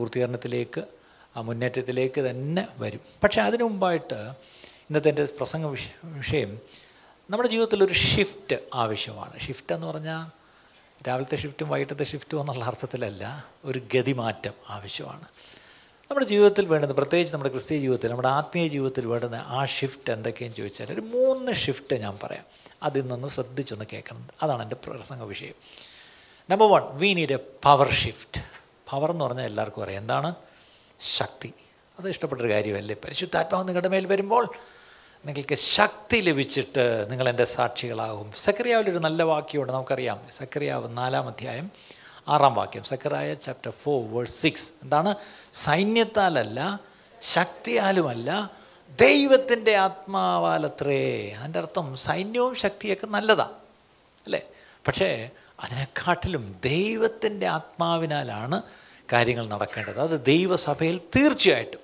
പൂർത്തീകരണത്തിലേക്ക് ആ മുന്നേറ്റത്തിലേക്ക് തന്നെ വരും. പക്ഷേ അതിനു മുമ്പായിട്ട് ഇന്നത്തെ എന്റെ പ്രസംഗ വിഷ വിഷയം നമ്മുടെ ജീവിതത്തിൽ ഒരു ഷിഫ്റ്റ് ആവശ്യമാണ്. ഷിഫ്റ്റ് എന്ന് പറഞ്ഞാൽ രാവിലത്തെ ഷിഫ്റ്റും വൈകിട്ടത്തെ ഷിഫ്റ്റും എന്നുള്ള അർത്ഥത്തിലല്ല ഒരു ഗതിമാറ്റം ആവശ്യമാണ്. നമ്മുടെ ജീവിതത്തിൽ വേണ്ടുന്ന പ്രത്യേകിച്ച് നമ്മുടെ ക്രിസ്തീയ ജീവിതത്തിൽ നമ്മുടെ ആത്മീയ ജീവിതത്തിൽ വേണ്ടുന്ന ആ ഷിഫ്റ്റ് എന്തൊക്കെയെന്ന് ചോദിച്ചാൽ ഒരു മൂന്ന് ഷിഫ്റ്റ് ഞാൻ പറയാം. അതിൽ നിന്ന് ശ്രദ്ധിച്ചൊന്ന് കേൾക്കണം. അതാണ് എന്റെ പ്രസംഗ വിഷയം. Number one we need a power shift power എന്ന് പറഞ്ഞാൽ എല്ലാവർക്കും അറിയാം. എന്താണ്? ശക്തി. അത് ഇഷ്ടപ്പെട്ടൊരു കാര്യമല്ലേ? പരിശുദ്ധാത്മാവ് നിങ്ങളുടെ മേൽ വരുമ്പോൾ നിങ്ങൾക്ക് ശക്തി ലഭിച്ചിട്ട് നിങ്ങൾ എന്റെ സാക്ഷികളാകും. സക്രിയാവിലൊരു നല്ല വാക്യമുണ്ട് നമുക്കറിയാം. സക്രിയാവ് നാലാം അധ്യായം ആറാം വാക്യം. Zechariah chapter four verse six എന്താണ്? സൈന്യത്താലല്ല ശക്തിയാലുമല്ല ദൈവത്തിന്റെ ആത്മാവാലത്രേ. അതിന്റെ അർത്ഥം സൈന്യവും ശക്തിയൊക്കെ നല്ലതാണ് അല്ലേ? പക്ഷേ അതിനെക്കാട്ടിലും ദൈവത്തിന്റെ ആത്മാവിനാലാണ് കാര്യങ്ങൾ നടക്കേണ്ടത്. അത് ദൈവസഭയിൽ തീർച്ചയായിട്ടും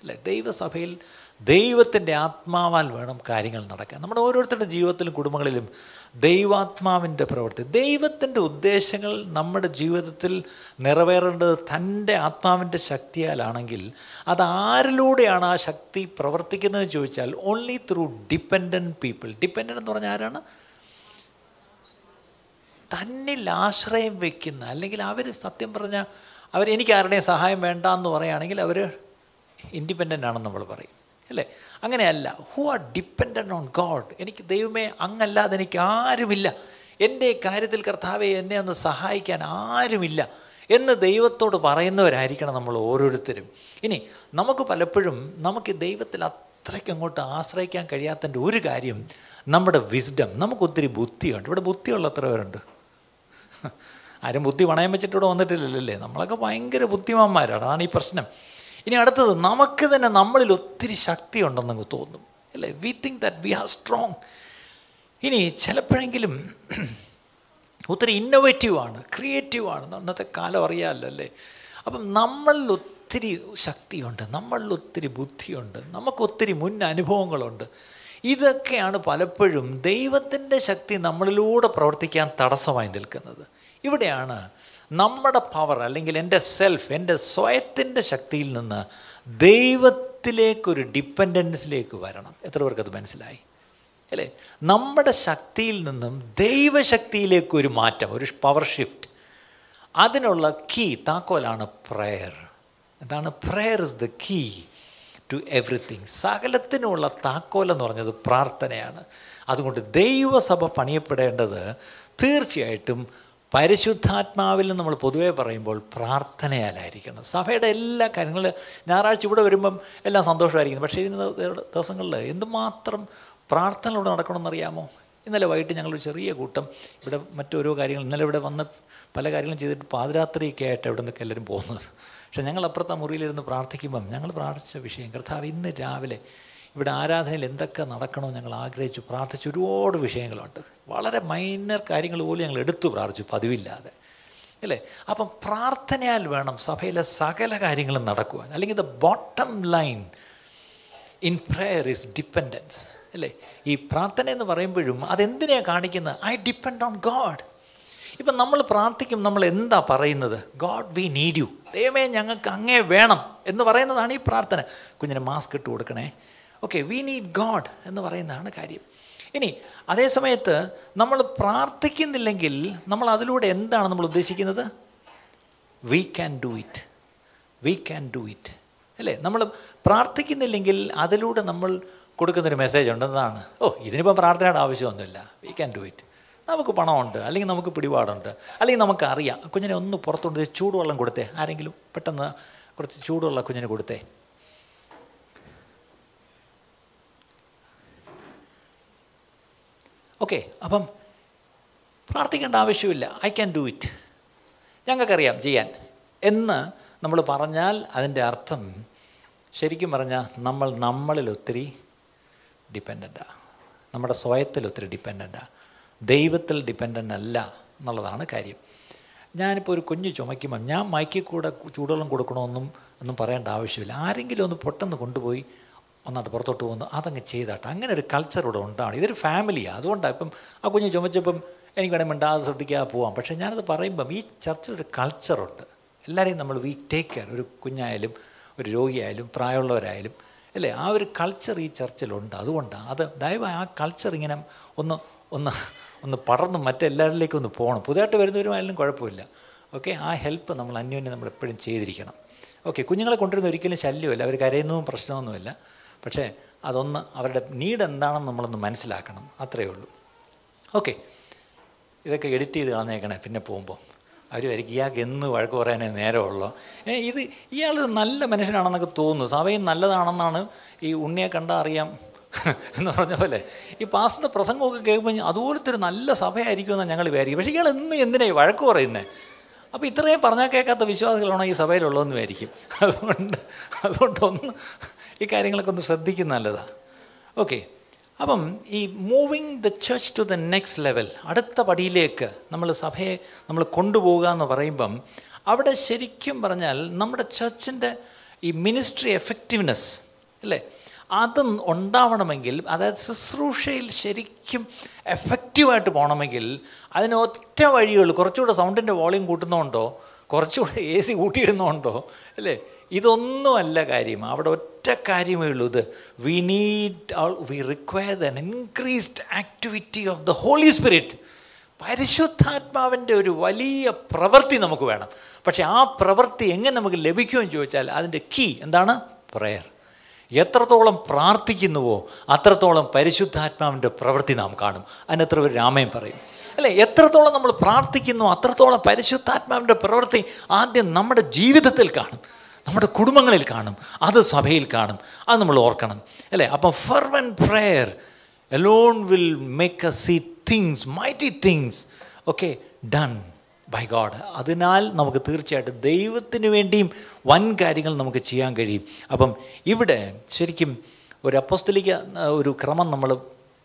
അല്ലേ? ദൈവസഭയിൽ ദൈവത്തിന്റെ ആത്മാവാൽ വേണം കാര്യങ്ങൾ നടക്കാൻ. നമ്മുടെ ഓരോരുത്തരുടെ ജീവിതത്തിലും കുടുംബങ്ങളിലും ദൈവാത്മാവിന്റെ പ്രവൃത്തി. ദൈവത്തിന്റെ ഉദ്ദേശങ്ങൾ നമ്മുടെ ജീവിതത്തിൽ നിറവേറേണ്ടത് തന്റെ ആത്മാവിന്റെ ശക്തിയാലാണെങ്കിൽ അത് ആരിലൂടെയാണ് ആ ശക്തി പ്രവർത്തിക്കുന്നത് ചോദിച്ചാൽ only through dependent people dependent എന്ന് പറഞ്ഞാൽ ആരാണ്? തന്നിൽ ആശ്രയം വയ്ക്കുന്ന അല്ലെങ്കിൽ അവർ സത്യം പറഞ്ഞാൽ അവർ എനിക്ക് ആരുടെയും സഹായം വേണ്ട എന്ന് പറയുകയാണെങ്കിൽ അവർ ഇൻഡിപെൻഡന്റ് ആണെന്ന് നമ്മൾ പറയും. അല്ലേ? അങ്ങനെയല്ല. Who are dependent on God എനിക്ക് ദൈവമേ അങ്ങല്ലാതെ എനിക്ക് ആരുമില്ല. എന്റെ കാര്യത്തിൽ കർത്താവെ എന്നെ ഒന്ന് സഹായിക്കാൻ ആരുമില്ല എന്ന് ദൈവത്തോട് പറയുന്നവരായിരിക്കണം നമ്മൾ ഓരോരുത്തരും. ഇനി നമുക്ക് പലപ്പോഴും നമുക്ക് ദൈവത്തിൽ അത്രയ്ക്ക് അങ്ങോട്ട് ആശ്രയിക്കാൻ കഴിയാത്തതിന്റെ ഒരു കാര്യം നമ്മുടെ വിസ്ഡം നമുക്കൊത്തിരി ബുദ്ധിയുണ്ട്. ഇവിടെ ബുദ്ധിയുള്ള എത്ര പേരുണ്ട്. ആരും ബുദ്ധി പണയം വെച്ചിട്ട് ഇവിടെ വന്നിട്ടില്ലല്ലേ? നമ്മളൊക്കെ ഭയങ്കര ബുദ്ധിമാന്മാരാണ്. അതാണ് ഈ പ്രശ്നം. ഇനി അടുത്തത് നമുക്ക് തന്നെ നമ്മളിൽ ഒത്തിരി ശക്തി ഉണ്ടെന്ന് തോന്നും. അല്ലേ? We think that we are strong ഇനി ചിലപ്പോഴെങ്കിലും ഒത്തിരി ഇന്നോവേറ്റീവാണ് ക്രിയേറ്റീവാണ് അന്നത്തെ കാലം അറിയാമല്ലോ അല്ലേ? അപ്പം നമ്മളിൽ ഒത്തിരി ശക്തിയുണ്ട് നമ്മളിൽ ഒത്തിരി ബുദ്ധിയുണ്ട് നമുക്കൊത്തിരി മുൻ അനുഭവങ്ങളുണ്ട്. ഇതൊക്കെയാണ് പലപ്പോഴും ദൈവത്തിന്റെ ശക്തി നമ്മളിലൂടെ പ്രവർത്തിക്കാൻ തടസ്സമായി നിൽക്കുന്നത്. ഇവിടെയാണ് നമ്മുടെ പവർ അല്ലെങ്കിൽ എന്റെ സെൽഫ് എന്റെ സ്വയത്തിന്റെ ശക്തിയിൽ നിന്ന് ദൈവത്തിലേക്കൊരു ഡിപ്പെൻഡൻസിലേക്ക് വരണം. എത്ര പേർക്കത് മനസ്സിലായി? അല്ലേ? നമ്മുടെ ശക്തിയിൽ നിന്നും ദൈവശക്തിയിലേക്കൊരു മാറ്റം ഒരു പവർ ഷിഫ്റ്റ് അതിനുള്ള കീ താക്കോലാണ് പ്രയർ എന്താണ്? Prayer is the key to everything സകലത്തിനുമുള്ള താക്കോൽ എന്ന് പറഞ്ഞത് പ്രാർത്ഥനയാണ്. അതുകൊണ്ട് ദൈവസഭ പണിയപ്പെടേണ്ടത് തീർച്ചയായിട്ടും പരിശുദ്ധാത്മാവിൽ നമ്മൾ പൊതുവേ പറയുമ്പോൾ പ്രാർത്ഥനയാലായിരിക്കണം. സഭയുടെ എല്ലാ കാര്യങ്ങളും ഞായറാഴ്ച ഇവിടെ വരുമ്പം എല്ലാം സന്തോഷമായിരിക്കുന്നു. പക്ഷേ ഇതിന് ദിവസങ്ങളിൽ എന്തുമാത്രം പ്രാർത്ഥനയിലൂടെ നടക്കണമെന്നറിയാമോ? ഇന്നലെ വൈകിട്ട് ഞങ്ങളൊരു ചെറിയ കൂട്ടം ഇവിടെ മറ്റോരോ കാര്യങ്ങൾ ഇന്നലെ ഇവിടെ വന്ന് പല കാര്യങ്ങളും ചെയ്തിട്ട് പാതിരാത്രിയൊക്കെ ആയിട്ട് ഇവിടെ നിന്നൊക്കെ എല്ലാവരും പോകുന്നത്. പക്ഷേ ഞങ്ങൾ അപ്പുറത്തെ മുറിയിലിരുന്ന് പ്രാർത്ഥിക്കുമ്പം ഞങ്ങൾ പ്രാർത്ഥിച്ച വിഷയം കർത്താവ് ഇന്ന് രാവിലെ ഇവിടെ ആരാധനയിൽ എന്തൊക്കെ നടക്കണമെന്ന് ഞങ്ങൾ ആഗ്രഹിച്ചു പ്രാർത്ഥിച്ച ഒരുപാട് വിഷയങ്ങളുണ്ട്. വളരെ മൈനർ കാര്യങ്ങൾ പോലും ഞങ്ങൾ എടുത്തു പ്രാർത്ഥിച്ചു പതിവില്ലാതെ. അല്ലേ? അപ്പം പ്രാർത്ഥനയാൽ വേണം സഭയിലെ സകല കാര്യങ്ങളും നടക്കുവാൻ. അല്ലെങ്കിൽ the bottom line in prayer is dependence അല്ലേ? ഈ പ്രാർത്ഥന എന്ന് പറയുമ്പോഴും അതെന്തിനെയാണ് കാണിക്കുന്നത്? ഐ ഡിപ്പെൻഡ് ഓൺ ഗോഡ് ഇപ്പം നമ്മൾ പ്രാർത്ഥിക്കും നമ്മൾ എന്താ പറയുന്നത്? ഗോഡ് വി നീഡ് യു ദൈവമേ ഞങ്ങൾക്ക് അങ്ങേ വേണം എന്ന് പറയുന്നതാണ് ഈ പ്രാർത്ഥന. കുഞ്ഞിന് മാസ്ക് ഇട്ട് കൊടുക്കണേ. ഓക്കെ വി നീഡ് ഗോഡ് എന്ന് പറയുന്നതാണ് കാര്യം. ഇനി അതേ സമയത്ത് നമ്മൾ പ്രാർത്ഥിക്കുന്നില്ലെങ്കിൽ നമ്മൾ അതിലൂടെ എന്താണ് നമ്മൾ ഉദ്ദേശിക്കുന്നത്? We can do it we can do it അല്ലേ? നമ്മൾ പ്രാർത്ഥിക്കുന്നില്ലെങ്കിൽ അതിലൂടെ നമ്മൾ കൊടുക്കുന്നൊരു മെസ്സേജ് ഉണ്ട്. എന്താണ് ഓ ഇതിനിപ്പം പ്രാർത്ഥനയുടെ ആവശ്യമൊന്നുമില്ല. വി ക്യാൻ ഡു ഇറ്റ് നമുക്ക് പണമുണ്ട്. അല്ലെങ്കിൽ നമുക്ക് പിടിപാടുണ്ട്. അല്ലെങ്കിൽ നമുക്കറിയാം. കുഞ്ഞിനെ ഒന്ന് പുറത്തുകൊണ്ട് ചൂടുവെള്ളം കൊടുത്തേ. ആരെങ്കിലും പെട്ടെന്ന് കുറച്ച് ചൂടുവെള്ളം കുഞ്ഞിന് കൊടുത്തേ. ഓക്കെ അപ്പം പ്രാർത്ഥിക്കേണ്ട ആവശ്യമില്ല. ഐ ക്യാൻ ഡു ഇറ്റ് ഞങ്ങൾക്കറിയാം ചെയ്യാൻ. എന്ന് നമ്മൾ പറഞ്ഞാൽ അതിന്റെ അർത്ഥം ശരിക്കും പറഞ്ഞാൽ നമ്മൾ നമ്മളിൽ ഒത്തിരി ഡിപ്പെൻഡന്റാണ് നമ്മുടെ സ്വയത്തിൽ ഒത്തിരി ഡിപ്പെൻഡന്റാണ് ദൈവത്തിൽ ഡിപ്പെൻഡന്റ് അല്ല എന്നുള്ളതാണ് കാര്യം. ഞാനിപ്പോൾ ഒരു കുഞ്ഞ് ചുമയ്ക്കുമ്പം ഞാൻ മൈക്കിൽ കൂടെ ചൂടുവെള്ളം കൊടുക്കണമെന്നും ഒന്നും പറയേണ്ട ആവശ്യമില്ല. ആരെങ്കിലും ഒന്ന് പൊട്ടെന്ന് കൊണ്ടുപോയി ഒന്നാട്ട് പുറത്തോട്ട് പോകുന്നു. അതങ്ങ് ചെയ്താട്ടെ അങ്ങനെ ഒരു കൾച്ചർ ഇവിടെ ഉണ്ടാണ് ഇതൊരു ഫാമിലിയാണ് അതുകൊണ്ടാണ് ഇപ്പം ആ കുഞ്ഞ് ചുമച്ചപ്പം എനിക്ക് വേണമെങ്കിൽ മിണ്ടാതെ ശ്രദ്ധിക്കാതെ പോവാം. പക്ഷേ ഞാനത് പറയുമ്പം ഈ ചർച്ചിലൊരു കൾച്ചറുണ്ട് എല്ലാവരെയും നമ്മൾ വി ടേക്ക് കെയർ ഒരു കുഞ്ഞായാലും ഒരു രോഗിയായാലും പ്രായമുള്ളവരായാലും അല്ലേ? ആ ഒരു കൾച്ചർ ഈ ചർച്ചിലുണ്ട് അതുകൊണ്ടാണ് അത് ദയവായി ആ കൾച്ചർ ഇങ്ങനെ ഒന്ന് ഒന്ന് ഒന്ന് പടർന്ന് മറ്റെല്ലാവരിലേക്കും ഒന്ന് പോകണം. പുതുതായിട്ട് വരുന്നവരുമായാലും കുഴപ്പമില്ല. ഓക്കെ? ആ ഹെൽപ്പ് നമ്മൾ അന്യോന്യം നമ്മൾ എപ്പോഴും ചെയ്തിരിക്കണം. ഓക്കെ? കുഞ്ഞുങ്ങളെ കൊണ്ടുവരുന്ന ഒരിക്കലും ശല്യമല്ല. അവർ കരയുന്നതും പ്രശ്നമൊന്നുമില്ല. പക്ഷേ അതൊന്ന് അവരുടെ നീഡ് എന്താണെന്ന് നമ്മളൊന്ന് മനസ്സിലാക്കണം. അത്രയേ ഉള്ളൂ. ഓക്കെ ഇതൊക്കെ എഡിറ്റ് ചെയ്ത് കളഞ്ഞേക്കണേ പിന്നെ പോകുമ്പോൾ അവർ വരിക ഇയാൾക്ക് എന്ന് വഴക്ക് പറയാനേ നേരമുള്ളൂ. ഇത് ഇയാൾ നല്ല മനുഷ്യനാണെന്നൊക്കെ തോന്നുന്നു. സഭയും നല്ലതാണെന്നാണ് ഈ ഉണ്ണിയെ കണ്ടാൽ അറിയാം എന്ന് പറഞ്ഞ പോലെ. ഈ പാസ്റ്ററിന്റെ പ്രസംഗമൊക്കെ കേൾക്കുമ്പോൾ അതുപോലത്തെ ഒരു നല്ല സഭയായിരിക്കുമെന്നാണ് ഞങ്ങൾ വിചാരിക്കും. പക്ഷേ ഇയാൾ എന്ന് എന്തിനായി വഴക്ക് പറയുന്നത് അപ്പോൾ ഇത്രയും പറഞ്ഞാൽ കേൾക്കാത്ത വിശ്വാസികളാണോ ഈ സഭയിലുള്ളതെന്ന് വിചാരിക്കും. അതുകൊണ്ട് അതുകൊണ്ടൊന്ന് ഈ കാര്യങ്ങളൊക്കെ ഒന്ന് ശ്രദ്ധിക്കുന്ന നല്ലതാണ് ഓക്കെ അപ്പം ഈ moving the church to the next level അടുത്ത പടിയിലേക്ക് നമ്മൾ സഭയെ നമ്മൾ കൊണ്ടുപോകുക എന്ന് പറയുമ്പം അവിടെ ശരിക്കും പറഞ്ഞാൽ നമ്മുടെ ചർച്ചിന്റെ ഈ മിനിസ്ട്രി എഫക്റ്റീവ്നെസ് അല്ലേ? അത് ഉണ്ടാവണമെങ്കിൽ അതായത് ശുശ്രൂഷയിൽ ശരിക്കും എഫക്റ്റീവായിട്ട് പോകണമെങ്കിൽ അതിന് ഒറ്റ വഴിയുള്ളൂ. കുറച്ചുകൂടെ സൗണ്ടിന്റെ വോളിയം കൂട്ടുന്നതുകൊണ്ടോ കുറച്ചുകൂടെ എ സി കൂട്ടിയിടുന്നതുകൊണ്ടോ അല്ലേ? ഇതൊന്നുമല്ല കാര്യം. അവിടെ കാര്യമേ ഉള്ളൂ. ഇത് we need we require then increased activity of the Holy Spirit പരിശുദ്ധാത്മാവിന്റെ ഒരു വലിയ പ്രവൃത്തി നമുക്ക് വേണം. പക്ഷേ ആ പ്രവൃത്തി എങ്ങനെ നമുക്ക് ലഭിക്കുമെന്ന് ചോദിച്ചാൽ അതിന്റെ കീ എന്താണ്? പ്രയർ എത്രത്തോളം പ്രാർത്ഥിക്കുന്നുവോ അത്രത്തോളം പരിശുദ്ധാത്മാവിന്റെ പ്രവൃത്തി നാം കാണും. അതിനെത്ര ഒരു രാമയും പറയും. അല്ലേ? എത്രത്തോളം നമ്മൾ പ്രാർത്ഥിക്കുന്നു അത്രത്തോളം പരിശുദ്ധാത്മാവിന്റെ പ്രവൃത്തി ആദ്യം നമ്മുടെ ജീവിതത്തിൽ കാണും. നമ്മുടെ കുടുംബങ്ങളിൽ കാണും അത് സഭയിൽ കാണും അത് നമ്മൾ ഓർക്കണം അല്ലേ? അപ്പം fervent prayer alone will make a see things mighty things okay done by God അതിനാൽ നമുക്ക് തീർച്ചയായിട്ടും ദൈവത്തിന് വേണ്ടിയും വൻ കാര്യങ്ങൾ നമുക്ക് ചെയ്യാൻ കഴിയും. അപ്പം ഇവിടെ ശരിക്കും ഒരു അപ്പോസ്തലിക ഒരു ക്രമം നമ്മൾ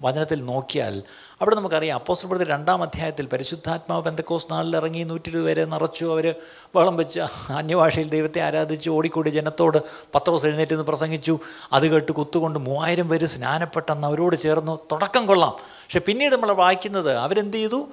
വചനത്തിൽ നോക്കിയാൽ അവിടെ നമുക്കറിയാം അപ്പോസ്തലപ്പെടുത്തി രണ്ടാം അധ്യായത്തിൽ പരിശുദ്ധാത്മാവ് ബന്ധക്കോസ് നാളിൽ ഇറങ്ങി നൂറ്റി ഇരുപത് പേരെ നിറച്ചു അവർ വളം വെച്ച് അന്യഭാഷയിൽ ദൈവത്തെ ആരാധിച്ച് ഓടിക്കൂടി ജനത്തോട് പത്ത് ദിവസം എഴുന്നേറ്റ് നിന്ന് പ്രസംഗിച്ചു. അത് കേട്ട് കുത്തുകൊണ്ട് മൂവായിരം പേര് സ്നാനപ്പെട്ടെന്ന് അവരോട് ചേർന്നു തുടക്കം കൊള്ളാം. പക്ഷെ പിന്നീട് നമ്മൾ വായിക്കുന്നത് അവരെന്ത് ചെയ്തു?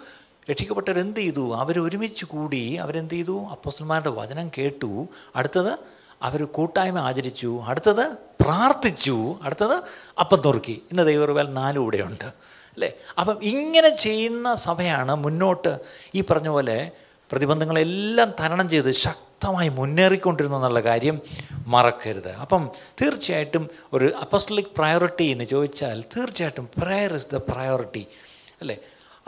രക്ഷിക്കപ്പെട്ടവരെന്ത് ചെയ്തു? അവർ ഒരുമിച്ച് കൂടി അവരെന്ത് ചെയ്തു? അപ്പോസ്റ്റന്മാരുടെ വചനം കേട്ടു. അടുത്തത് അവർ കൂട്ടായ്മ ആചരിച്ചു. അടുത്തത് പ്രാർത്ഥിച്ചു. അടുത്തത് അപ്പം തുറക്കി ഇന്ന് ദൈവറുവേൽ നാലും ഇവിടെയുണ്ട്. അല്ലേ? അപ്പം ഇങ്ങനെ ചെയ്യുന്ന സഭയാണ് മുന്നോട്ട് ഈ പറഞ്ഞ പോലെ പ്രതിബന്ധങ്ങളെല്ലാം തരണം ചെയ്ത് ശക്തമായി മുന്നേറിക്കൊണ്ടിരുന്നു എന്നുള്ള കാര്യം മറക്കരുത്. അപ്പം തീർച്ചയായിട്ടും ഒരു അപ്പസ്റ്റലിക് പ്രയോറിറ്റി എന്ന് ചോദിച്ചാൽ തീർച്ചയായിട്ടും പ്രയർ ഇസ് ദ പ്രയോറിറ്റി അല്ലേ?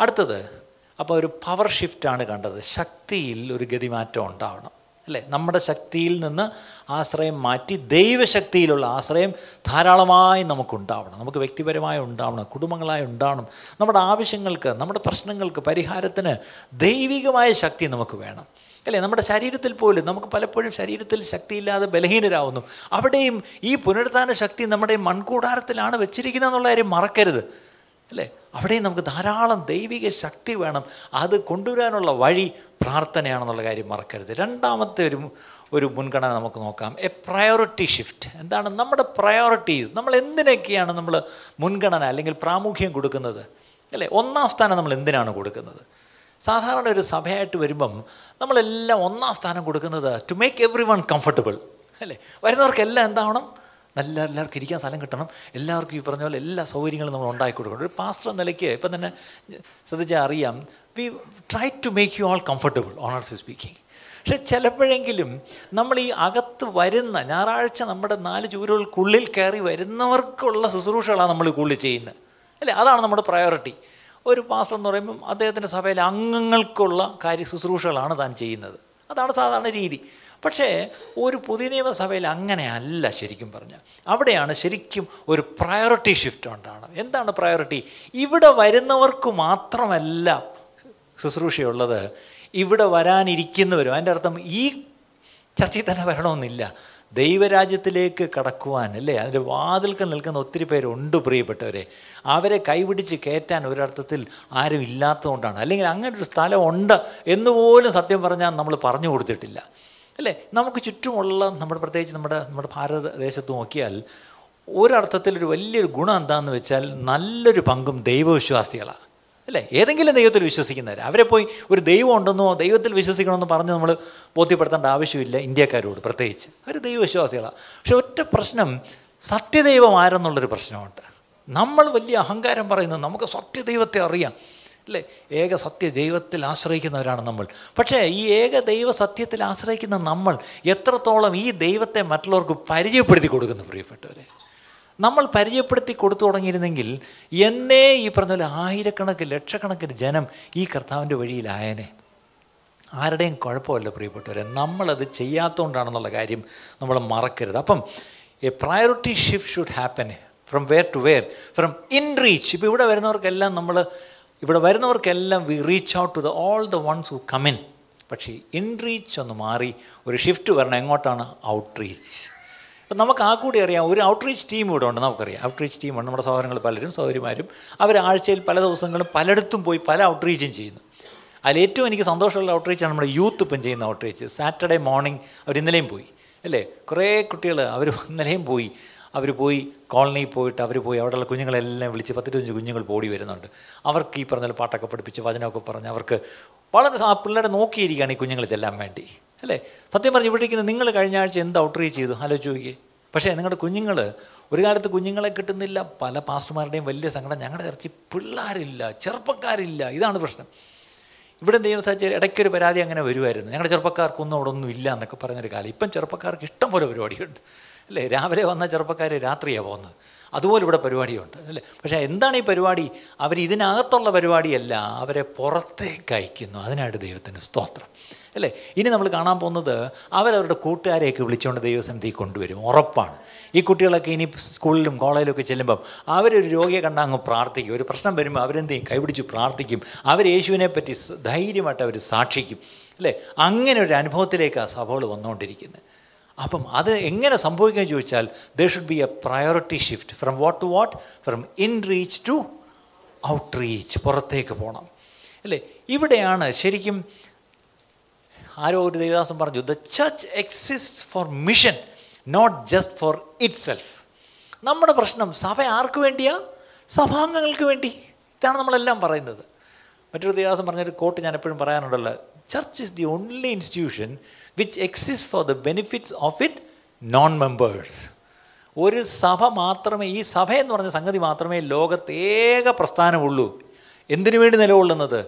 അടുത്തത് അപ്പോൾ ഒരു പവർ ഷിഫ്റ്റാണ് കണ്ടത്. ശക്തിയിൽ ഒരു ഗതിമാറ്റം ഉണ്ടാവണം. അല്ലേ? നമ്മുടെ ശക്തിയിൽ നിന്ന് ആശ്രയം മാറ്റി ദൈവശക്തിയിലുള്ള ആശ്രയം ധാരാളമായി നമുക്കുണ്ടാവണം. നമുക്ക് വ്യക്തിപരമായി ഉണ്ടാവണം കുടുംബങ്ങളായി ഉണ്ടാവണം. നമ്മുടെ ആവശ്യങ്ങൾക്ക് നമ്മുടെ പ്രശ്നങ്ങൾക്ക് പരിഹാരത്തിന് ദൈവികമായ ശക്തി നമുക്ക് വേണം. അല്ലേ? നമ്മുടെ ശരീരത്തിൽ പോലും നമുക്ക് പലപ്പോഴും ശരീരത്തിൽ ശക്തിയില്ലാതെ ബലഹീനരാകുന്നു അവിടെയും ഈ പുനരുദ്ധാന ശക്തി നമ്മുടെ മൺകൂടാരത്തിലാണ് വെച്ചിരിക്കുന്നത് എന്നുള്ള കാര്യം മറക്കരുത്. അല്ലേ? അവിടെ നമുക്ക് ധാരാളം ദൈവിക ശക്തി വേണം. അത് കൊണ്ടുവരാനുള്ള വഴി പ്രാർത്ഥനയാണെന്നുള്ള കാര്യം മറക്കരുത്. രണ്ടാമത്തെ ഒരു ഒരു മുൻഗണന നമുക്ക് നോക്കാം. എ പ്രയോറിറ്റി ഷിഫ്റ്റ് എന്താണ് നമ്മുടെ പ്രയോറിറ്റീസ് നമ്മൾ എന്തിനൊക്കെയാണ് നമ്മൾ മുൻഗണന അല്ലെങ്കിൽ പ്രാമുഖ്യം കൊടുക്കുന്നത്? അല്ലേ? ഒന്നാം സ്ഥാനം നമ്മൾ എന്തിനാണ് കൊടുക്കുന്നത്? സാധാരണ ഒരു സഭയായിട്ട് വരുമ്പം നമ്മളെല്ലാം ഒന്നാം സ്ഥാനം കൊടുക്കുന്നത് to make everyone comfortable അല്ലേ? വരുന്നവർക്കെല്ലാം എന്താവണം? നല്ല എല്ലാവർക്കും ഇരിക്കാൻ സ്ഥലം കിട്ടണം. എല്ലാവർക്കും ഈ പറഞ്ഞ പോലെ എല്ലാ സൗകര്യങ്ങളും നമ്മൾ ഉണ്ടാക്കി കൊടുക്കണം. ഒരു പാസ്റ്റർ എന്ന നിലയ്ക്ക് ഇപ്പം തന്നെ ശ്രദ്ധിച്ചാൽ അറിയാം we try to make you all comfortable owners speaking പക്ഷെ ചിലപ്പോഴെങ്കിലും നമ്മൾ ഈ അകത്ത് വരുന്ന ഞായറാഴ്ച നമ്മുടെ നാല് ചൂരുകൾക്കുള്ളിൽ കയറി വരുന്നവർക്കുള്ള ശുശ്രൂഷകളാണ് നമ്മൾ കൂടുതൽ ചെയ്യുന്നത്. അല്ലേ? അതാണ് നമ്മുടെ പ്രയോറിറ്റി ഒരു പാസ്റ്റർ എന്ന് പറയുമ്പം അദ്ദേഹത്തിന്റെ സഭയിലെ അംഗങ്ങൾക്കുള്ള കാര്യ ശുശ്രൂഷകളാണ് താൻ ചെയ്യുന്നത്. അതാണ് സാധാരണ രീതി. പക്ഷേ ഒരു പുതിയ നിയമസഭയിൽ അങ്ങനെയല്ല ശരിക്കും പറഞ്ഞാൽ. അവിടെയാണ് ശരിക്കും ഒരു പ്രയോറിറ്റി ഷിഫ്റ്റ് ഉണ്ടാണ് എന്താണ് പ്രയോറിറ്റി ഇവിടെ വരുന്നവർക്ക് മാത്രമല്ല ശുശ്രൂഷയുള്ളത്. ഇവിടെ വരാനിരിക്കുന്നവരും. അതിന്റെ അർത്ഥം ഈ ചർച്ചയിൽ തന്നെ വരണമെന്നില്ല. ദൈവരാജ്യത്തിലേക്ക് കടക്കുവാൻ അല്ലേ? അതിന്റെ വാതിൽക്ക് നിൽക്കുന്ന ഒത്തിരി പേരുണ്ട് പ്രിയപ്പെട്ടവരെ. അവരെ കൈപിടിച്ച് കയറ്റാൻ ഒരർത്ഥത്തിൽ ആരും ഇല്ലാത്തതുകൊണ്ടാണ്. അല്ലെങ്കിൽ അങ്ങനെ ഒരു സ്ഥലം ഉണ്ട് എന്നുപോലും സത്യം പറഞ്ഞാൽ നമ്മൾ പറഞ്ഞു കൊടുത്തിട്ടില്ല. അല്ലേ? നമുക്ക് ചുറ്റുമുള്ള നമ്മുടെ പ്രത്യേകിച്ച് നമ്മുടെ നമ്മുടെ ഭാരതദേശത്ത് നോക്കിയാൽ ഒരർത്ഥത്തിൽ ഒരു വലിയൊരു ഗുണം എന്താണെന്ന് വെച്ചാൽ നല്ലൊരു പങ്കും ദൈവവിശ്വാസികളാണ് അല്ലേ? ഏതെങ്കിലും ദൈവത്തിൽ വിശ്വസിക്കുന്നവർ അവരെ പോയി ഒരു ദൈവം ഉണ്ടെന്നോ ദൈവത്തിൽ വിശ്വസിക്കണമെന്നോ പറഞ്ഞ് നമ്മൾ ബോധ്യപ്പെടുത്തേണ്ട ആവശ്യമില്ല ഇന്ത്യക്കാരോട് പ്രത്യേകിച്ച്. അവർ ദൈവവിശ്വാസികളാണ് പക്ഷെ ഒറ്റ പ്രശ്നം സത്യദൈവം ആരെന്നുള്ളൊരു പ്രശ്നമുണ്ട്. നമ്മൾ വലിയ അഹങ്കാരം പറയുന്നത് നമുക്ക് സത്യദൈവത്തെ അറിയാം. അല്ലേ? ഏക സത്യ ദൈവത്തിൽ ആശ്രയിക്കുന്നവരാണ് നമ്മൾ. പക്ഷേ ഈ ഏക ദൈവ സത്യത്തിൽ ആശ്രയിക്കുന്ന നമ്മൾ എത്രത്തോളം ഈ ദൈവത്തെ മറ്റുള്ളവർക്ക് പരിചയപ്പെടുത്തി കൊടുക്കുന്നു പ്രിയപ്പെട്ടവരെ? നമ്മൾ പരിചയപ്പെടുത്തി കൊടുത്തു തുടങ്ങിയിരുന്നെങ്കിൽ എന്നേ ഈ പറഞ്ഞ പോലെ ആയിരക്കണക്കിന് ലക്ഷക്കണക്കിന് ജനം ഈ കർത്താവിന്റെ വഴിയിലായനെ. ആരുടെയും കുഴപ്പമല്ല പ്രിയപ്പെട്ടവരെ. നമ്മളത് ചെയ്യാത്തതുകൊണ്ടാണെന്നുള്ള കാര്യം നമ്മൾ മറക്കരുത്. അപ്പം a priority shift should happen from where to where from inreach ഇപ്പോൾ ഇവിടെ വരുന്നവർക്കെല്ലാം നമ്മൾ ഇവിടെ വരുന്നവർക്കെല്ലാം we reach out to the all the ones who come in പക്ഷേ ഇൻ റീച്ച് ഒന്ന് മാറി ഒരു ഷിഫ്റ്റ് വരണം എങ്ങോട്ടാണ് ഔട്ട് റീച്ച് അപ്പം നമുക്ക് ആ കൂടി അറിയാം ഒരു ഔട്ട് റീച്ച് ടീം ഇവിടെ ഉണ്ട് നമുക്കറിയാം. ഔട്ട് റീച്ച് ടീമുണ്ട് നമ്മുടെ സഹോദരങ്ങൾ പലരും സഹോദരിമാരും. അവർ ആഴ്ചയിൽ പല ദിവസങ്ങളും പലയിടത്തും പോയി പല ഔട്ട് റീച്ചും ചെയ്യുന്നു. അതിൽ ഏറ്റവും എനിക്ക് സന്തോഷമുള്ള ഔട്ട് റീച്ചാണ് നമ്മുടെ യൂത്ത് ഇപ്പം ചെയ്യുന്ന ഔട്ട് റീച്ച് സാറ്റർഡേ മോർണിംഗ് അവർ ഇന്നലെയും പോയി അല്ലേ? കുറേ കുട്ടികൾ അവർ ഇന്നലെയും പോയി. അവർ പോയി കോളനിയിൽ പോയിട്ട് അവർ പോയി അവിടെയുള്ള കുഞ്ഞുങ്ങളെല്ലാം വിളിച്ച് പത്തിരുപത്തഞ്ച് കുഞ്ഞുങ്ങൾ പോടി വരുന്നുണ്ട്. അവർക്ക് ഈ പറഞ്ഞ പാട്ടൊക്കെ പഠിപ്പിച്ച് വചനമൊക്കെ പറഞ്ഞ് അവർക്ക് വളരെ ആ പിള്ളേരെ നോക്കിയിരിക്കുകയാണ് ഈ കുഞ്ഞുങ്ങൾ ചെല്ലാൻ വേണ്ടി. അല്ലേ? സത്യം പറഞ്ഞ് ഇവിടെ നിങ്ങൾ കഴിഞ്ഞ ആഴ്ച എന്ത് ഔട്ട് റീച്ച് ചെയ്തു? ആലോചിച്ച് നോക്കിയേ. പക്ഷേ നിങ്ങളുടെ കുഞ്ഞുങ്ങൾ ഒരു കാലത്ത് കുഞ്ഞുങ്ങളെ കിട്ടുന്നില്ല. പല പാസ്റ്റർമാരുടെയും വലിയ സങ്കടം. ഞങ്ങളുടെ ചർച്ചയിൽ പിള്ളേരില്ല ചെറുപ്പക്കാരില്ല. ഇതാണ് പ്രശ്നം. ഇവിടെ ദൈവം സാധിച്ച ഇടയ്ക്കൊരു പരാതി അങ്ങനെ വരുമായിരുന്നു. ഞങ്ങളുടെ ചെറുപ്പക്കാർക്കൊന്നും അവിടെ ഒന്നും ഇല്ല എന്നൊക്കെ പറഞ്ഞൊരു കാലം. ഇപ്പം ചെറുപ്പക്കാർക്ക് ഇഷ്ടം പോലെ പരിപാടിയുണ്ട് അല്ലേ രാവിലെ വന്ന ചെറുപ്പക്കാർ രാത്രിയാണ് പോകുന്നത്. അതുപോലെ ഇവിടെ പരിപാടിയുണ്ട് അല്ലേ? പക്ഷേ എന്താണ് ഈ പരിപാടി? അവർ ഇതിനകത്തുള്ള പരിപാടിയല്ല അവരെ പുറത്തേക്ക് അയക്കുന്നു. അതിനായിട്ട് ദൈവത്തിന് സ്തോത്രം അല്ലേ? ഇനി നമ്മൾ കാണാൻ പോകുന്നത് അവരവരുടെ കൂട്ടുകാരെയൊക്കെ വിളിച്ചുകൊണ്ട് ദൈവസന്നിധി കൊണ്ടുവരും. ഉറപ്പാണ്. ഈ കുട്ടികളൊക്കെ ഇനി സ്കൂളിലും കോളേജിലും ഒക്കെ ചെല്ലുമ്പം അവരൊരു രോഗിയെ കണ്ടാൽ അങ്ങ് പ്രാർത്ഥിക്കും. ഒരു പ്രശ്നം വരുമ്പോൾ അവരെന്ത് ചെയ്യും? കൈപിടിച്ച് പ്രാർത്ഥിക്കും. അവർ യേശുവിനെ പറ്റി ധൈര്യമായിട്ട് അവർ സാക്ഷിക്കും അല്ലേ? അങ്ങനെ ഒരു അനുഭവത്തിലേക്ക് ആ സഭകൾ വന്നുകൊണ്ടിരിക്കുന്നത് അപ്പം അത് എങ്ങനെ സംഭവിക്കുക ചോദിച്ചാൽ there should be a priority shift from what to what from inreach to outreach പുറത്തേക്ക് പോകണം അല്ലേ? ഇവിടെയാണ് ശരിക്കും ആരോ ഒരു ദേവദാസം പറഞ്ഞു the church exist for mission not just for itself നമ്മുടെ പ്രശ്നം സഭ ആർക്ക് വേണ്ടിയാ? സഭാംഗങ്ങൾക്ക് വേണ്ടി. ഇതാണ് നമ്മളെല്ലാം പറയുന്നത്. മറ്റൊരു ദേവദാസം പറഞ്ഞൊരു കോട്ട് ഞാൻ എപ്പോഴും പറയാനുണ്ടല്ലോ church is the only institution which exist for the benefits of it non members ഒരു സഭ മാത്രമേ ഈ സഭ എന്ന് പറഞ്ഞ സംഗതി മാത്രമേ ലോകത്ത് ഏക പ്രസ്ഥാനമുള്ളൂ. എന്തിനു വേണ്ടി നിലകൊള്ളുന്നത്?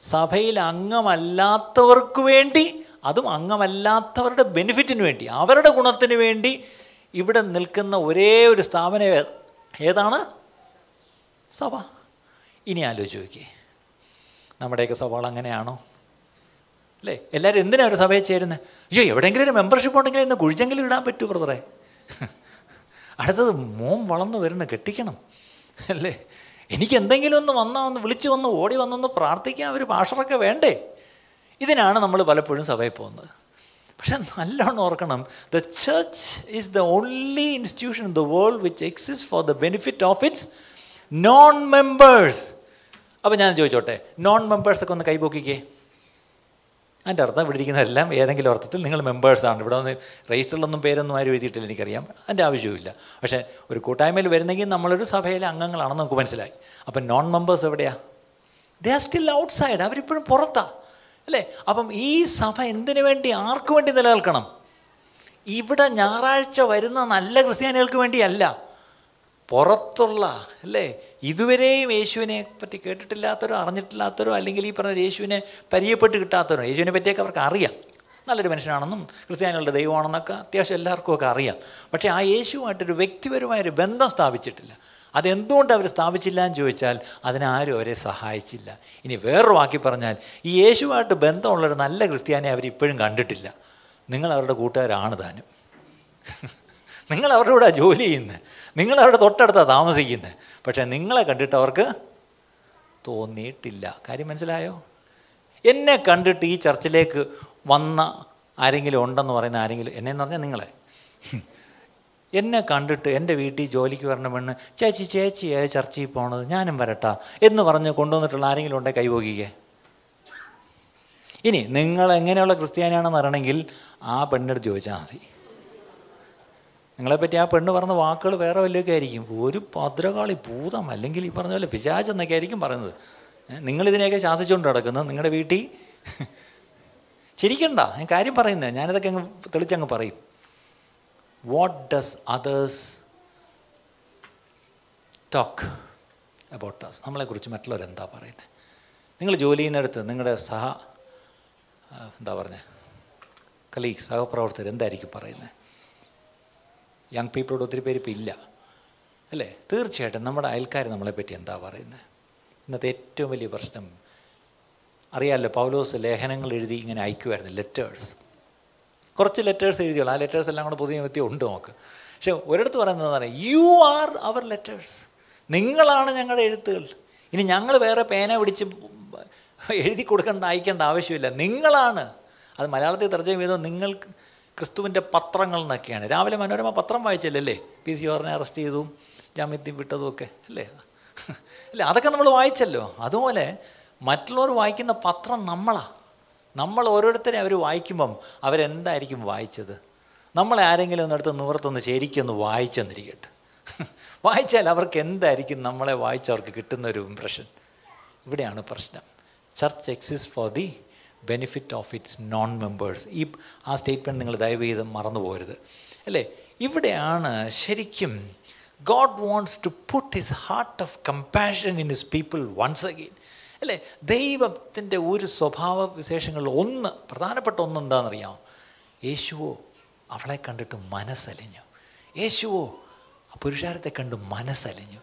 സഭയിൽ അംഗമല്ലാത്തവർക്ക് വേണ്ടി അതും അംഗമല്ലാത്തവരുടെ ബെനിഫിറ്റിന് വേണ്ടി അവരുടെ ഗുണത്തിന് വേണ്ടി ഇവിടെ നിൽക്കുന്ന ഒരേ ഒരു സ്ഥാപനം ഏതാണ്? സഭ. ഇനി ആലോചിച്ച് നോക്കിയേ. നമ്മുടെയൊക്കെ സഭകൾ അങ്ങനെയാണോ? അല്ലേ? എല്ലാവരും എന്തിനാണ് ഒരു സഭയിൽ ചേരുന്നത് അയ്യോ എവിടെയെങ്കിലും ഒരു മെമ്പർഷിപ്പ് ഉണ്ടെങ്കിൽ ഇന്ന് കുഴിച്ചെങ്കിലും ഇടാൻ പറ്റൂ ബ്രദറെ അടുത്തത് മോൻ വളർന്നു വരുന്നു കെട്ടിക്കണം അല്ലേ? എനിക്ക് എന്തെങ്കിലും ഒന്ന് വന്നാൽ ഒന്ന് വിളിച്ച് വന്ന് ഓടി വന്നൊന്ന് പ്രാർത്ഥിക്കാൻ ഒരു ഭാഷറൊക്കെ വേണ്ടേ? ഇതിനാണ് നമ്മൾ പലപ്പോഴും സഭയിൽ പോകുന്നത്. പക്ഷെ നല്ലോണം ഓർക്കണം the church is the only institution in the world which exist for the benefit of its non members അപ്പോൾ ഞാൻ ചോദിച്ചോട്ടെ നോൺ മെമ്പേഴ്സൊക്കെ ഒന്ന് കൈപോക്കിക്കേ അതിന്റെ അർത്ഥം ഇവിടെ ഇരിക്കുന്നതെല്ലാം ഏതെങ്കിലും അർത്ഥത്തിൽ നിങ്ങൾ മെമ്പേഴ്സാണ് ഇവിടെ വന്ന് രജിസ്റ്ററിലൊന്നും പേരൊന്നും ആരും എഴുതിയിട്ടില്ല എനിക്കറിയാം. അതിന്റെ ആവശ്യമില്ല പക്ഷേ ഒരു കൂട്ടായ്മയിൽ വരുന്നെങ്കിൽ നമ്മളൊരു സഭയിലെ അംഗങ്ങളാണെന്ന് നമുക്ക് മനസ്സിലായി. അപ്പം നോൺ മെമ്പേഴ്സ് എവിടെയാണ് they are still outside അവരിപ്പോഴും പുറത്താ. അല്ലേ? അപ്പം ഈ സഭ എന്തിനു വേണ്ടി ആർക്ക് വേണ്ടി നിലനിൽക്കണം? ഇവിടെ ഞായറാഴ്ച വരുന്ന നല്ല ക്രിസ്ത്യാനികൾക്ക് വേണ്ടിയല്ല. പുറത്തുള്ള അല്ലേ? ഇതുവരെയും യേശുവിനെ പറ്റി കേട്ടിട്ടില്ലാത്തവരോ അറിഞ്ഞിട്ടില്ലാത്തവരോ അല്ലെങ്കിൽ ഈ പറഞ്ഞ യേശുവിനെ പരിചയപ്പെട്ട് കിട്ടാത്തവരോ യേശുവിനെ പറ്റിയൊക്കെ അവർക്ക് അറിയാം. നല്ലൊരു മനുഷ്യനാണെന്നും ക്രിസ്ത്യാനികളുടെ ദൈവമാണെന്നൊക്കെ അത്യാവശ്യം എല്ലാവർക്കും ഒക്കെ അറിയാം. പക്ഷേ ആ യേശുവായിട്ടൊരു വ്യക്തിപരമായൊരു ബന്ധം സ്ഥാപിച്ചിട്ടില്ല. അതെന്തുകൊണ്ട് അവർ സ്ഥാപിച്ചില്ല എന്ന് ചോദിച്ചാൽ അതിനാരും അവരെ സഹായിച്ചില്ല. ഇനി വേറൊരു വാക്കി പറഞ്ഞാൽ ഈ യേശുവായിട്ട് ബന്ധമുള്ളൊരു നല്ല ക്രിസ്ത്യാനെ അവർ ഇപ്പോഴും കണ്ടിട്ടില്ല. നിങ്ങൾ അവരുടെ കൂട്ടുകാരാണ് താനും. നിങ്ങൾ അവരുടെ കൂടെ ജോലി ചെയ്യുന്നത് നിങ്ങൾ അവരുടെ തൊട്ടടുത്താണ് താമസിക്കുന്നത് പക്ഷേ നിങ്ങളെ കണ്ടിട്ട് അവർക്ക് തോന്നിയിട്ടില്ല. കാര്യം മനസ്സിലായോ? എന്നെ കണ്ടിട്ട് ഈ ചർച്ചിലേക്ക് വന്ന ആരെങ്കിലും ഉണ്ടെന്ന് പറയുന്ന ആരെങ്കിലും എന്നെന്ന് പറഞ്ഞാൽ നിങ്ങളെ. എന്നെ കണ്ടിട്ട് എന്റെ വീട്ടിൽ ജോലിക്ക് വരണ പെണ്ണ് ചേച്ചി ചേച്ചിയായ ചർച്ചയിൽ പോണത് ഞാനും വരട്ടാ എന്ന് പറഞ്ഞ് കൊണ്ടുവന്നിട്ടുള്ള ആരെങ്കിലും ഉണ്ടെ കൈപോകിക്കേ ഇനി നിങ്ങൾ എങ്ങനെയുള്ള ക്രിസ്ത്യാനിയാണെന്ന് അറിയണമെങ്കിൽ ആ പെണ്ണെടുത്ത് ചോദിച്ചാൽ മതി. നിങ്ങളെപ്പറ്റി ആ പെണ്ണ് പറഞ്ഞ വാക്കുകൾ വേറെ വല്ലതൊക്കെ ആയിരിക്കും. ഒരു ഭദ്രകാളി ഭൂതം അല്ലെങ്കിൽ ഈ പറഞ്ഞ പോലെ പിശാചെന്നൊക്കെ ആയിരിക്കും പറയുന്നത്. നിങ്ങളിതിനെയൊക്കെ ശാസിച്ചുകൊണ്ട് നടക്കുന്നത് നിങ്ങളുടെ വീട്ടിൽ? ശരിക്കണ്ട ഞാൻ കാര്യം പറയുന്നത് ഞാനിതൊക്കെ അങ്ങ് തെളിച്ചങ്ങ് പറയും. What does others talk about us? നമ്മളെക്കുറിച്ച് മറ്റുള്ളവർ എന്താ പറയുന്നത് നിങ്ങൾ ജോലി ചെയ്യുന്നിടത്ത് നിങ്ങളുടെ സഹ എന്താ പറഞ്ഞത് കലീഗ് സഹപ്രവർത്തകർ എന്തായിരിക്കും പറയുന്നത് യങ് പീപ്പിളോട് ഒത്തിരി പേര് ഇപ്പോൾ ഇല്ല. അല്ലേ? തീർച്ചയായിട്ടും നമ്മുടെ അയൽക്കാർ നമ്മളെപ്പറ്റി എന്താ പറയുന്നത് ഇന്നത്തെ ഏറ്റവും വലിയ പ്രശ്നം അറിയാമല്ലോ പൗലോസ് ലേഖനങ്ങൾ എഴുതി ഇങ്ങനെ അയക്കുമായിരുന്നു ലെറ്റേഴ്സ് കുറച്ച് ലെറ്റേഴ്സ് എഴുതിയുള്ളൂ. ആ ലെറ്റേഴ്സ് എല്ലാം കൂടെ പുതിയ വ്യക്തി ഉണ്ട് നമുക്ക്. പക്ഷേ ഒരിടത്ത് പറയുന്നത് എന്താണ് യു ആർ അവർ ലെറ്റേഴ്സ് നിങ്ങളാണ് ഞങ്ങളുടെ എഴുത്തുകൾ. ഇനി ഞങ്ങൾ വേറെ പേന പിടിച്ച് എഴുതി കൊടുക്കേണ്ട അയക്കേണ്ട ആവശ്യമില്ല. നിങ്ങളാണ്. അത് മലയാളത്തിൽ തർജമ ചെയ്തോ നിങ്ങൾക്ക് ക്രിസ്തുവിന്റെ പത്രങ്ങൾ എന്നൊക്കെയാണ്. രാവിലെ മനോരമ പത്രം വായിച്ചല്ലേ? പി സി ഓറിനെ അറസ്റ്റ് ചെയ്തും ജാമ്യത്തിൽ വിട്ടതും ഒക്കെ അല്ലേ? അല്ല അതൊക്കെ നമ്മൾ വായിച്ചല്ലോ. അതുപോലെ മറ്റുള്ളവർ വായിക്കുന്ന പത്രം നമ്മളാണ് നമ്മൾ ഓരോരുത്തരെ അവർ വായിക്കുമ്പം അവരെന്തായിരിക്കും വായിച്ചത്? നമ്മളെ ആരെങ്കിലും ഒന്നെടുത്ത് നിവർത്തൊന്ന് ശരിക്കൊന്ന് വായിച്ചെന്നിരിക്കട്ടെ. വായിച്ചാൽ അവർക്ക് എന്തായിരിക്കും നമ്മളെ വായിച്ചവർക്ക് കിട്ടുന്ന ഒരു ഇമ്പ്രഷൻ ഇവിടെയാണ് പ്രശ്നം. Church exist for the benefit of its non members ഈ ആ സ്റ്റേറ്റ്മെന്റ് നിങ്ങൾ ദയവ് ചെയ്ത് മറന്നു പോകരുത് അല്ലേ? ഇവിടെയാണ് ശരിക്കും God wants to put his heart of compassion in his people once again അല്ലേ? ദൈവത്തിന്റെ ഒരു സ്വഭാവ വിശേഷങ്ങളിൽ ഒന്ന് പ്രധാനപ്പെട്ട ഒന്ന് എന്താണെന്നറിയാമോ? യേശുവോ അവളെ കണ്ടിട്ട് മനസ്സലിഞ്ഞു. യേശുവോ പുരുഷാരത്തെ കണ്ട് മനസ്സലിഞ്ഞു.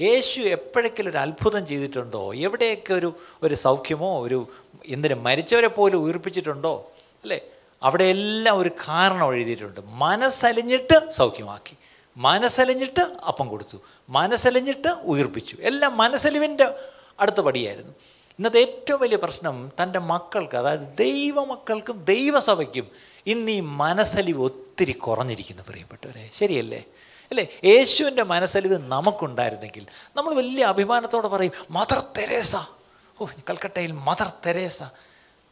യേശു എപ്പോഴെങ്കിലും ഒരു അത്ഭുതം ചെയ്തിട്ടുണ്ടോ? എവിടെയൊക്കെ ഒരു ഒരു സൗഖ്യമോ ഒരു എന്തിനും മരിച്ചവരെ പോലും ഉയർപ്പിച്ചിട്ടുണ്ടോ? അല്ലേ? അവിടെ എല്ലാം ഒരു കാരണം എഴുതിയിട്ടുണ്ട്. മനസ്സലിഞ്ഞിട്ട് സൗഖ്യമാക്കി. മനസ്സലിഞ്ഞിട്ട് അപ്പം കൊടുത്തു. മനസ്സലിഞ്ഞിട്ട് ഉയർപ്പിച്ചു. എല്ലാം മനസ്സലിവിന്റെ അടുത്ത പടിയായിരുന്നു. ഇന്നത്തെ ഏറ്റവും വലിയ പ്രശ്നം തന്റെ മക്കൾക്ക് അതായത് ദൈവമക്കൾക്കും ദൈവസഭയ്ക്കും ഇന്ന് ഈ മനസ്സലിവ് ഒത്തിരി കുറഞ്ഞിരിക്കുന്നു പ്രിയപ്പെട്ടവരെ. ശരിയല്ലേ? അല്ലേ? യേശുവിന്റെ മനസ്സലിവ് നമുക്കുണ്ടായിരുന്നെങ്കിൽ നമ്മൾ വലിയ അഭിമാനത്തോടെ പറയും മദർ തെരേസ ഓ കൽക്കട്ടയിൽ മദർ തെരേസ.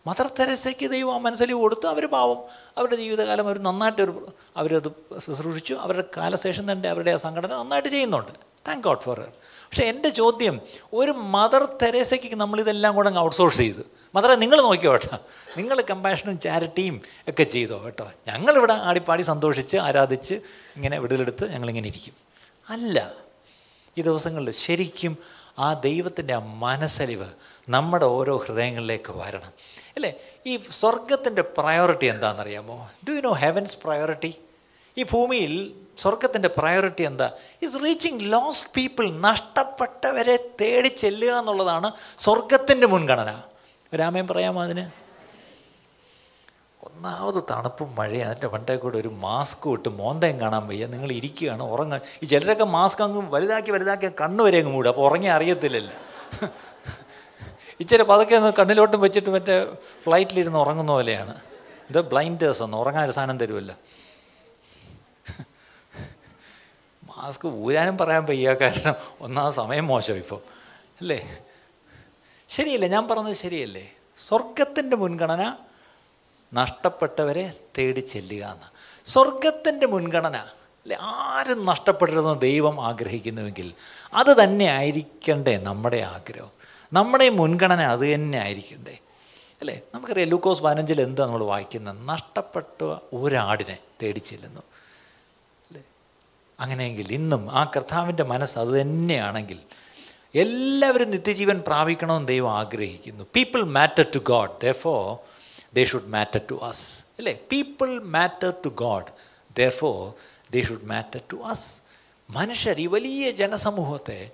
മദർ തെരേസയ്ക്ക് ദൈവം ആ മനസ്സിൽ കൊടുത്തു അവർ പാവം. അവരുടെ ജീവിതകാലം അവർ നന്നായിട്ട് ഒരു അവരത് ശുശ്രൂഷിച്ചു. അവരുടെ കാലശേഷം തന്നെ അവരുടെ ആ സംഘടന നന്നായിട്ട് ചെയ്യുന്നുണ്ട്. താങ്ക് ഗോഡ് ഫോർ ഹർ പക്ഷേ എന്റെ ചോദ്യം ഒരു മദർ തെരേസയ്ക്ക് നമ്മളിതെല്ലാം കൂടെ ഔട്ട്സോഴ്സ് ചെയ്തു. മദറെ നിങ്ങൾ നോക്കിയോ കേട്ടോ നിങ്ങൾ കമ്പാഷനും ചാരിറ്റിയും ഒക്കെ ചെയ്തോ കേട്ടോ ഞങ്ങളിവിടെ ആടിപ്പാടി സന്തോഷിച്ച് ആരാധിച്ച് ഇങ്ങനെ വിടലെടുത്ത് ഞങ്ങളിങ്ങനെ ഇരിക്കും. അല്ല ഈ ദിവസങ്ങളിൽ ശരിക്കും ആ ദൈവത്തിന്റെ ആ മനസ്സലിവ് നമ്മുടെ ഓരോ ഹൃദയങ്ങളിലേക്ക് വരണം. അല്ലേ? ഈ സ്വർഗത്തിന്റെ പ്രയോറിറ്റി എന്താണെന്നറിയാമോ? Do you know heaven's priority ഈ ഭൂമിയിൽ സ്വർഗത്തിന്റെ പ്രയോറിറ്റി എന്താ? ഇസ് റീച്ചിങ് ലോസ്റ്റ് പീപ്പിൾ നഷ്ടപ്പെട്ടവരെ തേടി ചെല്ലുക എന്നുള്ളതാണ് സ്വർഗത്തിന്റെ മുൻഗണന. രാമയം പറയാമോ അതിന്? ഒന്നാമത് തണുപ്പും മഴയും അതിന്റെ പണ്ടേ കൂടെ ഒരു മാസ്ക് ഇട്ട് മോന്തയും കാണാൻ വയ്യ. നിങ്ങൾ ഇരിക്കുകയാണ് ഉറങ്ങാൻ ഈ ചിലരൊക്കെ മാസ്ക് അങ്ങ് വലുതാക്കി വലുതാക്കി കണ്ണ് വരെ അങ്ങ് മൂടും. അപ്പോൾ ഉറങ്ങി അറിയത്തില്ലല്ലോ. ഇച്ചിരി പതുക്കെ ഒന്ന് കണ്ണിലോട്ടും വെച്ചിട്ട് മറ്റേ ഫ്ലൈറ്റിലിരുന്ന് ഉറങ്ങുന്ന പോലെയാണ്. ഇത് ബ്ലൈൻഡേഴ്സ് ഒന്ന് ഉറങ്ങാൻ ഒരു സാധനം തരുമല്ലോ. മാസ്ക് ഊരാനും പറയാൻ വയ്യ കാരണം ഒന്നാമത് സമയം മോശം ഇപ്പോൾ. അല്ലേ? ശരിയല്ലേ? ഞാൻ പറഞ്ഞത് ശരിയല്ലേ? സ്വർഗത്തിന്റെ മുൻഗണന നഷ്ടപ്പെട്ടവരെ തേടി ചെല്ലുക എന്ന്. സ്വർഗത്തിന്റെ മുൻഗണന അല്ലെ ആരും നഷ്ടപ്പെടരുതെന്ന് ദൈവം ആഗ്രഹിക്കുന്നുവെങ്കിൽ അത് തന്നെ ആയിരിക്കണ്ടേ നമ്മുടെ ആഗ്രഹം? നമ്മുടെ മുൻഗണന അത് തന്നെ ആയിരിക്കണ്ടേ? അല്ലേ നമുക്കറിയാം ലൂക്കോസ് പതിനഞ്ചിൽ എന്താ നമ്മൾ വായിക്കുന്നത്? നഷ്ടപ്പെട്ട ഒരാടിനെ തേടി ചെല്ലുന്നു. അല്ലേ? അങ്ങനെയെങ്കിൽ ഇന്നും ആ കർത്താവിന്റെ മനസ്സ് അത് തന്നെയാണെങ്കിൽ എല്ലാവരും നിത്യജീവൻ പ്രാപിക്കണമെന്ന് ദൈവം ആഗ്രഹിക്കുന്നു. People matter to God therefore they should matter to us അല്ലേ people matter to God therefore they should matter to us മനുഷ്യർ ഈ വലിയ ജനസമൂഹത്തെ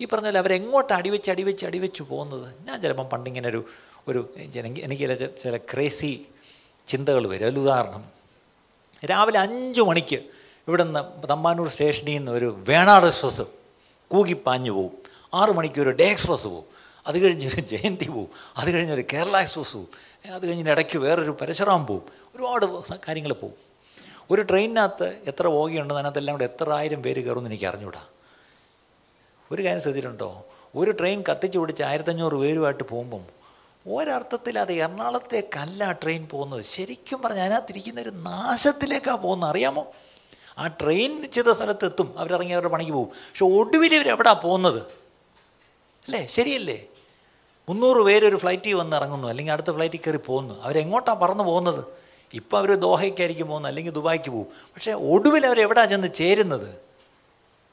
ഈ പറഞ്ഞ പോലെ അവരെങ്ങോട്ട് അടിവെച്ച് അടിവെച്ച് അടിവെച്ച് പോകുന്നത്? ഞാൻ ചിലപ്പം പണ്ടിങ്ങനെ ഒരു ഒരു എനിക്ക് ചില ചില ക്രേസി ചിന്തകൾ വരും. അതിൽ ഉദാഹരണം രാവിലെ അഞ്ച് മണിക്ക് ഇവിടെ നിന്ന് തമ്പാനൂർ സ്റ്റേഷനിൽ നിന്ന് ഒരു വേണാട് എക്സ്പ്രസ് കൂകിപ്പാഞ്ഞു പോവും. ആറു മണിക്ക് ഒരു ഡേ എക്സ്പ്രസ് പോവും. അത് കഴിഞ്ഞൊരു ജയന്തി പോവും. അത് കഴിഞ്ഞൊരു കേരള എക്സ്പ്രസ് പോവും. അത് കഴിഞ്ഞ് ഇടയ്ക്ക് വേറൊരു പരശുറാം പോവും. ഒരുപാട് കാര്യങ്ങൾ പോവും. ഒരു ട്രെയിനിനകത്ത് എത്ര ബോഗിയുണ്ടെന്ന് അതിനകത്തെല്ലാം കൂടെ എത്ര ആയിരം പേര് കയറുമെന്ന് എനിക്ക് അറിഞ്ഞൂടാ. ഒരു കാര്യം ശ്രദ്ധിച്ചിട്ടുണ്ടോ? ഒരു ട്രെയിൻ കത്തിച്ച് പിടിച്ച് ആയിരത്തഞ്ഞൂറ് പേരുമായിട്ട് പോകുമ്പം ഒരർത്ഥത്തിൽ അത് എറണാകുളത്തേക്കല്ല ട്രെയിൻ പോകുന്നത്. ശരിക്കും പറഞ്ഞാൽ അതിനകത്തിരിക്കുന്ന ഒരു നാശത്തിലേക്കാണ് പോകുന്നത്. അറിയാമോ? ആ ട്രെയിൻ ചെയ്ത സ്ഥലത്തെത്തും. അവരിറങ്ങി അവരുടെ പണിക്ക് പോകും. പക്ഷെ ഒടുവിൽ ഇവർ എവിടെയാണ് പോകുന്നത്? അല്ലേ? ശരിയല്ലേ? മുന്നൂറ് പേര് ഒരു ഫ്ലൈറ്റിൽ വന്ന് ഇറങ്ങുന്നു അല്ലെങ്കിൽ അടുത്ത ഫ്ലൈറ്റിൽ കയറി പോകുന്നു. അവരെങ്ങോട്ടാണ് പറന്ന് പോകുന്നത്? ഇപ്പോൾ അവർ ദോഹയ്ക്കായിരിക്കും പോകുന്നത് അല്ലെങ്കിൽ ദുബായിക്ക് പോകും. പക്ഷേ ഒടുവിൽ അവർ എവിടെയാണ് ചെന്ന് ചേരുന്നത്?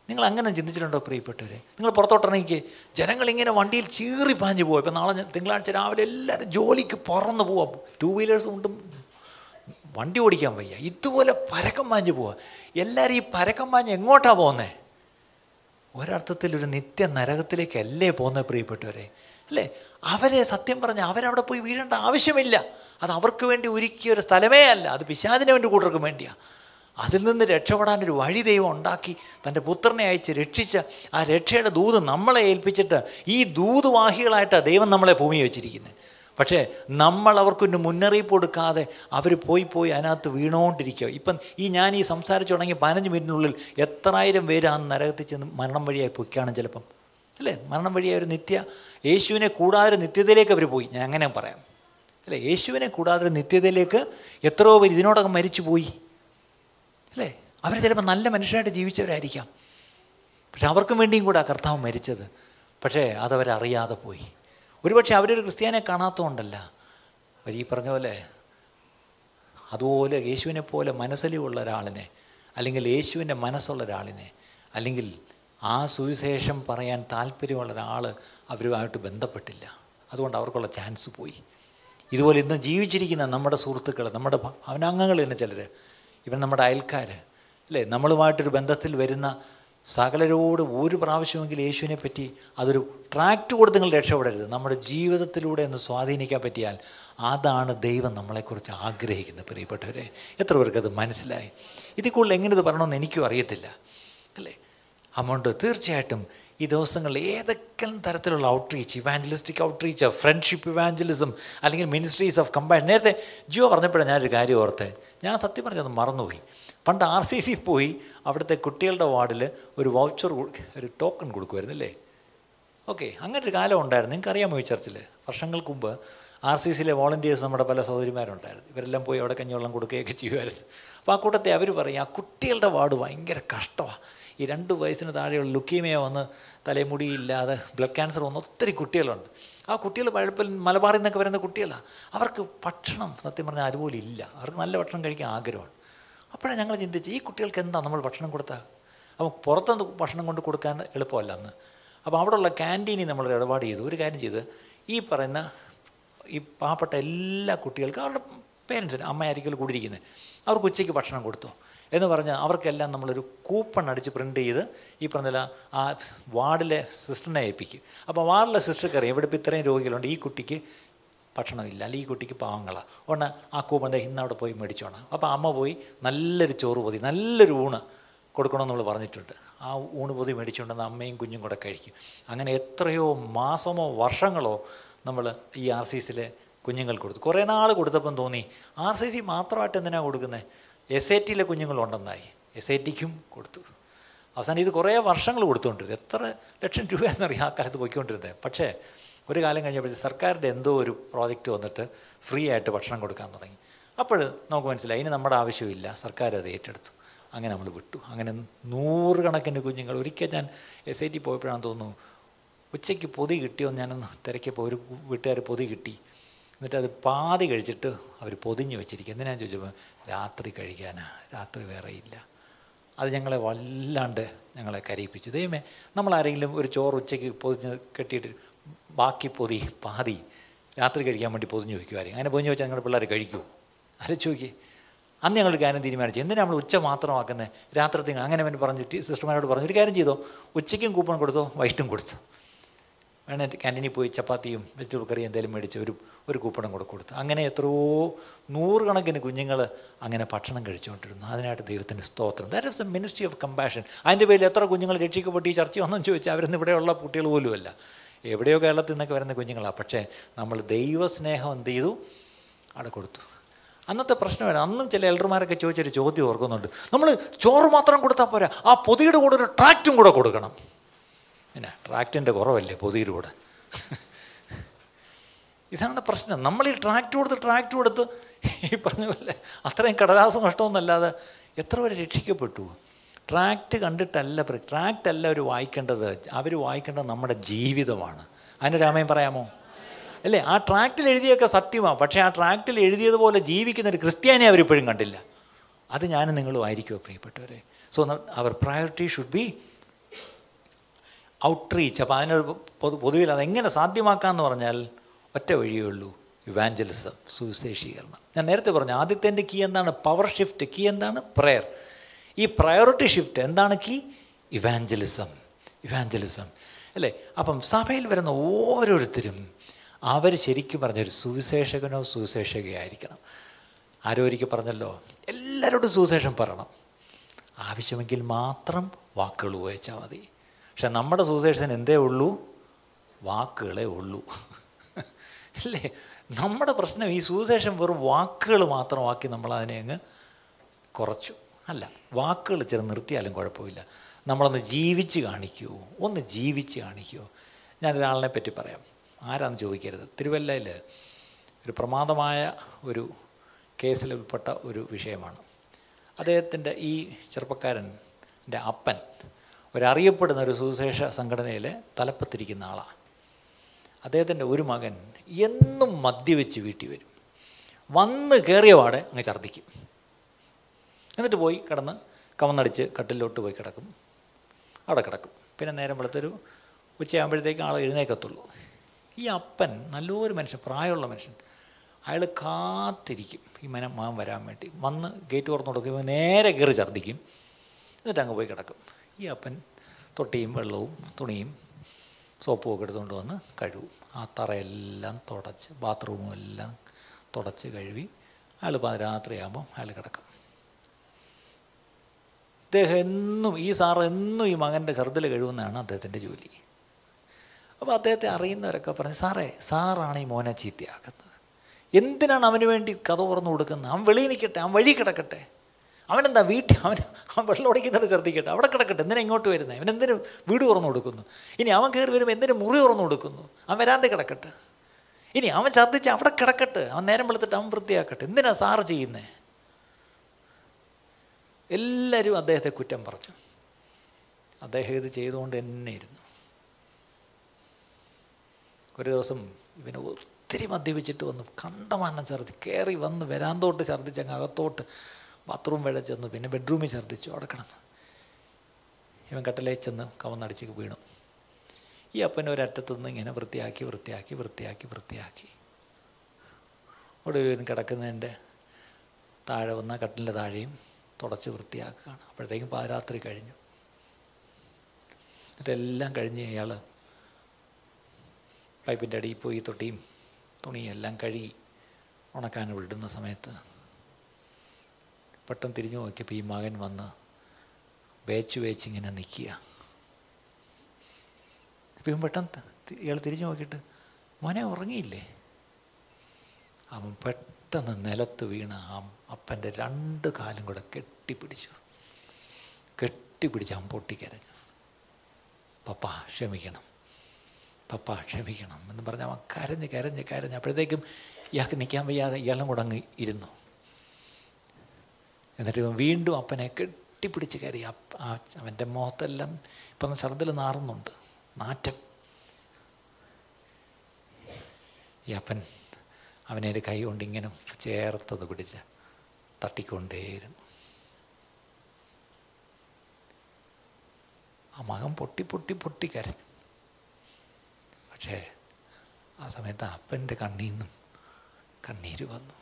നിങ്ങൾ അങ്ങനെ ചിന്തിച്ചിട്ടുണ്ടോ പ്രിയപ്പെട്ടവരെ? നിങ്ങൾ പുറത്തോട്ടിറങ്ങിക്ക് ജനങ്ങൾ ഇങ്ങനെ വണ്ടിയിൽ ചീറി പാഞ്ഞു പോകും ഇപ്പം നാളെ തിങ്കളാഴ്ച രാവിലെ എല്ലാവരും ജോലിക്ക് പറന്ന് പോവാം ടൂ വീലേഴ്സ് കൊണ്ടും വണ്ടി ഓടിക്കാൻ വയ്യ. ഇതുപോലെ പരക്കം പാഞ്ഞു പോവാ എല്ലാവരും ഈ പരക്കം പാഞ്ഞ് എങ്ങോട്ടാണ് പോകുന്നത് ഒരർത്ഥത്തിൽ ഒരു നിത്യ നരകത്തിലേക്കല്ലേ പോകുന്നത് പ്രിയപ്പെട്ടവരെ? അല്ലേ? അവരെ സത്യം പറഞ്ഞ് അവരവിടെ പോയി വീഴേണ്ട ആവശ്യമില്ല. അത് അവർക്ക് വേണ്ടി ഒരുക്കിയ ഒരു സ്ഥലമേ അല്ല. അത് പിശാചിന് വേണ്ടി കൂട്ടർക്കും വേണ്ടിയാണ് അതിൽ നിന്ന് രക്ഷപ്പെടാനൊരു വഴി ദൈവം ഉണ്ടാക്കി തന്റെ പുത്രനെ അയച്ച് രക്ഷിച്ച ആ രക്ഷയുടെ ദൂത് നമ്മളെ ഏൽപ്പിച്ചിട്ട് ഈ ദൂതുവാഹികളായിട്ടാണ് ദൈവം നമ്മളെ ഭൂമി വെച്ചിരിക്കുന്നത് പക്ഷേ നമ്മൾ അവർക്കൊരു മുന്നറിയിപ്പ് കൊടുക്കാതെ അവർ പോയി പോയി അതിനകത്ത് വീണുകൊണ്ടിരിക്കുക ഇപ്പം ഈ ഞാൻ ഈ സംസാരിച്ചു തുടങ്ങി പതിനഞ്ച് മിനിറ്റിനുള്ളിൽ എത്രായിരം പേര് ആ നരകത്തിൽ ചെന്ന് മരണം വഴിയായി ചിലപ്പം. അല്ലേ? മരണം വഴിയായ ഒരു നിത്യ യേശുവിനെ കൂടാതെ നിത്യതയിലേക്ക് അവർ പോയി. ഞാൻ അങ്ങനെ പറയാം. അല്ലേ? യേശുവിനെ കൂടാതെ നിത്യതയിലേക്ക് എത്രയോ പേര് ഇതിനോടകം മരിച്ചു പോയി അല്ലേ? അവർ ചിലപ്പോൾ നല്ല മനുഷ്യരായിട്ട് ജീവിച്ചവരായിരിക്കാം. പക്ഷെ അവർക്കും വേണ്ടിയും കൂടെ ആ കർത്താവ് മരിച്ചത്. പക്ഷേ അതവരറിയാതെ പോയി. ഒരുപക്ഷെ അവരൊരു ക്രിസ്ത്യാനെ കാണാത്തതുകൊണ്ടല്ല. അവർ ഈ പറഞ്ഞ പോലെ അതുപോലെ യേശുവിനെ പോലെ മനസ്സലിവുള്ള ഒരാളിനെ അല്ലെങ്കിൽ യേശുവിന്റെ മനസ്സുള്ള ഒരാളിനെ അല്ലെങ്കിൽ ആ സുവിശേഷം പറയാൻ താല്പര്യമുള്ള ഒരാൾ അവരുമായിട്ട് ബന്ധപ്പെട്ടില്ല. അതുകൊണ്ട് അവർക്കുള്ള ചാൻസ് പോയി. ഇതുപോലെ ഇന്ന് ജീവിച്ചിരിക്കുന്ന നമ്മുടെ സുഹൃത്തുക്കൾ നമ്മുടെ ഭവനാംഗങ്ങൾ തന്നെ ചിലർ ഇവൻ നമ്മുടെ അയൽക്കാർ അല്ലേ? നമ്മളുമായിട്ടൊരു ബന്ധത്തിൽ വരുന്ന സകലരോട് ഒരു പ്രാവശ്യമെങ്കിലും യേശുവിനെ പറ്റി അതൊരു ട്രാക്ട് കൊടുത്ത് നിങ്ങൾ രക്ഷപ്പെടരുത്. നമ്മുടെ ജീവിതത്തിലൂടെ ഒന്ന് സ്വാധീനിക്കാൻ പറ്റിയാൽ അതാണ് ദൈവം നമ്മളെക്കുറിച്ച് ആഗ്രഹിക്കുന്നത് പ്രിയപ്പെട്ടവരെ. എത്ര പേർക്കത് മനസ്സിലായി? ഇതിൽ കൂടുതൽ എങ്ങനെ ഇത് പറയണമെന്ന് എനിക്കും അറിയത്തില്ല. അതുകൊണ്ട് തീർച്ചയായിട്ടും ഈ ദിവസങ്ങളിൽ ഏതൊക്കെ തരത്തിലുള്ള outreach evangelistic outreach friendship evangelism അല്ലെങ്കിൽ മിനിസ്ട്രീസ് ഓഫ് കമ്പൈൻ നേരത്തെ ജിയോ പറഞ്ഞപ്പോഴാണ് ഞാനൊരു കാര്യം ഓർത്തെ. ഞാൻ സത്യം പറഞ്ഞത് മറന്നുപോയി. പണ്ട് ആർ സി സി പോയി അവിടുത്തെ കുട്ടികളുടെ വാർഡിൽ ഒരു വൗച്ചർ ഒരു ടോക്കൺ കൊടുക്കുമായിരുന്നു അല്ലേ ഓക്കെ അങ്ങനെ ഒരു കാലം ഉണ്ടായിരുന്നു. നിങ്ങൾക്ക് അറിയാമോ ഈ ചർച്ചിൽ വർഷങ്ങൾക്ക് മുമ്പ് ആർ സി സിയിലെ വോളണ്ടിയേഴ്സ് നമ്മുടെ പല സഹോദരിമാരുണ്ടായിരുന്നു. ഇവരെല്ലാം പോയി അവിടെ കഞ്ഞിവെള്ളം കൊടുക്കുകയൊക്കെ ചെയ്യുമായിരുന്നു. അപ്പോൾ ആ കൂട്ടത്തെ അവർ പറയും ആ കുട്ടികളുടെ വാർഡ് ഭയങ്കര കഷ്ടമാണ് ഈ രണ്ട് വയസ്സിന് താഴെയുള്ള ലുക്കീമിയ വന്ന് തലമുടിയില്ലാതെ ബ്ലഡ് ക്യാൻസർ വന്ന ഒത്തിരി കുട്ടികളുണ്ട്. ആ കുട്ടികൾ പഴപ്പിൽ മലബാറിൽ നിന്നൊക്കെ വരുന്ന കുട്ടികളാണ് അവർക്ക് ഭക്ഷണം സത്യം പറഞ്ഞാൽ അതുപോലെ ഇല്ല. അവർക്ക് നല്ല ഭക്ഷണം കഴിക്കാൻ ആഗ്രഹമാണ്. അപ്പോഴാണ് ഞങ്ങൾ ചിന്തിച്ച് ഈ കുട്ടികൾക്ക് എന്താ നമ്മൾ ഭക്ഷണം കൊടുത്താൽ അപ്പം പുറത്തുനിന്ന് ഭക്ഷണം കൊണ്ട് കൊടുക്കാൻ എളുപ്പമല്ല അന്ന്. അപ്പോൾ അവിടെയുള്ള ക്യാന്റീനിൽ നമ്മൾ ഇടപാട് ചെയ്തു. ഒരു കാര്യം ചെയ്ത് ഈ പറയുന്ന ഈ പാവപ്പെട്ട എല്ലാ കുട്ടികൾക്കും അവരുടെ പേരൻസിന് അമ്മയായിരിക്കും കൂടിയിരിക്കുന്നത്. അവർക്ക് ഉച്ചയ്ക്ക് ഭക്ഷണം കൊടുത്തു. എന്ന് പറഞ്ഞാൽ അവർക്കെല്ലാം നമ്മളൊരു കൂപ്പൺ അടിച്ച് പ്രിന്റ് ചെയ്ത് ഈ പറഞ്ഞ ആ വാർഡിലെ സിസ്റ്ററിനെ ഏൽപ്പിക്കും. അപ്പോൾ വാർഡിലെ സിസ്റ്റർക്ക് അറിയാം ഇവിടെ ഇപ്പോൾ ഇത്രയും രോഗികളുണ്ട്. ഈ കുട്ടിക്ക് ഭക്ഷണമില്ല അല്ലെങ്കിൽ ഈ കുട്ടിക്ക് പാവങ്ങളാണ് ഉടനെ ആ കൂപ്പൺ ഇന്ന് അവിടെ പോയി മേടിച്ചോണം. അപ്പോൾ അമ്മ പോയി നല്ലൊരു ചോറ് പൊതി നല്ലൊരു ഊണ് കൊടുക്കണമെന്ന് നമ്മൾ പറഞ്ഞിട്ടുണ്ട്. ആ ഊണ് പൊതി മേടിച്ചുകൊണ്ടെന്ന് അമ്മയും കുഞ്ഞും കൂടെ കഴിക്കും. അങ്ങനെ എത്രയോ മാസമോ വർഷങ്ങളോ നമ്മൾ ഈ ആർ സി സിയിലെ കുഞ്ഞുങ്ങൾ കൊടുത്തു. കുറേ നാൾ കൊടുത്തപ്പം തോന്നി ആർ സി സി മാത്രമായിട്ട് എന്തിനാണ് കൊടുക്കുന്നത് എസ് ഐ ടിയിലെ കുഞ്ഞുങ്ങളുണ്ടെന്നായി. എസ് ഐ ടിക്കും കൊടുത്തു. അവസാനം ഇത് കുറേ വർഷങ്ങൾ കൊടുത്തുകൊണ്ടിരുന്നത് എത്ര ലക്ഷം രൂപ എന്നറിയാം ആ കാലത്ത് പോയിക്കൊണ്ടിരുന്നത്. പക്ഷേ ഒരു കാലം കഴിഞ്ഞപ്പോഴത്തേക്ക് സർക്കാരിന്റെ എന്തോ ഒരു പ്രോജക്റ്റ് വന്നിട്ട് ഫ്രീ ആയിട്ട് ഭക്ഷണം കൊടുക്കാൻ തുടങ്ങി. അപ്പോൾ നമുക്ക് മനസ്സിലായി ഇനി നമ്മുടെ ആവശ്യമില്ല. സർക്കാർ അത് ഏറ്റെടുത്തു. അങ്ങനെ നമ്മൾ വിട്ടു. അങ്ങനെ നൂറുകണക്കിന് കുഞ്ഞുങ്ങൾ ഒരിക്കൽ ഞാൻ എസ് ഐ ടി പോയപ്പോഴാണെന്ന് തോന്നുന്നു ഉച്ചയ്ക്ക് പൊതി കിട്ടിയോ ഞാനൊന്ന് തിരക്കിയപ്പോൾ ഒരു വീട്ടുകാർ പൊതി കിട്ടി. എന്നിട്ട് അത് പാതി കഴിച്ചിട്ട് അവർ പൊതിഞ്ഞു വെച്ചിരിക്കും. എന്തിനാന്ന് ചോദിച്ചപ്പോൾ രാത്രി കഴിക്കാനാ രാത്രി വേറെ ഇല്ല. അത് ഞങ്ങളെ വല്ലാണ്ട് ഞങ്ങളെ കരയിപ്പിച്ചു. ദൈവമേ നമ്മളാരെങ്കിലും ഒരു ചോറ് ഉച്ചയ്ക്ക് പൊതിഞ്ഞ് കെട്ടിയിട്ട് ബാക്കി പൊതി പാതി രാത്രി കഴിക്കാൻ വേണ്ടി പൊതിഞ്ഞ് വയ്ക്കുമായിരിക്കും അങ്ങനെ പൊതിഞ്ഞ് വെച്ചാൽ ഞങ്ങളുടെ പിള്ളേർ കഴിക്കുമോ അരച്ചു നോക്കി അന്ന് ഞങ്ങൾ കാര്യം തീരുമാനിച്ചു. എന്തിനാണ് നമ്മൾ ഉച്ച മാത്രമാക്കുന്നത് രാത്രി അങ്ങനെ അവൻ പറഞ്ഞു സിസ്റ്റർമാരോട് പറഞ്ഞു ഒരു കാര്യം ചെയ്തോ? ഉച്ചയ്ക്കും കൂപ്പൺ കൊടുത്തോ? വൈകിട്ടും കൊടുത്തു? വേണേ ക്യാന്റീനിൽ പോയി ചപ്പാത്തിയും വെജിറ്റബിൾ കറി എന്തെങ്കിലും മേടിച്ച് ഒരു ഒരു കൂപ്പണം കൂടെ കൊടുത്തു. അങ്ങനെ എത്രയോ നൂറുകണക്കിന് കുഞ്ഞുങ്ങൾ അങ്ങനെ ഭക്ഷണം കഴിച്ചുകൊണ്ടിരുന്നു. അതിനായിട്ട് ദൈവത്തിന്റെ സ്തോത്രം. That is the ministry of compassion അതിന്റെ പേരിൽ എത്ര കുഞ്ഞുങ്ങൾ രക്ഷിക്കപ്പെട്ട് ഈ ചർച്ച വന്നെന്ന് ചോദിച്ചാൽ അവരൊന്നും ഇവിടെയുള്ള കുട്ടികൾ പോലുമല്ല എവിടെയോ കേരളത്തിൽ നിന്നൊക്കെ വരുന്ന കുഞ്ഞുങ്ങളാണ് പക്ഷേ നമ്മൾ ദൈവസ്നേഹം എന്ത് ചെയ്തു? അവിടെ കൊടുത്തു. അന്നത്തെ പ്രശ്നമാണ് അന്നും ചില എൽഡർമാരൊക്കെ ചോദിച്ചൊരു ചോദ്യം ഓർക്കുന്നുണ്ട്. നമ്മൾ ചോറ് മാത്രം കൊടുത്താൽ പോരാ. ആ പൊതിയുടെ കൂടെ ഒരു ട്രാക്റ്റും കൂടെ കൊടുക്കണം. പിന്നെ ട്രാക്റ്റിന്റെ കുറവല്ലേ പൊതിയുടെ കൂടെ? ഇതാണ് പ്രശ്നം. നമ്മൾ ഈ ട്രാക്റ്റ് കൊടുത്ത് ട്രാക്റ്റ് കൊടുത്ത് ഈ പറഞ്ഞ പോലെ അത്രയും കടലാസ നഷ്ടമൊന്നുമല്ലാതെ എത്ര പേര് രക്ഷിക്കപ്പെട്ടു? ട്രാക്റ്റ് കണ്ടിട്ടല്ല ട്രാക്റ്റ് അല്ല അവർ വായിക്കേണ്ടത്. അവർ വായിക്കേണ്ടത് നമ്മുടെ ജീവിതമാണ്. അതിന് രാമയും പറയാമോ? അല്ലേ? ആ ട്രാക്റ്റിൽ എഴുതിയൊക്കെ സത്യമാണ് പക്ഷേ ആ ട്രാക്റ്റിൽ എഴുതിയതുപോലെ ജീവിക്കുന്ന ഒരു ക്രിസ്ത്യാനി അവരിപ്പോഴും കണ്ടില്ല. അത് ഞാനും നിങ്ങളും ആയിരിക്കുമോ പ്രിയപ്പെട്ടവരെ? So our priority should be outreach അപ്പോൾ അതിനൊരു പൊതു പൊതുവിൽ അതെങ്ങനെ സാധ്യമാക്കാമെന്ന് പറഞ്ഞാൽ ഒറ്റ വഴിയേ ഉള്ളൂ ഇവാഞ്ചലിസം സുവിശേഷീകരണം. ഞാൻ നേരത്തെ പറഞ്ഞു ആദ്യത്തെ കീ എന്താണ്? പവർ ഷിഫ്റ്റ് കീ എന്താണ്? പ്രയർ ഈ പ്രയോറിറ്റി ഷിഫ്റ്റ് എന്താണ് കീ ഇവാഞ്ചലിസം ഇവാഞ്ചലിസം അല്ലേ? അപ്പം സഭയിൽ വരുന്ന ഓരോരുത്തരും അവർ ശരിക്കും പറഞ്ഞൊരു സുവിശേഷകനോ സുവിശേഷകയായിരിക്കണം ആരോ ഒരിക്കൽ പറഞ്ഞല്ലോ എല്ലാവരോടും സുവിശേഷം പറയണം. ആവശ്യമെങ്കിൽ മാത്രം വാക്കുകൾ ഉപയോഗിച്ചാൽ മതി. പക്ഷെ നമ്മുടെ സുവിശേഷത്തിന് എന്തേ ഉള്ളൂ? വാക്കുകളേ ഉള്ളൂ. അല്ലേ? നമ്മുടെ പ്രശ്നം ഈ സുവിശേഷം വെറും വാക്കുകൾ മാത്രമാക്കി നമ്മൾ അതിനെ അങ്ങ് കുറച്ചു. അല്ല വാക്കുകൾ ചില നിർത്തിയാലും കുഴപ്പമില്ല. നമ്മളൊന്ന് ജീവിച്ച് കാണിക്കുമോ ഒന്ന് ജീവിച്ച് കാണിക്കുമോ ഞാനൊരാളിനെ പറ്റി പറയാം. ആരാന്ന് ചോദിക്കരുത്. തിരുവല്ലയിൽ ഒരു പ്രമാദമായ ഒരു കേസിൽ ഉൾപ്പെട്ട ഒരു വിഷയമാണ്. അദ്ദേഹത്തിന്റെ ഈ ചെറുപ്പക്കാരന്റെ അപ്പൻ ഒരറിയപ്പെടുന്ന ഒരു സുവിശേഷ സംഘടനയിൽ തലപ്പത്തിരിക്കുന്ന ആളാണ്. അദ്ദേഹത്തിന്റെ ഒരു മകൻ എന്നും മദ്യവെച്ച് വീട്ടിൽ വരും. വന്ന് കയറിയ പാടെ അങ്ങ് ഛർദ്ദിക്കും. എന്നിട്ട് പോയി കിടന്ന് കവന്നടിച്ച് കട്ടിലോട്ട് പോയി കിടക്കും. അവിടെ കിടക്കും. പിന്നെ നേരം വെളുത്തൊരു ഉച്ചയാകുമ്പോഴത്തേക്കും ആൾ എഴുന്നേക്കത്തുള്ളൂ ഈ അപ്പൻ നല്ലൊരു മനുഷ്യൻ പ്രായമുള്ള മനുഷ്യൻ. അയാൾ കാത്തിരിക്കും. ഈ മനം മാം വരാൻ വേണ്ടി. വന്ന് ഗേറ്റ് തുറന്നു കൊടുക്കുമ്പോൾ നേരെ കയറി ഛർദ്ദിക്കും. എന്നിട്ട് അങ്ങ് പോയി കിടക്കും. ഈ അപ്പൻ തൊട്ടിയും വെള്ളവും തുണിയും സോപ്പും ഒക്കെ എടുത്തുകൊണ്ട് വന്ന് കഴുകും. ആ തറയെല്ലാം തുടച്ച് ബാത്റൂമും എല്ലാം തുടച്ച് കഴുകി അയാൾ രാത്രിയാകുമ്പോൾ അയാൾ കിടക്കും. ഇദ്ദേഹം എന്നും ഈ സാറ് എന്നും ഈ മകന്റെ ചെറുതിൽ കഴിവുന്നതാണ് അദ്ദേഹത്തിന്റെ ജോലി. അപ്പോൾ അദ്ദേഹത്തെ അറിയുന്നവരൊക്കെ പറഞ്ഞു സാറേ സാറാണ് ഈ മോനെ ചീത്തയാക്കുന്നത്. എന്തിനാണ് അവന് വേണ്ടി കഥ തുറന്നു കൊടുക്കുന്നത്? അവൻ വെളിയിൽ നിൽക്കട്ടെ അവൻ വഴി കിടക്കട്ടെ. അവനെന്താ വീട്ടിൽ അവൻ അവൻ വെള്ളം ഉടയ്ക്കുന്നത് ഛർദ്ദിക്കട്ടെ അവിടെ കിടക്കട്ടെ. എന്തിനാ ഇങ്ങോട്ട് വരുന്നത് അവൻ എന്തിനു വീട് തുറന്നു കൊടുക്കുന്നു? ഇനി അവൻ കയറി വരുമ്പോൾ എന്തിനു മുറി തുറന്നു കൊടുക്കുന്നു? അവൻ വരാതെ കിടക്കട്ടെ. ഇനി അവൻ ഛർദ്ദിച്ച് അവിടെ കിടക്കട്ടെ. അവൻ നേരം വെളുത്തിട്ട് അവൻ വൃത്തിയാക്കട്ടെ. എന്തിനാ സാറ് ചെയ്യുന്നത് എല്ലാവരും അദ്ദേഹത്തെ കുറ്റം പറഞ്ഞു. അദ്ദേഹം ഇത് ചെയ്തുകൊണ്ട് തന്നെ ഇരുന്നു. ഒരു ദിവസം ഇവന് ഒത്തിരി മദ്യപിച്ചിട്ട് വന്നു. കണ്ടമാനം ഛർദ്ദി. കയറി വന്ന് വരാന്തോട്ട് ഛർദ്ദിച്ച് അങ്ങ് അകത്തോട്ട് ബാത്റൂം വരെ ചെന്നു. പിന്നെ ബെഡ്റൂമിൽ ഛർദ്ദിച്ചു. അവിടെ കിടന്നു. ഇവൻ കട്ടലേ ചെന്ന് കവന്നടിച്ച് വീണു. ഈ അപ്പൻ ഒരറ്റത്തു നിന്ന് ഇങ്ങനെ വൃത്തിയാക്കി വൃത്തിയാക്കി വൃത്തിയാക്കി വൃത്തിയാക്കി. ഒടുവിൻ കിടക്കുന്നതിന്റെ താഴെ വന്ന കട്ടിലിന്റെ താഴെയും തുടച്ച് വൃത്തിയാക്കുകയാണ്. അപ്പോഴത്തേക്കും പാതിരാത്രി കഴിഞ്ഞു. എന്നിട്ടെല്ലാം കഴിഞ്ഞ് അയാൾ പൈപ്പിന്റെ അടിയിൽ പോയി തൊട്ടിയും തുണിയും എല്ലാം കഴുകി ഉണക്കാൻ വിടുന്ന സമയത്ത് പെട്ടെന്ന് തിരിഞ്ഞു നോക്കിയപ്പോൾ ഈ മകൻ വന്ന് വേച്ച് വേച്ച് ഇങ്ങനെ നിൽക്കുക. അപ്പം ഇവൻ പെട്ടെന്ന് ഇയാൾ തിരിഞ്ഞു നോക്കിയിട്ട് മോനെ ഉറങ്ങിയില്ലേ? അവൻ പെട്ടെന്ന് നിലത്ത് വീണ് ആ അപ്പന്റെ രണ്ട് കാലും കൂടെ കെട്ടിപ്പിടിച്ചു. കെട്ടിപ്പിടിച്ച് അവൻ പൊട്ടിക്കരഞ്ഞു. പപ്പ ക്ഷമിക്കണം. പപ്പ ക്ഷമിക്കണം. എന്ന് പറഞ്ഞ് അവൻ കരഞ്ഞ് കരഞ്ഞ് കരഞ്ഞ് അപ്പോഴത്തേക്കും ഇയാൾക്ക് നിൽക്കാൻ വയ്യാതെ ഇയാളും കൂടെ അങ്ങ് ഇരുന്നു. എന്നിട്ട് ഇവൻ വീണ്ടും അപ്പനെ കെട്ടിപ്പിടിച്ച് കയറി. അവന്റെ മുഖത്തെല്ലാം ഇപ്പം ശബ്ദത്തിൽ നാറുന്നുണ്ട്. നാറ്റം. ഈ അപ്പൻ അവനെ ഒരു കൈ കൊണ്ട് ഇങ്ങനെ ചേർത്തൊന്ന് പിടിച്ച് തട്ടിക്കൊണ്ടേയിരുന്നു. ആ മകൻ പൊട്ടി പൊട്ടി പൊട്ടി കരഞ്ഞു. പക്ഷേ ആ സമയത്ത് അപ്പന്റെ കണ്ണീന്നും കണ്ണീര് വന്നു.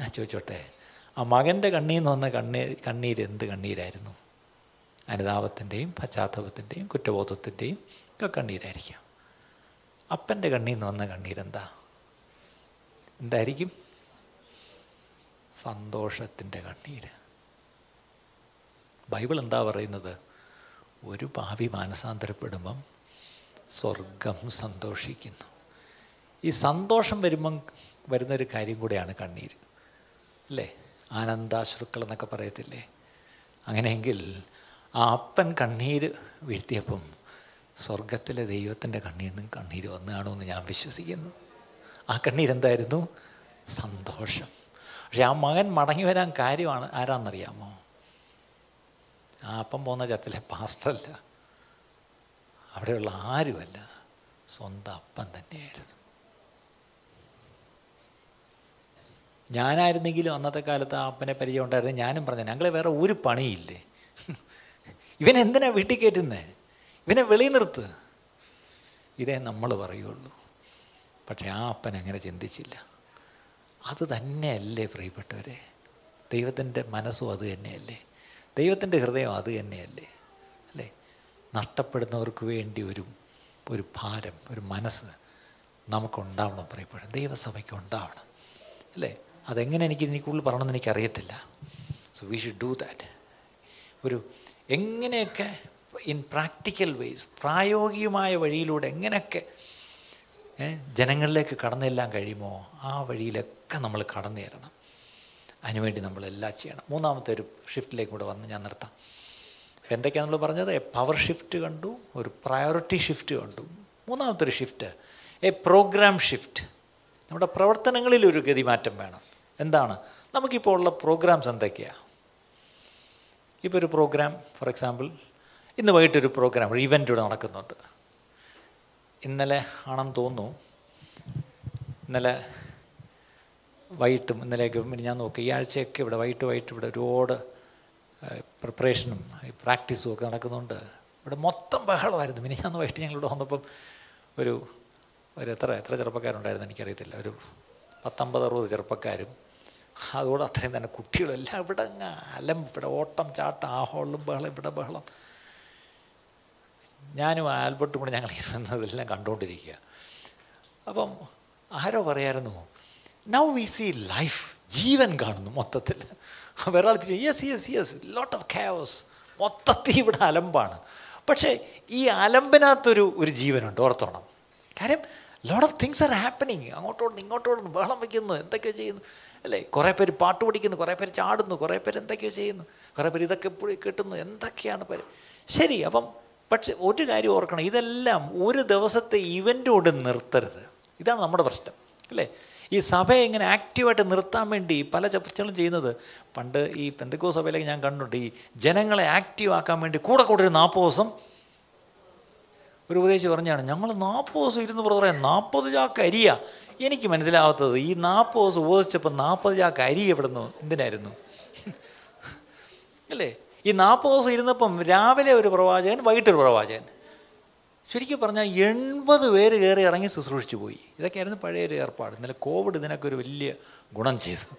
ഞാൻ ചോദിച്ചോട്ടെ ആ മകന്റെ കണ്ണിൽ നിന്ന് വന്ന കണ്ണീർ കണ്ണീര് എന്ത് കണ്ണീരായിരുന്നു? അനുതാപത്തിന്റെയും പശ്ചാത്തലത്തിന്റെയും കുറ്റബോധത്തിന്റെയും ഒക്കെ കണ്ണീരായിരിക്കാം. അപ്പന്റെ കണ്ണിൽ നിന്ന് വന്ന കണ്ണീരെന്താ? എന്തായിരിക്കും? സന്തോഷത്തിന്റെ കണ്ണീര്. ബൈബിൾ എന്താ പറയുന്നത്? ഒരു പാപി മാനസാന്തരപ്പെടുമ്പം സ്വർഗം സന്തോഷിക്കുന്നു. ഈ സന്തോഷം വരുമ്പം വരുന്നൊരു കാര്യം കൂടെയാണ് കണ്ണീര്. അല്ലേ? ആനന്ദാശ്രുക്കൾ എന്നൊക്കെ പറയത്തില്ലേ? അങ്ങനെയെങ്കിൽ ആ അപ്പൻ കണ്ണീര് വീഴ്ത്തിയപ്പം സ്വർഗത്തിലെ ദൈവത്തിന്റെ കണ്ണീരിൽ നിന്നും കണ്ണീര് വന്നു എന്ന് ഞാൻ വിശ്വസിക്കുന്നു. ആ കണ്ണീരെന്തായിരുന്നു? സന്തോഷം. പക്ഷെ ആ മകൻ മടങ്ങി വരാൻ കാര്യമാണ് ആരാന്നറിയാമോ? ആ അപ്പം പോകുന്ന ചർച്ചിലെ പാസ്റ്ററല്ല. അവിടെയുള്ള ആരുമല്ല? സ്വന്തം അപ്പൻ തന്നെയായിരുന്നു. ഞാനായിരുന്നെങ്കിലും അന്നത്തെ കാലത്ത് ആ അപ്പനെ പരിചയം ഉണ്ടായിരുന്നു ഞാനും പറഞ്ഞു ഞങ്ങളെ വേറെ ഒരു പണിയില്ലേ? ഇവനെന്തിനാ വീട്ടിൽ കയറ്റുന്നത് ഇവനെ വെളി നിർത്ത്. ഇതേ നമ്മൾ പറയുള്ളൂ. പക്ഷേ ആ അപ്പൻ അങ്ങനെ ചിന്തിച്ചില്ല. അത് തന്നെയല്ലേ പ്രിയപ്പെട്ടവരെ? ദൈവത്തിന്റെ മനസ്സും അത് തന്നെയല്ലേ? ദൈവത്തിന്റെ ഹൃദയം അത് തന്നെയല്ലേ? അല്ലേ? നഷ്ടപ്പെടുന്നവർക്ക് വേണ്ടി ഒരു ഒരു ഭാരം ഒരു മനസ്സ് നമുക്കുണ്ടാവണം പ്രിയപ്പെട്ട ദൈവസഭയ്ക്ക് ഉണ്ടാവണം. അല്ലേ? അതെങ്ങനെ എനിക്ക് ഇതിനെ കൂടുതൽ പറയണമെന്ന് എനിക്കറിയത്തില്ല. So we should do that ഒരു എങ്ങനെയൊക്കെ ഇൻ പ്രാക്ടിക്കൽ വേസ് പ്രായോഗികമായ വഴിയിലൂടെ എങ്ങനെയൊക്കെ ജനങ്ങളിലേക്ക് കടന്നു കഴിയുമോ ആ വഴിയിലൊക്കെ നമ്മൾ കടന്നു തരണം അതിനുവേണ്ടി നമ്മളെല്ലാം ചെയ്യണം. മൂന്നാമത്തെ ഒരു ഷിഫ്റ്റിലേക്ക് കൂടെ വന്ന് ഞാൻ നിർത്താം. എന്തൊക്കെയാണ് നമ്മൾ പറഞ്ഞത്? എ പവർ ഷിഫ്റ്റ് കണ്ടു ഒരു പ്രയോറിറ്റി ഷിഫ്റ്റ് കണ്ടു. മൂന്നാമത്തെ ഒരു ഷിഫ്റ്റ് എ പ്രോഗ്രാം ഷിഫ്റ്റ് നമ്മുടെ പ്രവർത്തനങ്ങളിൽ ഒരു ഗതിമാറ്റം വേണം. എന്താണ്? നമുക്കിപ്പോൾ ഉള്ള പ്രോഗ്രാംസ് എന്തൊക്കെയാണ് ഇപ്പോൾ ഒരു പ്രോഗ്രാം ഫോർ എക്സാമ്പിൾ ഇന്ന് വൈകിട്ടൊരു പ്രോഗ്രാം ഒരു ഇവന്റ് ഇവിടെ നടക്കുന്നുണ്ട്. ഇന്നലെ ആണെന്ന് തോന്നുന്നു. ഇന്നലെ വൈകിട്ടും ഇന്നലെയൊക്കെ ഞാൻ നോക്കി. ഈ ആഴ്ചയൊക്കെ ഇവിടെ വൈകിട്ട് വൈകിട്ട് ഇവിടെ ഒരുപാട് പ്രിപ്പറേഷനും പ്രാക്ടീസും ഒക്കെ നടക്കുന്നുണ്ട്. ഇവിടെ മൊത്തം ബഹളമായിരുന്നു. പിന്നെ ഞാൻ വൈകിട്ട് ഞങ്ങളിവിടെ വന്നപ്പം ഒരു ഒരു എത്ര എത്ര ചെറുപ്പക്കാരുണ്ടായിരുന്നു എനിക്കറിയത്തില്ല. ഒരു പത്തൊമ്പത് അറുപത് ചെറുപ്പക്കാരും അതുകൂടെ അത്രയും തന്നെ. കുട്ടികളെല്ലാം ഇവിടെ അലം ഇവിടെ ഓട്ടം ചാട്ടം ആഹോളും ബഹളം ഇവിടെ ബഹളം. ഞാനും ആൽബർട്ടും കൂടെ ഞങ്ങൾ ഇരുന്നതെല്ലാം കണ്ടുകൊണ്ടിരിക്കുക. അപ്പം ആരോ പറയായിരുന്നു നൗ വി സി ലൈഫ് ജീവൻ കാണുന്നു മൊത്തത്തിൽ. വേറെ yes yes yes lot of chaos മൊത്തത്തിൽ ഇവിടെ അലമ്പാണ്. പക്ഷേ ഈ അലമ്പിനകത്തൊരു ഒരു ജീവനുണ്ട് ഓർത്തോണം. കാര്യം lot of things are happening അങ്ങോട്ടോടുന്നു ഇങ്ങോട്ടോടുന്നു ബഹളം വയ്ക്കുന്നു എന്തൊക്കെയോ ചെയ്യുന്നു. അല്ലേ? കുറേ പേര് പാട്ട് പഠിക്കുന്നു കുറേ പേര് ചാടുന്നു കുറേ പേര് എന്തൊക്കെയോ ചെയ്യുന്നു. കുറേ പേര് ഇതൊക്കെ കിട്ടുന്നു. എന്തൊക്കെയാണ് പേര് ശരി അപ്പം പക്ഷെ ഒരു കാര്യം ഓർക്കണം. ഇതെല്ലാം ഒരു ദിവസത്തെ ഇവന്റോട് നിർത്തരുത്. ഇതാണ് നമ്മുടെ പ്രശ്നം. അല്ലേ? ഈ സഭയെ ഇങ്ങനെ ആക്റ്റീവായിട്ട് നിർത്താൻ വേണ്ടി പല ചർച്ചകളും ചെയ്യുന്നത് പണ്ട് ഈ പെന്തക്കോ സഭയിലേക്ക് ഞാൻ കണ്ടിട്ടുണ്ട്. ഈ ജനങ്ങളെ ആക്റ്റീവ് ആക്കാൻ വേണ്ടി കൂടെ കൂടെ ഒരു നാൽപ്പത് ദിവസം ഒരു ഉപദേശി പറഞ്ഞാണ് ഞങ്ങൾ നാൽപ്പത് ദിവസം ഇരുന്ന് പറയാം നാൽപ്പത് ചാക്ക് അരിയ. എനിക്ക് മനസ്സിലാവാത്തത് ഈ നാൽപ്പത് ദിവസം ഉപദേശിച്ചപ്പോൾ നാൽപ്പത് ചാക്ക് അരി എവിടെ നിന്ന് എന്തിനായിരുന്നു? അല്ലേ? ഈ നാൽപ്പത് ദിവസം ഇരുന്നപ്പം രാവിലെ ഒരു പ്രവാചകൻ വൈകിട്ടൊരു പ്രവാചകൻ. ശരിക്കും പറഞ്ഞാൽ എൺപത് പേര് കയറി ഇറങ്ങി ശുശ്രൂഷിച്ചു പോയി. ഇതൊക്കെയായിരുന്നു പഴയ ഒരു ഏർപ്പാട്. ഇന്നലെ കോവിഡ് ഇതിനൊക്കെ ഒരു വലിയ ഗുണം ചെയ്തു.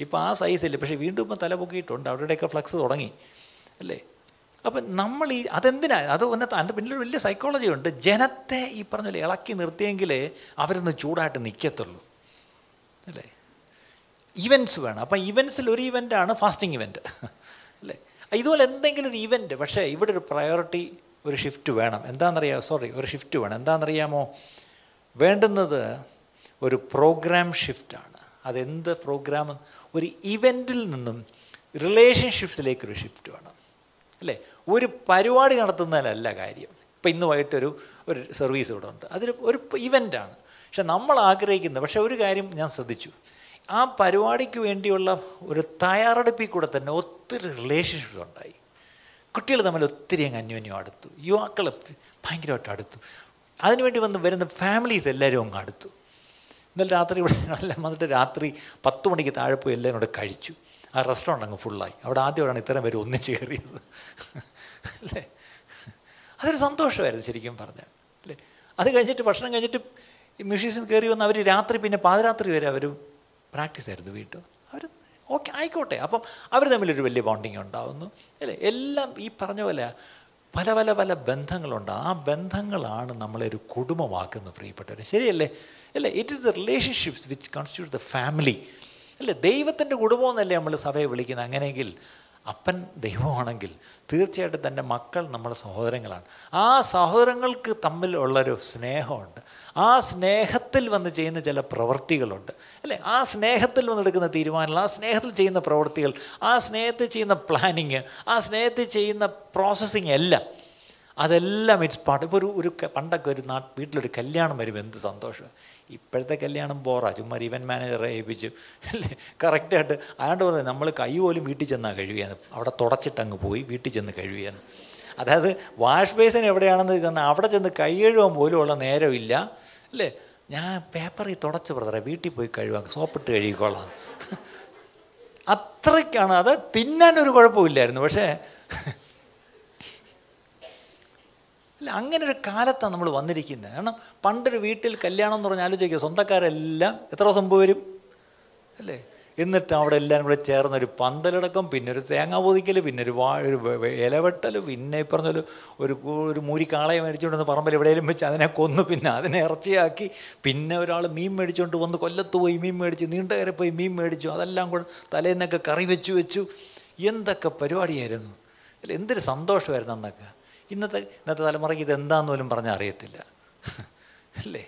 ഇപ്പോൾ ആ സൈസ് ഇല്ല പക്ഷേ വീണ്ടും ഇപ്പം തല പൊക്കിയിട്ടുണ്ട്. അവിടെയൊക്കെ ഫ്ലക്സ് തുടങ്ങി. അല്ലേ? അപ്പം നമ്മൾ ഈ അതെന്തിനാ? അത് ഒന്നത്തെ അതിന്റെ പിന്നിലൊരു വലിയ സൈക്കോളജി ഉണ്ട്. ജനത്തെ ഈ പറഞ്ഞ പോലെ ഇളക്കി നിർത്തിയെങ്കിലേ അവരൊന്ന് ചൂടായിട്ട് നിൽക്കത്തുള്ളൂ അല്ലേ? ഇവന്റ്സ് വേണം. അപ്പം ഇവന്റ്സിൽ ഒരു ഇവന്റാണ് ഫാസ്റ്റിംഗ് ഇവന്റ് അല്ലേ? ഇതുപോലെ എന്തെങ്കിലും ഒരു ഇവന്റ് പക്ഷേ ഇവിടെ ഒരു പ്രയോറിറ്റി ഒരു ഷിഫ്റ്റ് വേണം. എന്താണെന്നറിയാമോ? സോറി ഒരു ഷിഫ്റ്റ് വേണം. എന്താണെന്നറിയാമോ? വേണ്ടുന്നത് ഒരു പ്രോഗ്രാം ഷിഫ്റ്റാണ് അതെന്ത് പ്രോഗ്രാം ഒരു ഇവന്റിൽ നിന്നും റിലേഷൻഷിപ്സിലേക്കൊരു ഷിഫ്റ്റ് വേണം. അല്ലേ? ഒരു പരിപാടി നടത്തുന്നതിലല്ല കാര്യം. ഇപ്പം ഇന്ന് വൈകിട്ടൊരു ഒരു സർവീസ് ഇവിടെ ഉണ്ട്. അതൊരു ഒരു ഇവന്റാണ് പക്ഷെ നമ്മൾ ആഗ്രഹിക്കുന്നത് പക്ഷേ ഒരു കാര്യം ഞാൻ ശ്രദ്ധിച്ചു. ആ പരിപാടിക്ക് വേണ്ടിയുള്ള ഒരു തയ്യാറെടുപ്പിൽ കൂടെ തന്നെ ഒത്തിരി റിലേഷൻഷിപ്പ് ഉണ്ടായി. കുട്ടികൾ തമ്മിൽ ഒത്തിരി അങ്ങ് അന്യോന്യം അടുത്തു. യുവാക്കൾ ഭയങ്കരമായിട്ട് അടുത്തു. അതിനുവേണ്ടി വന്ന് വരുന്ന ഫാമിലീസ് എല്ലാവരും അങ്ങ് അടുത്തു. ഇന്നലെ രാത്രി ഇവിടെ എല്ലാം വന്നിട്ട് രാത്രി പത്ത് മണിക്ക് താഴെ പോയി എല്ലാവരും കൂടെ കഴിച്ചു. ആ റെസ്റ്റോറന്റ് അങ്ങ് ഫുള്ളായി അവിടെ ആദ്യമായിട്ടാണ് ഇത്രയും പേര് ഒന്നിച്ച് കയറിയത്. അല്ലേ? അതൊരു സന്തോഷമായിരുന്നു ശരിക്കും പറഞ്ഞാൽ. അല്ലേ? അത് കഴിഞ്ഞിട്ട് ഭക്ഷണം കഴിഞ്ഞിട്ട് ഈ മ്യൂഷീസിൽ കയറി വന്ന് അവർ രാത്രി പിന്നെ പാതിരാത്രി വരെ അവർ പ്രാക്ടീസ് ആയിരുന്നു വീട്ടിൽ അവർ ഓക്കെ ആയിക്കോട്ടെ. അപ്പം അവർ തമ്മിലൊരു വലിയ ബോണ്ടിങ് ഉണ്ടാവുന്നു. അല്ലേ? എല്ലാം ഈ പറഞ്ഞ പോലെ പല പല പല ബന്ധങ്ങളുണ്ട്. ആ ബന്ധങ്ങളാണ് നമ്മളെ ഒരു കുടുംബമാക്കുന്നത് പ്രിയപ്പെട്ടവർ ശരിയല്ലേ? അല്ലേ? It is the relationships which constitute the family അല്ലേ ദൈവത്തിന്റെ കുടുംബം എന്നല്ലേ നമ്മൾ സഭയെ വിളിക്കുന്നത്? അങ്ങനെയെങ്കിൽ അപ്പൻ ദൈവമാണെങ്കിൽ തീർച്ചയായിട്ടും തന്റെ മക്കൾ നമ്മുടെ സഹോദരങ്ങളാണ്. ആ സഹോദരങ്ങൾക്ക് തമ്മിൽ തമ്മിലുള്ളൊരു സ്നേഹമുണ്ട്. ആ സ്നേഹത്തിൽ വന്ന് ചെയ്യുന്ന ചില പ്രവൃത്തികളുണ്ട് അല്ലേ ആ സ്നേഹത്തിൽ വന്നെടുക്കുന്ന തീരുമാനങ്ങൾ ആ സ്നേഹത്തിൽ ചെയ്യുന്ന പ്രവൃത്തികൾ ആ സ്നേഹത്തിൽ ചെയ്യുന്ന പ്ലാനിങ് ആ സ്നേഹത്തിൽ ചെയ്യുന്ന പ്രോസസ്സിങ് എല്ലാം അതെല്ലാം ഇറ്റ്സ് പാട്ട് ഇപ്പോൾ ഒരു ഒരു പണ്ടൊക്കെ ഒരു നാ വീട്ടിലൊരു കല്യാണം വരുമ്പോൾ എന്ത് സന്തോഷം. ഇപ്പോഴത്തെ കല്യാണം ബോറാ. ചുമ്മാ ഇവന്റ് മാനേജറെ ഏൽപ്പിച്ചു. അല്ലേ? കറക്റ്റായിട്ട് അയാണ്ട് പറഞ്ഞത് നമ്മൾ കൈ പോലും വീട്ടിൽ ചെന്നാൽ കഴുകിയെന്ന്. അവിടെ തുടച്ചിട്ട് അങ്ങ് പോയി വീട്ടിൽ ചെന്ന് കഴുകിയെന്ന്. അതായത് വാഷ് ബേസിൻ എവിടെയാണെന്ന് ചെന്നാൽ അവിടെ ചെന്ന് കൈ കഴുകാൻ പോലും ഉള്ള നേരമില്ല. അല്ലേ? ഞാൻ പേപ്പറിൽ തുടച്ച് ബ്രദറെ വീട്ടിൽ പോയി കഴുകാം സോപ്പിട്ട് കഴുകിക്കോളാം. അത്രയ്ക്കാണ്. അത് തിന്നാനൊരു കുഴപ്പമില്ലായിരുന്നു. പക്ഷേ അല്ല അങ്ങനെ ഒരു കാലത്താണ് നമ്മൾ വന്നിരിക്കുന്നത്. കാരണം പണ്ടൊരു വീട്ടിൽ കല്യാണം എന്ന് പറഞ്ഞാൽ ആലോചിക്കുക സ്വന്തക്കാരെല്ലാം എത്ര ദിവസം വരും? അല്ലേ? എന്നിട്ട് അവിടെ എല്ലാവരും കൂടെ ചേർന്ന് ഒരു പന്തലടക്കം പിന്നെ ഒരു തേങ്ങ പൊതിക്കൽ പിന്നെ ഒരു വാ ഒരു ഇലവെട്ടൽ പിന്നെ ഈ പറഞ്ഞൊരു ഒരു ഒരു കാളയെ മേടിച്ചുകൊണ്ട് പറമ്പിൽ എവിടെയെങ്കിലും വെച്ച് അതിനെ കൊന്നു പിന്നെ അതിനെ ഇറച്ചിയാക്കി പിന്നെ ഒരാൾ മീൻ മേടിച്ചുകൊണ്ട് വന്ന് കൊല്ലത്ത് പോയി മീൻ മേടിച്ച് നീണ്ട കയറി പോയി മീൻ മേടിച്ചു അതെല്ലാം കൂടെ തലേന്നൊക്കെ കറി വെച്ച് വെച്ചു. എന്തൊക്കെ പരിപാടിയായിരുന്നു? അല്ല എന്തൊരു സന്തോഷമായിരുന്നു അന്നൊക്കെ. ഇന്നത്തെ ഇന്നത്തെ തലമുറയ്ക്ക് ഇത് എന്താന്ന് പോലും പറഞ്ഞാൽ അറിയത്തില്ല. അല്ലേ?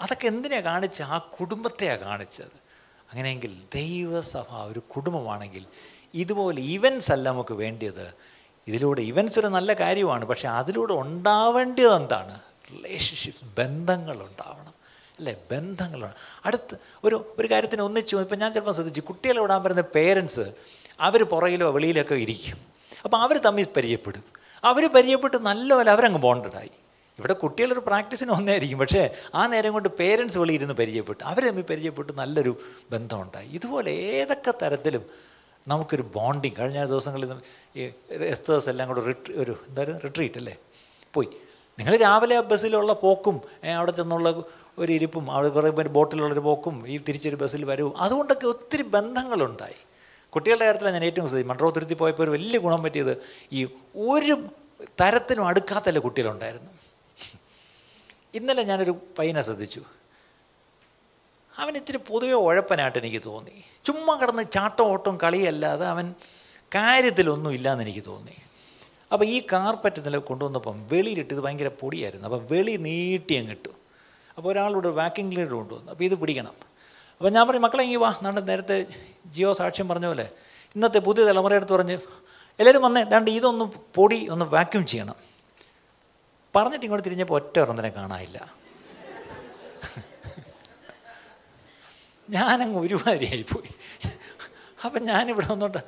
അതൊക്കെ എന്തിനാണ് കാണിച്ച? ആ കുടുംബത്തെയാണ് കാണിച്ചത്. അങ്ങനെയെങ്കിൽ ദൈവസഭ ഒരു കുടുംബമാണെങ്കിൽ ഇതുപോലെ ഇവൻസ് അല്ല നമുക്ക് വേണ്ടിയത്. ഇതിലൂടെ ഇവൻസ് ഒരു നല്ല കാര്യമാണ്. പക്ഷേ അതിലൂടെ ഉണ്ടാവേണ്ടത് എന്താണ്? റിലേഷൻഷിപ്പ് ബന്ധങ്ങൾ ഉണ്ടാവണം. അല്ലേ? ബന്ധങ്ങളാണ് അടുത്ത് ഒരു ഒരു കാര്യത്തിന് ഒന്നിച്ചു ഇപ്പം ഞാൻ ചിലപ്പോൾ ശ്രദ്ധിച്ചു കുട്ടികളെ വിടാൻ വരുന്ന പേരൻസ് അവർ പുറകിലോ വെളിയിലൊക്കെ ഇരിക്കും. അപ്പോൾ അവർ തമ്മിൽ പരിചയപ്പെടും. അവർ പരിചയപ്പെട്ട് നല്ലപോലെ അവരങ്ങ് ബോണ്ടഡായി ഇവിടെ കുട്ടികളൊരു പ്രാക്ടീസിന് ഒന്നായിരിക്കും പക്ഷേ ആ നേരം കൊണ്ട് പേരൻസ് വെളിയിരുന്ന് പരിചയപ്പെട്ടു. അവർ തമ്മിൽ പരിചയപ്പെട്ട് നല്ലൊരു ബന്ധമുണ്ടായി ഇതുപോലെ ഏതൊക്കെ തരത്തിലും നമുക്കൊരു ബോണ്ടിങ് കഴിഞ്ഞ ദിവസങ്ങളിൽ ഈ എസ്തേഴ്സ് എല്ലാം കൂടെ റിട്രീ ഒരു എന്തായാലും റിട്രീറ്റ് അല്ലേ? പോയി. നിങ്ങൾ രാവിലെ ബസ്സിലുള്ള പോക്കും അവിടെ ചെന്നുള്ള ഒരു ഇരിപ്പും അവിടെ കുറേ പേര് ബോട്ടിലുള്ളൊരു പോക്കും ഈ തിരിച്ചൊരു ബസ്സിൽ വരവും അതുകൊണ്ടൊക്കെ ഒത്തിരി ബന്ധങ്ങളുണ്ടായി. കുട്ടികളുടെ കാര്യത്തിലാണ് ഞാൻ ഏറ്റവും ശ്രദ്ധിച്ചു മൺട്രോ തുരുത്തി പോയപ്പോൾ ഒരു വലിയ ഗുണം പറ്റിയത് ഈ ഒരു തരത്തിനും അടുക്കാത്തല്ല കുട്ടികളുണ്ടായിരുന്നു. ഇന്നലെ ഞാനൊരു പയ്യനെ ശ്രദ്ധിച്ചു. അവൻ ഇത്തിരി പൊതുവെ ഉഴപ്പനായിട്ട് എനിക്ക് തോന്നി. ചുമ്മാ കിടന്ന് ചാട്ടം ഓട്ടം കളിയല്ലാതെ അവൻ കാര്യത്തിലൊന്നും ഇല്ലയെന്ന് എനിക്ക് തോന്നി. അപ്പോൾ ഈ കാർപ്പറ്റ് നില കൊണ്ടുവന്നപ്പം വെളിയിലിട്ട് ഇത് ഭയങ്കര പൊടിയായിരുന്നു. അപ്പം വെളി നീട്ടി അങ്ങ് ഇട്ടു. അപ്പോൾ ഒരാളിവിടെ വാക്കിംഗ് ലീഡർ കൊണ്ടുവന്നു. അപ്പോൾ ഇത് പിടിക്കണം. അപ്പോൾ ഞാൻ പറയും മക്കളെ ഇങ്ങി വാ. നാണ്ട് നേരത്തെ ജിയോ സാക്ഷ്യം പറഞ്ഞ പോലെ ഇന്നത്തെ പുതിയ തലമുറയെടുത്ത് പറഞ്ഞ് എല്ലാവരും വന്നേ ദാണ്ട് ഇതൊന്ന് പൊടി ഒന്ന് വാക്യൂം ചെയ്യണം. പറഞ്ഞിട്ട് ഇങ്ങോട്ട് തിരിഞ്ഞപ്പോൾ ഒറ്റ ഒരെണ്ണത്തിനെ കാണാനില്ല. ഞാനങ്ങ് ഒരുമാതിരിയായിപ്പോയി അപ്പം ഞാനിവിടെ വന്നോട്ട്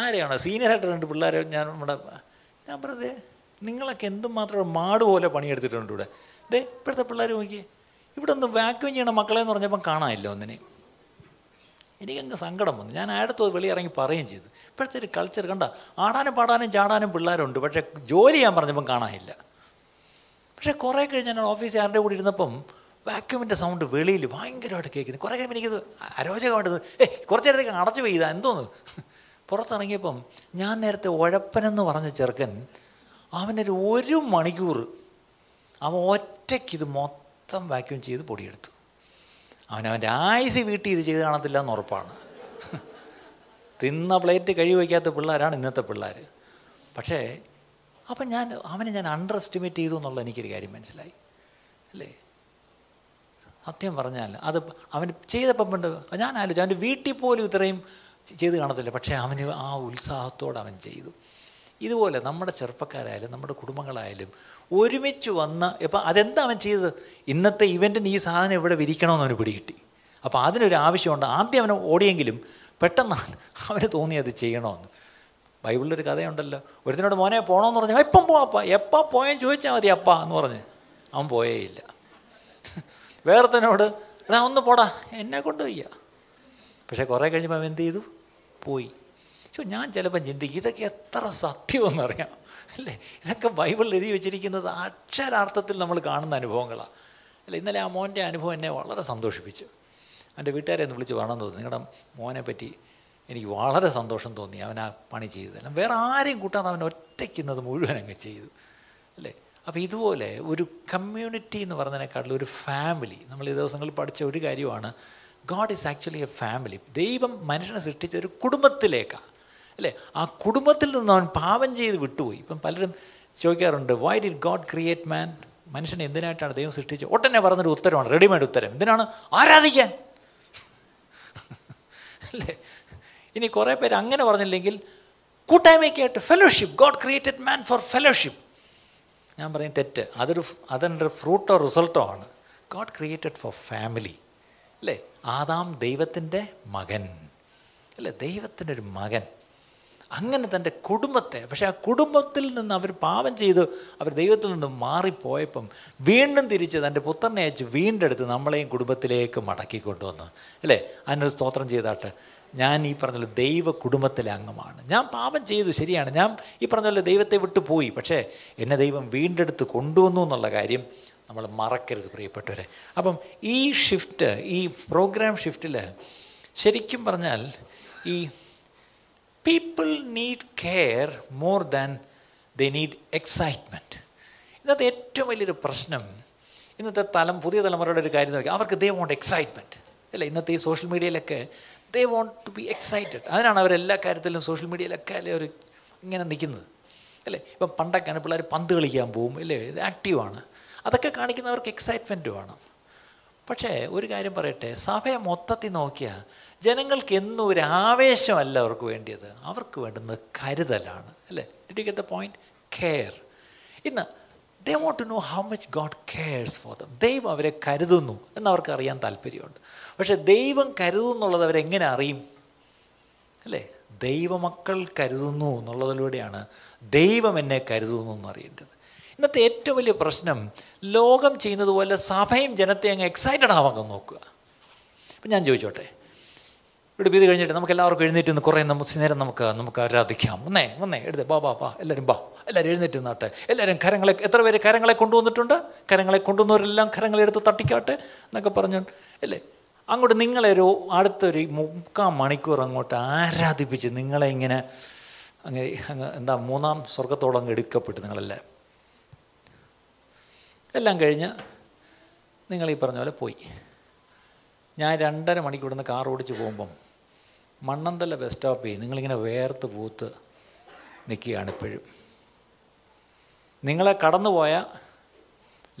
ആരെയാണോ? സീനിയറായിട്ട് രണ്ട് പിള്ളേരെ ഞാൻ നമ്മുടെ ഞാൻ പറഞ്ഞത് നിങ്ങളൊക്കെ എന്തും മാത്രം മാട് പോലെ പണിയെടുത്തിട്ടുണ്ട് ഇവിടെ. ദേ ഇപ്പോഴത്തെ പിള്ളേർ നോക്കിയേ ഇവിടെ ഒന്ന് വാക്യൂം ചെയ്യണം മക്കളെ എന്ന് പറഞ്ഞപ്പം കാണാനില്ല ഒന്നിനെയും. എനിക്കങ്ങ് സങ്കടം വന്നു. ഞാൻ വെളി വെളിയിറങ്ങി പറയുകയും ചെയ്തു. ഇപ്പോഴത്തെ ഒരു കൾച്ചർ കണ്ട ആടാനും പാടാനും ചാടാനും പിള്ളേരുണ്ട്. പക്ഷേ ജോലി ചെയ്യാൻ പറഞ്ഞപ്പം കാണാനില്ല. പക്ഷേ കുറേ കഴിഞ്ഞ് ഞാൻ ഓഫീസിൽ ആരുടെ കൂടി ഇരുന്നപ്പം വാക്യൂമിന്റെ സൗണ്ട് വെളിയിൽ ഭയങ്കരമായിട്ട് കേൾക്കുന്നത് കുറേ കഴിയുമ്പോൾ എനിക്കത് അരോചകമായിട്ട് ഏ കുറച്ച് നേരത്തേക്ക് അടച്ചു പെയ്താ എന്തോന്ന്? പുറത്തിറങ്ങിയപ്പം ഞാൻ നേരത്തെ ഉഴപ്പനെന്ന് പറഞ്ഞ ചെറുക്കൻ അവനൊരു ഒരു മണിക്കൂർ അവൻ ഒറ്റയ്ക്ക് ഇത് മൊത്തം വാക്യൂം ചെയ്ത് പൊടിയെടുത്തു. അവൻ അവന്റെ ആയുസ് വീട്ടിൽ ഇത് ചെയ്ത് കാണത്തില്ല എന്ന് ഉറപ്പാണ്. തിന്ന പ്ലേറ്റ് കഴിവ് വയ്ക്കാത്ത പിള്ളേരാണ് ഇന്നത്തെ പിള്ളേർ. പക്ഷേ അപ്പം ഞാൻ അവനെ ഞാൻ അണ്ടർ എസ്റ്റിമേറ്റ് ചെയ്തു എന്നുള്ള എനിക്കൊരു കാര്യം മനസ്സിലായി. അല്ലേ? സത്യം പറഞ്ഞാൽ അത് അവൻ ചെയ്തപ്പം പണ്ട് ഞാൻ ആലോചിച്ചു അവന്റെ വീട്ടിൽ പോലും ഇത്രയും ചെയ്ത് കാണത്തില്ല. പക്ഷേ അവന് ആ ഉത്സാഹത്തോടെ അവൻ ചെയ്തു. ഇതുപോലെ നമ്മുടെ ചെറുപ്പക്കാരായാലും നമ്മുടെ കുടുംബങ്ങളായാലും ഒരുമിച്ച് വന്ന് ഇപ്പം അതെന്താ അവൻ ചെയ്തത്? ഇന്നത്തെ ഇവന്റിന് ഈ സാധനം ഇവിടെ വിരിക്കണമെന്ന് അവന് പിടികിട്ടി. അപ്പോൾ അതിനൊരു ആവശ്യമുണ്ട്. ആദ്യം അവന് ഓടിയെങ്കിലും പെട്ടെന്നാണ് അവന് തോന്നി അത് ചെയ്യണമെന്ന്. ബൈബിളിലൊരു കഥയുണ്ടല്ലോ. ഒരുത്തിനോട് മോനെ പോകണമെന്ന് പറഞ്ഞു എപ്പം പോവാപ്പ എപ്പം പോയാൽ ചോദിച്ചാൽ മതി അപ്പ എന്ന് പറഞ്ഞ് അവൻ പോയേ പോയേയില്ല. വേറെത്തനോട് എടാ ഒന്ന് പോടാ എന്നെ കൊണ്ടുപോയ്യ പക്ഷേ കുറേ കഴിയുമ്പോൾ അവൻ എന്ത് ചെയ്തു? പോയി. പക്ഷേ ഞാൻ ചിലപ്പോൾ ചിന്തിക്കും ഇതൊക്കെ എത്ര സത്യമെന്നറിയാം. അല്ലേ? ഇതൊക്കെ ബൈബിളിൽ എഴുതി വെച്ചിരിക്കുന്നത് അക്ഷരാർത്ഥത്തിൽ നമ്മൾ കാണുന്ന അനുഭവങ്ങളാണ് അല്ല? ഇന്നലെ ആ മോന്റെ അനുഭവം എന്നെ വളരെ സന്തോഷിപ്പിച്ചു. എന്റെ വീട്ടുകാരെ ഒന്ന് വിളിച്ച് വേണമെന്ന് തോന്നി. നിങ്ങളുടെ മോനെ പറ്റി എനിക്ക് വളരെ സന്തോഷം തോന്നി അവൻ ആ പണി ചെയ്തതെല്ലാം. വേറെ ആരെയും കൂട്ടാതെ അവൻ ഒറ്റയ്ക്കുന്നത് മുഴുവൻ അങ്ങ് ചെയ്തു. അല്ലേ? അപ്പോൾ ഇതുപോലെ ഒരു കമ്മ്യൂണിറ്റി എന്ന് പറഞ്ഞതിനേക്കാട്ടിൽ ഒരു ഫാമിലി. നമ്മൾ ഈ ദിവസങ്ങളിൽ പഠിച്ച ഒരു കാര്യമാണ് God is actually a family. ദൈവം മനുഷ്യനെ സൃഷ്ടിച്ച ഒരു കുടുംബത്തിലേക്കാണ് അല്ലേ? ആ കുടുംബത്തിൽ നിന്ന് അവൻ പാപം ചെയ്ത് വിട്ടുപോയി. ഇപ്പം പലരും ചോദിക്കാറുണ്ട് why did God create man മനുഷ്യനെ എന്തിനായിട്ടാണ് ദൈവം സൃഷ്ടിച്ചത്? ഒട്ടനെ പറഞ്ഞൊരു ഉത്തരമാണ് റെഡിമെയ്ഡ് ഉത്തരം. എന്തിനാണ്? ആരാധിക്കാൻ. അല്ലേ? ഇനി കുറേ പേര് അങ്ങനെ പറഞ്ഞില്ലെങ്കിൽ കൂട്ടായ്മയ്ക്കായിട്ട് fellowship God created man for fellowship ഞാൻ പറയും തെറ്റ്. അതൊരു അതിന്റെ ഫ്രൂട്ടോ റിസൾട്ടോ ആണ്. ഗോഡ് ക്രിയേറ്റഡ് ഫോർ ഫാമിലി അല്ലേ? ആദാം ദൈവത്തിന്റെ മകൻ. അല്ലേ? ദൈവത്തിന്റെ ഒരു മകൻ. അങ്ങനെ തന്റെ കുടുംബത്തെ പക്ഷേ ആ കുടുംബത്തിൽ നിന്ന് അവർ പാപം ചെയ്ത് അവർ ദൈവത്തിൽ നിന്ന് മാറിപ്പോയപ്പം വീണ്ടും തിരിച്ച് തന്റെ പുത്രനെ അയച്ച് വീണ്ടെടുത്ത് നമ്മളെയും കുടുംബത്തിലേക്ക് മടക്കി കൊണ്ടുവന്നു അല്ലേ? അതിനൊരു സ്തോത്രം ചെയ്താട്ട് ഞാൻ ഈ പറഞ്ഞ ദൈവ കുടുംബത്തിലെ അംഗമാണ്. ഞാൻ പാപം ചെയ്തു ശരിയാണ്. ഞാൻ ഈ പറഞ്ഞ ദൈവത്തെ വിട്ടു പോയി. പക്ഷേ എന്നെ ദൈവം വീണ്ടെടുത്ത് കൊണ്ടുവന്നു എന്നുള്ള കാര്യം നമ്മൾ മറക്കരുത് പ്രിയപ്പെട്ടവരെ. അപ്പം ഈ ഷിഫ്റ്റ് ഈ പ്രോഗ്രാം ഷിഫ്റ്റിൽ ശരിക്കും പറഞ്ഞാൽ ഈ people need care more than they need excitement ഇന്നത്തെ ഏറ്റവും വലിയൊരു പ്രശ്നം ഇന്നത്തെ തലം പുതിയ തലമുറയുടെ ഒരു കാര്യം നോക്കി അവർക്ക് ദേ വോണ്ട് എക്സൈറ്റ്മെന്റ് അല്ലേ? ഇന്നത്തെ ഈ സോഷ്യൽ മീഡിയയിലൊക്കെ they want to be excited അതിനാണ് അവരെല്ലാ കാര്യത്തിലും സോഷ്യൽ മീഡിയയിലൊക്കെ അല്ലേ അവർ ഇങ്ങനെ നിൽക്കുന്നത്. അല്ലേ? ഇപ്പം പണ്ടൊക്കെയാണ് പിള്ളേർ പന്ത് കളിക്കാൻ പോവും അല്ലേ? ഇത് ആക്റ്റീവാണ് അതൊക്കെ കാണിക്കുന്നവർക്ക് എക്സൈറ്റ്മെന്റ് വേണം. പക്ഷേ ഒരു കാര്യം പറയട്ടെ സഭയെ മൊത്തത്തിൽ നോക്കിയാൽ ജനങ്ങൾക്ക് എന്നും ഒരു ആവേശമല്ല അവർക്ക് വേണ്ടിയത്. അവർക്ക് വേണ്ടുന്നത് കരുതലാണ് അല്ലേ? Did get the point care ഇന്ന് they want to know how much God cares for them ദൈവം അവരെ കരുതുന്നു എന്ന് അവർക്ക് അറിയാൻ താല്പര്യമുണ്ട്. പക്ഷേ ദൈവം കരുതുന്നു എന്നുള്ളത് അവരെങ്ങനെ അറിയും? അല്ലേ? ദൈവമക്കൾ കരുതുന്നു എന്നുള്ളതിലൂടെയാണ് ദൈവം എന്നെ കരുതുന്നു എന്ന് അറിയേണ്ടത്. ഇന്നത്തെ ഏറ്റവും വലിയ പ്രശ്നം ലോകം ചെയ്യുന്നത് പോലെ സഭയും ജനത്തെ അങ്ങ് എക്സൈറ്റഡ് ആവാൻ നോക്കുക. അപ്പം ഞാൻ ചോദിച്ചോട്ടെ ഇത് കഴിഞ്ഞിട്ട് നമുക്ക് എല്ലാവർക്കും എഴുന്നേറ്റ് നിന്ന് കുറേ നമുക്ക് നേരം നമുക്ക് നമുക്ക് ആരാധിക്കാം. ഒന്നേ ഒന്നേ എടുത്ത്. ബാ ബാ ബാ. എല്ലാവരും ബാ. എല്ലാവരും എഴുന്നേറ്റ് നിന്നാട്ടെ. എല്ലാവരും കരങ്ങളെ എത്ര പേര് കരങ്ങളെ കൊണ്ടുവന്നിട്ടുണ്ട്? കരങ്ങളെ കൊണ്ടുവന്നവരെല്ലാം കരങ്ങളെടുത്ത് തട്ടിക്കാട്ടെ എന്നൊക്കെ പറഞ്ഞു. അല്ലേ? അങ്ങോട്ട് നിങ്ങളെ ഒരു അടുത്തൊരു മുക്കാൽ മണിക്കൂർ അങ്ങോട്ട് ആരാധിപ്പിച്ച് നിങ്ങളെ ഇങ്ങനെ അങ്ങ് അങ്ങ് എന്താ മൂന്നാം സ്വർഗത്തോളം അങ്ങ് എടുക്കപ്പെട്ടു നിങ്ങളെല്ലാം? എല്ലാം കഴിഞ്ഞ് നിങ്ങൾ ഈ പറഞ്ഞ പോലെ പോയി. ഞാൻ രണ്ടര മണിക്കൂർ ഇവിടുന്ന് കാർ ഓടിച്ച് പോകുമ്പം മണ്ണന്തല ബസ് സ്റ്റോപ്പിൽ നിങ്ങളിങ്ങനെ വേർത്ത് പൂത്ത് നിൽക്കുകയാണ് ഇപ്പോഴും. നിങ്ങളെ കടന്നുപോയ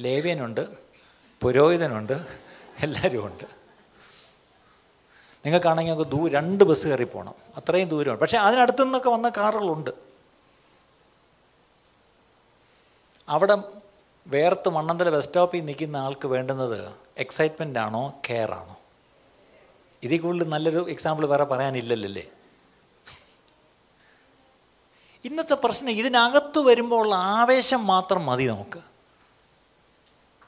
ലേവ്യനുണ്ട് പുരോഹിതനുണ്ട് എല്ലാവരും ഉണ്ട് നിങ്ങൾക്കാണെങ്കിൽ നമുക്ക് ദൂ രണ്ട് ബസ് കയറി പോകണം. അത്രയും ദൂരമാണ്. പക്ഷേ അതിനടുത്തു നിന്നൊക്കെ വന്ന കാറുകളുണ്ട്. അവിടെ വേർത്ത് മണ്ണന്തല ബസ് സ്റ്റോപ്പിൽ നിൽക്കുന്ന ആൾക്ക് വേണ്ടുന്നത് എക്സൈറ്റ്മെന്റ് ആണോ കെയർ ആണോ? ഇതിൽ കൂടുതൽ നല്ലൊരു എക്സാമ്പിൾ വേറെ പറയാനില്ലല്ലേ ഇന്നത്തെ പ്രശ്നം ഇതിനകത്ത് വരുമ്പോൾ ഉള്ള ആവേശം മാത്രം മതി നമുക്ക്.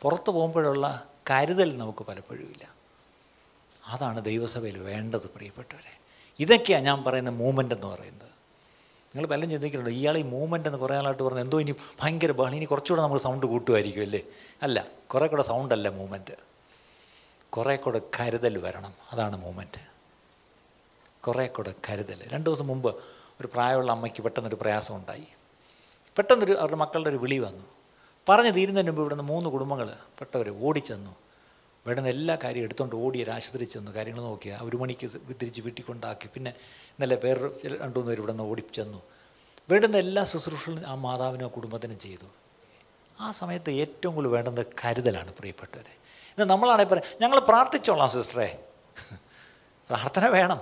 പുറത്ത് പോകുമ്പോഴുള്ള കരുതൽ നമുക്ക് പലപ്പോഴും ഇല്ല. അതാണ് ദൈവസഭയിൽ വേണ്ടത് പ്രിയപ്പെട്ടവരെ. ഇതൊക്കെയാണ് ഞാൻ പറയുന്ന മൂവ്മെന്റ് എന്ന് പറയുന്നത്. നിങ്ങൾ പലരും ചിന്തിക്കുന്നുണ്ട് ഇയാൾ ഈ മൂവ്മെന്റ് എന്ന് കുറേ നാളായിട്ട് പറഞ്ഞു എന്തോ ഇനി ഭയങ്കര ബഹളം ഇനി കുറച്ചുകൂടെ നമ്മൾ സൗണ്ട് കൂട്ടുമായിരിക്കും അല്ലേ അല്ല കുറേ കൂടെ അല്ല മൂവ്മെന്റ് കുറേ കൂടെ കരുതൽ വരണം. അതാണ് മൂമെന്റ് കുറേ കൂടെ കരുതൽ. രണ്ട് ദിവസം മുമ്പ് ഒരു പ്രായമുള്ള അമ്മയ്ക്ക് പെട്ടെന്നൊരു പ്രയാസം ഉണ്ടായി പെട്ടെന്നൊരു അവരുടെ മക്കളുടെ ഒരു വിളി വന്നു. പറഞ്ഞു തീരുന്നതിന് മുമ്പ് ഇവിടുന്ന് മൂന്ന് കുടുംബങ്ങൾ പെട്ടവർ ഓടിച്ചെന്നു. വേണ്ടുന്ന എല്ലാ കാര്യം എടുത്തുകൊണ്ട് ഓടി ഒരു ആശുപത്രി ചെന്നു. കാര്യങ്ങൾ നോക്കിയാൽ ഒരു മണിക്ക് തിരിച്ച് വീട്ടിൽ കൊണ്ടാക്കി. പിന്നെ ഇന്നലെ വേറൊരു ചില രണ്ടു മൂന്ന് ഇവിടെ നിന്ന് ഓടി ചെന്നു. വേണ്ടുന്ന എല്ലാ ശുശ്രൂഷകളും ആ മാതാവിനോ കുടുംബത്തിനും ചെയ്തു. ആ സമയത്ത് ഏറ്റവും കൂടുതൽ വേണ്ടുന്നത് കരുതലാണ് പ്രിയപ്പെട്ടവരെ. ഇന്ന് നമ്മളാണെങ്കിൽ പറയാം ഞങ്ങൾ പ്രാർത്ഥിച്ചോളാം സിസ്റ്ററെ. പ്രാർത്ഥന വേണം.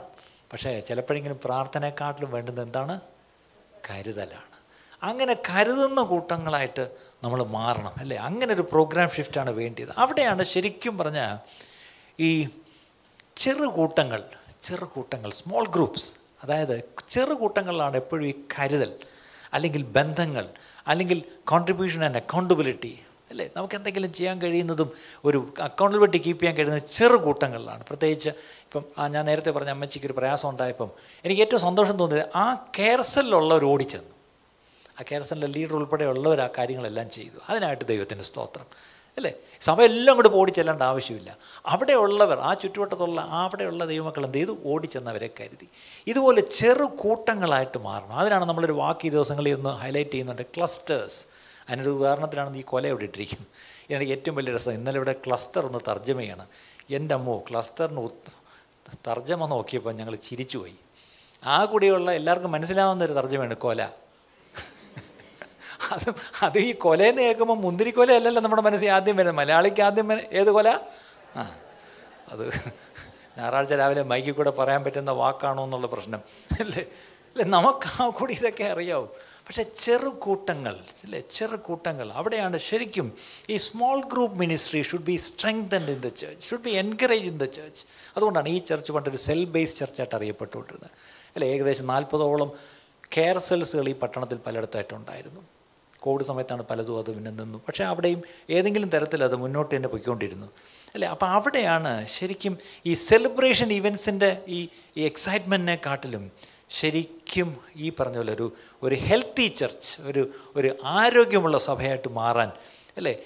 പക്ഷേ ചിലപ്പോഴെങ്കിലും പ്രാർത്ഥനയെക്കാട്ടിലും വേണ്ടുന്നത് എന്താണ്? കരുതലാണ്. അങ്ങനെ കരുതുന്ന കൂട്ടങ്ങളായിട്ട് നമ്മൾ മാറണം അല്ലേ? അങ്ങനെ ഒരു പ്രോഗ്രാം ഷിഫ്റ്റാണ് വേണ്ടിയത്. അവിടെയാണ് ശരിക്കും പറഞ്ഞാൽ ഈ ചെറു കൂട്ടങ്ങൾ ചെറു കൂട്ടങ്ങൾ സ്മോൾ ഗ്രൂപ്പ്സ് അതായത് ചെറു കൂട്ടങ്ങളിലാണ് എപ്പോഴും ഈ കരുതൽ അല്ലെങ്കിൽ ബന്ധങ്ങൾ അല്ലെങ്കിൽ കോൺട്രിബ്യൂഷൻ ആൻഡ് അക്കൗണ്ടബിലിറ്റി അല്ലേ? നമുക്ക് എന്തെങ്കിലും ചെയ്യാൻ കഴിയുന്നതും ഒരു അക്കൗണ്ടബിലിറ്റി കീപ്പ് ചെയ്യാൻ കഴിയുന്ന ചെറു കൂട്ടങ്ങളിലാണ്. പ്രത്യേകിച്ച് ഇപ്പം ഞാൻ നേരത്തെ പറഞ്ഞ അമ്മച്ചിക്ക് ഒരു പ്രയാസം ഉണ്ടായപ്പം എനിക്ക് ഏറ്റവും സന്തോഷം തോന്നിയത് ആ കെയർസെല്ലുള്ളവർ ഓടിച്ചെന്നു. ആ കെയർസെല്ലിലെ ലീഡർ ഉൾപ്പെടെ ഉള്ളവർ ആ കാര്യങ്ങളെല്ലാം ചെയ്തു. അതിനായിട്ട് ദൈവത്തിന്റെ സ്തോത്രം. അല്ലേ? സമയം എല്ലാം കൂടെ ഓടിച്ചെല്ലേണ്ട ആവശ്യമില്ല. അവിടെയുള്ളവർ ആ ചുറ്റുവട്ടത്തുള്ള അവിടെയുള്ള ദൈവമക്കൾ എന്ത് ചെയ്തു? ഓടിച്ചെന്നവരെ കരുതി. ഇതുപോലെ ചെറു കൂട്ടങ്ങളായിട്ട് മാറണം. അതിനാണ് നമ്മളൊരു വാക്ക് ഈ ദിവസങ്ങളിൽ ഒന്ന് ഹൈലൈറ്റ് ചെയ്യുന്നുണ്ട്. ക്ലസ്റ്റേഴ്സ് അതിനൊരു ഉദാഹരണത്തിലാണ് ഈ കൊല ഇവിടെ ഇട്ടിരിക്കുന്നത്. എനിക്ക് ഏറ്റവും വലിയ രസം ഇന്നലെ ഇവിടെ ക്ലസ്റ്റർ ഒന്ന് തർജമയാണ്. എന്റെ അമ്മോ ക്ലസ്റ്ററിന് തർജമ നോക്കിയപ്പോൾ ഞങ്ങൾ ചിരിച്ചുപോയി. ആ കൂടിയുള്ള എല്ലാവർക്കും മനസ്സിലാവുന്ന ഒരു തർജമയാണ് കൊല. അത് അത് ഈ കൊലയെന്ന് കേൾക്കുമ്പോൾ മുന്തിരിക്കൊല അല്ലല്ലോ നമ്മുടെ മനസ്സിൽ ആദ്യം വരുന്നത്. മലയാളിക്ക് ആദ്യം ഏത് കൊല? ആ അത് ഞായറാഴ്ച രാവിലെ മൈക്കിൽ കൂടെ പറയാൻ പറ്റുന്ന വാക്കാണോ എന്നുള്ള പ്രശ്നം. അല്ലേ? അല്ലേ? നമുക്ക് ആ കൂടി ഇതൊക്കെ അറിയാവും. പക്ഷേ ചെറുകൂട്ടങ്ങൾ അല്ലേ ചെറുകൂട്ടങ്ങൾ. അവിടെയാണ് ശരിക്കും ഈ small group ministry should be strengthened in the church should be encourage in the church അതുകൊണ്ടാണ് ഈ ചർച്ച് പണ്ടൊരു സെൽ ബേസ് ചർച്ചായിട്ട് അറിയപ്പെട്ടുകൊണ്ടിരുന്നത്. അല്ലേ? ഏകദേശം നാൽപ്പതോളം കെയർ സെൽസുകൾ ഈ പട്ടണത്തിൽ പലയിടത്തായിട്ടുണ്ടായിരുന്നു കോവിഡ് സമയത്താണ് പലതും അത് പിന്നെ നിന്നു. പക്ഷേ അവിടെയും ഏതെങ്കിലും തരത്തിൽ അത് മുന്നോട്ട് തന്നെ പോയിക്കൊണ്ടിരുന്നു. അല്ലേ? അപ്പോൾ അവിടെയാണ് ശരിക്കും ഈ സെലിബ്രേഷൻ ഇവൻസിന്റെ ഈ ഈ എക്സൈറ്റ്മെന്റിനെ കാട്ടിലും ശരിക്കും ഈ പറഞ്ഞ പോലെ ഒരു ഒരു ഹെൽത്തി ചർച്ച് ഒരു ഒരു ആരോഗ്യമുള്ള സഭയായിട്ട് മാറാൻ അല്ലേ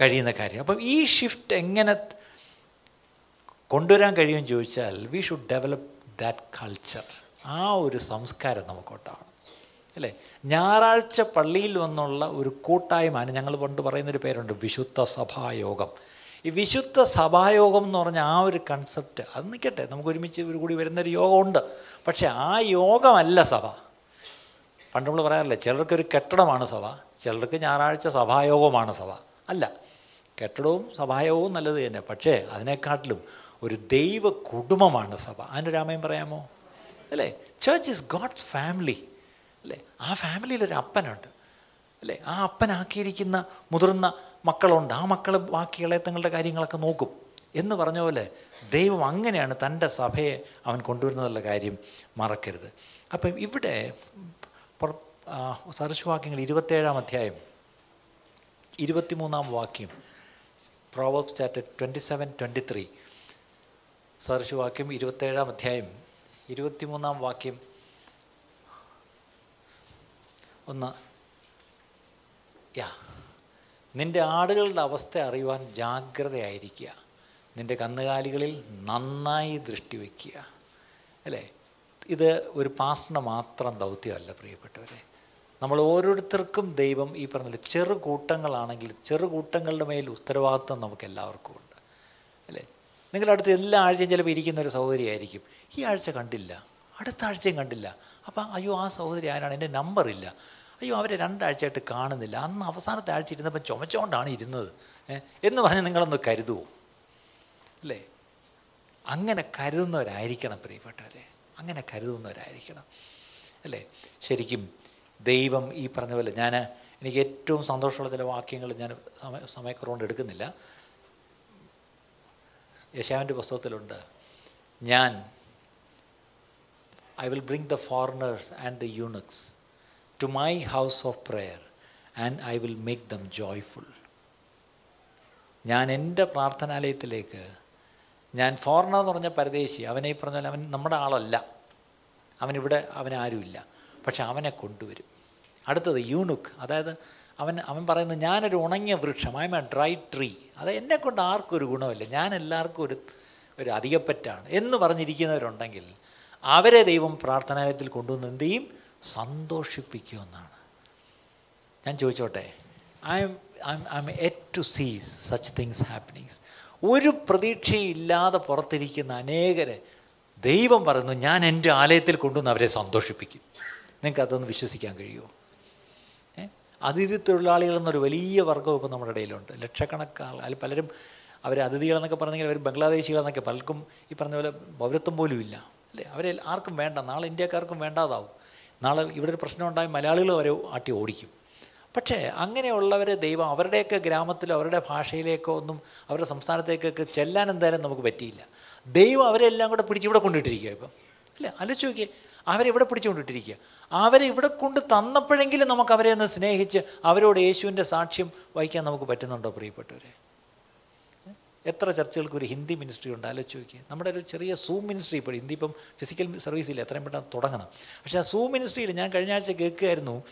കഴിയുന്ന കാര്യം. അപ്പം ഈ ഷിഫ്റ്റ് എങ്ങനെ കൊണ്ടുവരാൻ കഴിയുമെന്ന് ചോദിച്ചാൽ we should develop that culture ആ ഒരു സംസ്കാരം നമുക്കുണ്ടാവണം. അല്ലേ? ഞായറാഴ്ച പള്ളിയിൽ വന്നുള്ള ഒരു കൂട്ടായ്മ ഞങ്ങൾ പണ്ട് പറയുന്നൊരു പേരുണ്ട് വിശുദ്ധ സഭായോഗം. ഈ വിശുദ്ധ സഭായോഗം എന്ന് പറഞ്ഞ ആ ഒരു കൺസെപ്റ്റ് അത് നിൽക്കട്ടെ നമുക്ക് ഒരുമിച്ച് ഒരു കൂടി വരുന്നൊരു യോഗമുണ്ട്. പക്ഷേ ആ യോഗമല്ല സഭ. പണ്ട് നമ്മൾ പറയാറില്ലേ ചിലർക്കൊരു കെട്ടിടമാണ് സഭ ചിലർക്ക് ഞായറാഴ്ച സഭായോഗമാണ് സഭ. അല്ല കെട്ടിടവും സഭായോഗവും നല്ലത് തന്നെ. പക്ഷേ അതിനെക്കാട്ടിലും ഒരു ദൈവ കുടുംബമാണ് സഭ. അതിന്റെ രാമയം പറയാമോ? അല്ലേ? ചേർച്ച് ഇസ് ഗോഡ്സ് ഫാമിലി അല്ലേ? ആ ഫാമിലിയിൽ ഒരു അപ്പനുണ്ട്. അല്ലേ? ആ അപ്പനാക്കിയിരിക്കുന്ന മുതിർന്ന മക്കളുണ്ട്. ആ മക്കൾ ബാക്കിയുള്ള തങ്ങളുടെ കാര്യങ്ങളൊക്കെ നോക്കും. എന്ന് പറഞ്ഞ പോലെ ദൈവം അങ്ങനെയാണ് തന്റെ സഭയെ അവൻ കൊണ്ടുവരുന്നതുള്ള കാര്യം മറക്കരുത്. അപ്പം ഇവിടെ സദൃശവാക്യങ്ങൾ ഇരുപത്തേഴാം അധ്യായം ഇരുപത്തിമൂന്നാം വാക്യം proverb chapter twenty seven twenty three സദൃശവാക്യം ഇരുപത്തേഴാം അധ്യായം ഇരുപത്തിമൂന്നാം വാക്യം. ഒന്ന്. യാ. നിന്റെ ആടുകളുടെ അവസ്ഥ അറിയുവാൻ ജാഗ്രതയായിരിക്കുക. നിന്റെ കന്നുകാലികളിൽ നന്നായി ദൃഷ്ടി വയ്ക്കുക അല്ലേ? ഇത് ഒരു പാസ്റ്ററിന് മാത്രം ദൗത്യമല്ല പ്രിയപ്പെട്ടവരെ. നമ്മൾ ഓരോരുത്തർക്കും ദൈവം ഈ പറഞ്ഞ ചെറു കൂട്ടങ്ങളാണെങ്കിൽ ചെറു കൂട്ടങ്ങളുടെ മേൽ ഉത്തരവാദിത്വം നമുക്ക് എല്ലാവർക്കും ഉണ്ട്. അല്ലേ? നിങ്ങളുടെ അടുത്ത് എല്ലാ ആഴ്ചയും ചിലപ്പോൾ ഇരിക്കുന്ന ഒരു സൗകര്യമായിരിക്കും ഈ ആഴ്ച കണ്ടില്ല. അടുത്ത ആഴ്ചയും കണ്ടില്ല. അപ്പം അയ്യോ ആ സഹോദരി ആരാണ്? എന്റെ നമ്പറില്ല അയ്യോ അവരെ രണ്ടാഴ്ചയായിട്ട് കാണുന്നില്ല. അന്ന് അവസാനത്തെ ആഴ്ച ഇരുന്നപ്പോൾ ചുമച്ചുകൊണ്ടാണ് ഇരുന്നത്. എന്ന് പറഞ്ഞ് നിങ്ങളൊന്ന് കരുതുമോ അല്ലേ? അങ്ങനെ കരുതുന്നവരായിരിക്കണം പ്രിയപ്പെട്ടവരെ. അങ്ങനെ കരുതുന്നവരായിരിക്കണം. അല്ലേ? ശരിക്കും ദൈവം ഈ പറഞ്ഞ പോലെ ഞാൻ എനിക്ക് ഏറ്റവും സന്തോഷമുള്ള ചില വാക്യങ്ങൾ ഞാൻ സമയ സമയക്കുറവുകൊണ്ട് എടുക്കുന്നില്ല. യശാവിന്റെ പുസ്തകത്തിലുണ്ട്. ഞാൻ I will bring the foreigners and the eunuchs to my house of prayer and I will make them joyful ഞാൻ എന്റെ പ്രാർത്ഥനാലയത്തിലേക്ക് ഞാൻ ഫോറിനർ എന്ന് പറഞ്ഞ പരദേശി അവനെ ഈ പറഞ്ഞ അവൻ നമ്മുടെ ആളല്ല. അവനിവിടെ അവനാരുമില്ല പക്ഷെ അവനെ കൊണ്ടുവരും. അടുത്തത് യൂണുക്ക് അതായത് അവൻ അവൻ പറയുന്നത് ഞാനൊരു ഉണങ്ങിയ വൃക്ഷം I M a dry tree അത് എന്നെ കൊണ്ട് ആർക്കും ഒരു ഗുണമില്ല. ഞാൻ എല്ലാവർക്കും ഒരു ഒരു അധികപ്പറ്റാണ്. എന്ന് പറഞ്ഞിരിക്കുന്നവരുണ്ടെങ്കിൽ അവരെ ദൈവം പ്രാർത്ഥനാലയത്തിൽ കൊണ്ടുവന്ന് എന്ത് ചെയ്യും? സന്തോഷിപ്പിക്കുമെന്നാണ് ഞാൻ ചോദിച്ചോട്ടെ I'm I'm yet to sees such things happenings ഒരു പ്രതീക്ഷയില്ലാതെ പുറത്തിരിക്കുന്ന അനേകരെ ദൈവം പറയുന്നു ഞാൻ എന്റെ ആലയത്തിൽ കൊണ്ടുവന്ന് അവരെ സന്തോഷിപ്പിക്കും. നിങ്ങൾക്ക് അതൊന്ന് വിശ്വസിക്കാൻ കഴിയുമോ? അതിഥി തൊഴിലാളികൾ എന്നൊരു വലിയ വർഗം ഇപ്പോൾ നമ്മുടെ ഇടയിലുണ്ട്. ലക്ഷക്കണക്കാൾ അതിൽ പലരും അവർ അതിഥികളെന്നൊക്കെ പറഞ്ഞെങ്കിൽ അവർ ബംഗ്ലാദേശികളെന്നൊക്കെ പലർക്കും ഈ പറഞ്ഞ പോലെ പൗരത്വം പോലും ഇല്ല. അല്ലേ? അവരെ ആർക്കും വേണ്ട നാളെ ഇന്ത്യക്കാർക്കും വേണ്ടാതാവും. നാളെ ഇവിടെ ഒരു പ്രശ്നം ഉണ്ടായി മലയാളികൾ വരെ ആട്ടി ഓടിക്കും. പക്ഷേ അങ്ങനെയുള്ളവരെ ദൈവം അവരുടെയൊക്കെ ഗ്രാമത്തിലോ അവരുടെ ഭാഷയിലേക്കോ ഒന്നും അവരുടെ സംസ്ഥാനത്തേക്കൊക്കെ ചെല്ലാൻ എന്തായാലും നമുക്ക് പറ്റിയില്ല. ദൈവം അവരെല്ലാം കൂടെ പിടിച്ച് ഇവിടെ കൊണ്ടിട്ടിരിക്കുക ഇപ്പം. അല്ലേ? ആലോചിച്ച് നോക്കിയേ അവരെവിടെ പിടിച്ചുകൊണ്ടിട്ടിരിക്കുക അവരെ ഇവിടെ കൊണ്ട് തന്നപ്പോഴെങ്കിലും നമുക്ക് അവരെ ഒന്ന് സ്നേഹിച്ച് അവരോട് യേശുവിന്റെ സാക്ഷ്യം വഹിക്കാൻ നമുക്ക് പറ്റുന്നുണ്ടോ പ്രിയപ്പെട്ടവരെ? എത്ര ചർച്ചകൾക്ക് ഒരു ഹിന്ദി മിനിസ്ട്രി ഉണ്ട്? ആലോചിച്ച് നോക്കിയാൽ നമ്മുടെ ഒരു ചെറിയ സൂം മിനിസ്ട്രി ഇപ്പോൾ ഹിന്ദി ഇപ്പം ഫിസിക്കൽ സർവീസ് ഇല്ല? എത്രയും പെട്ടെന്ന് തുടങ്ങണം. പക്ഷേ ആ സൂം മിനിസ്ട്രിയിൽ ഞാൻ കഴിഞ്ഞ ആഴ്ച കേൾക്കുമായിരുന്നു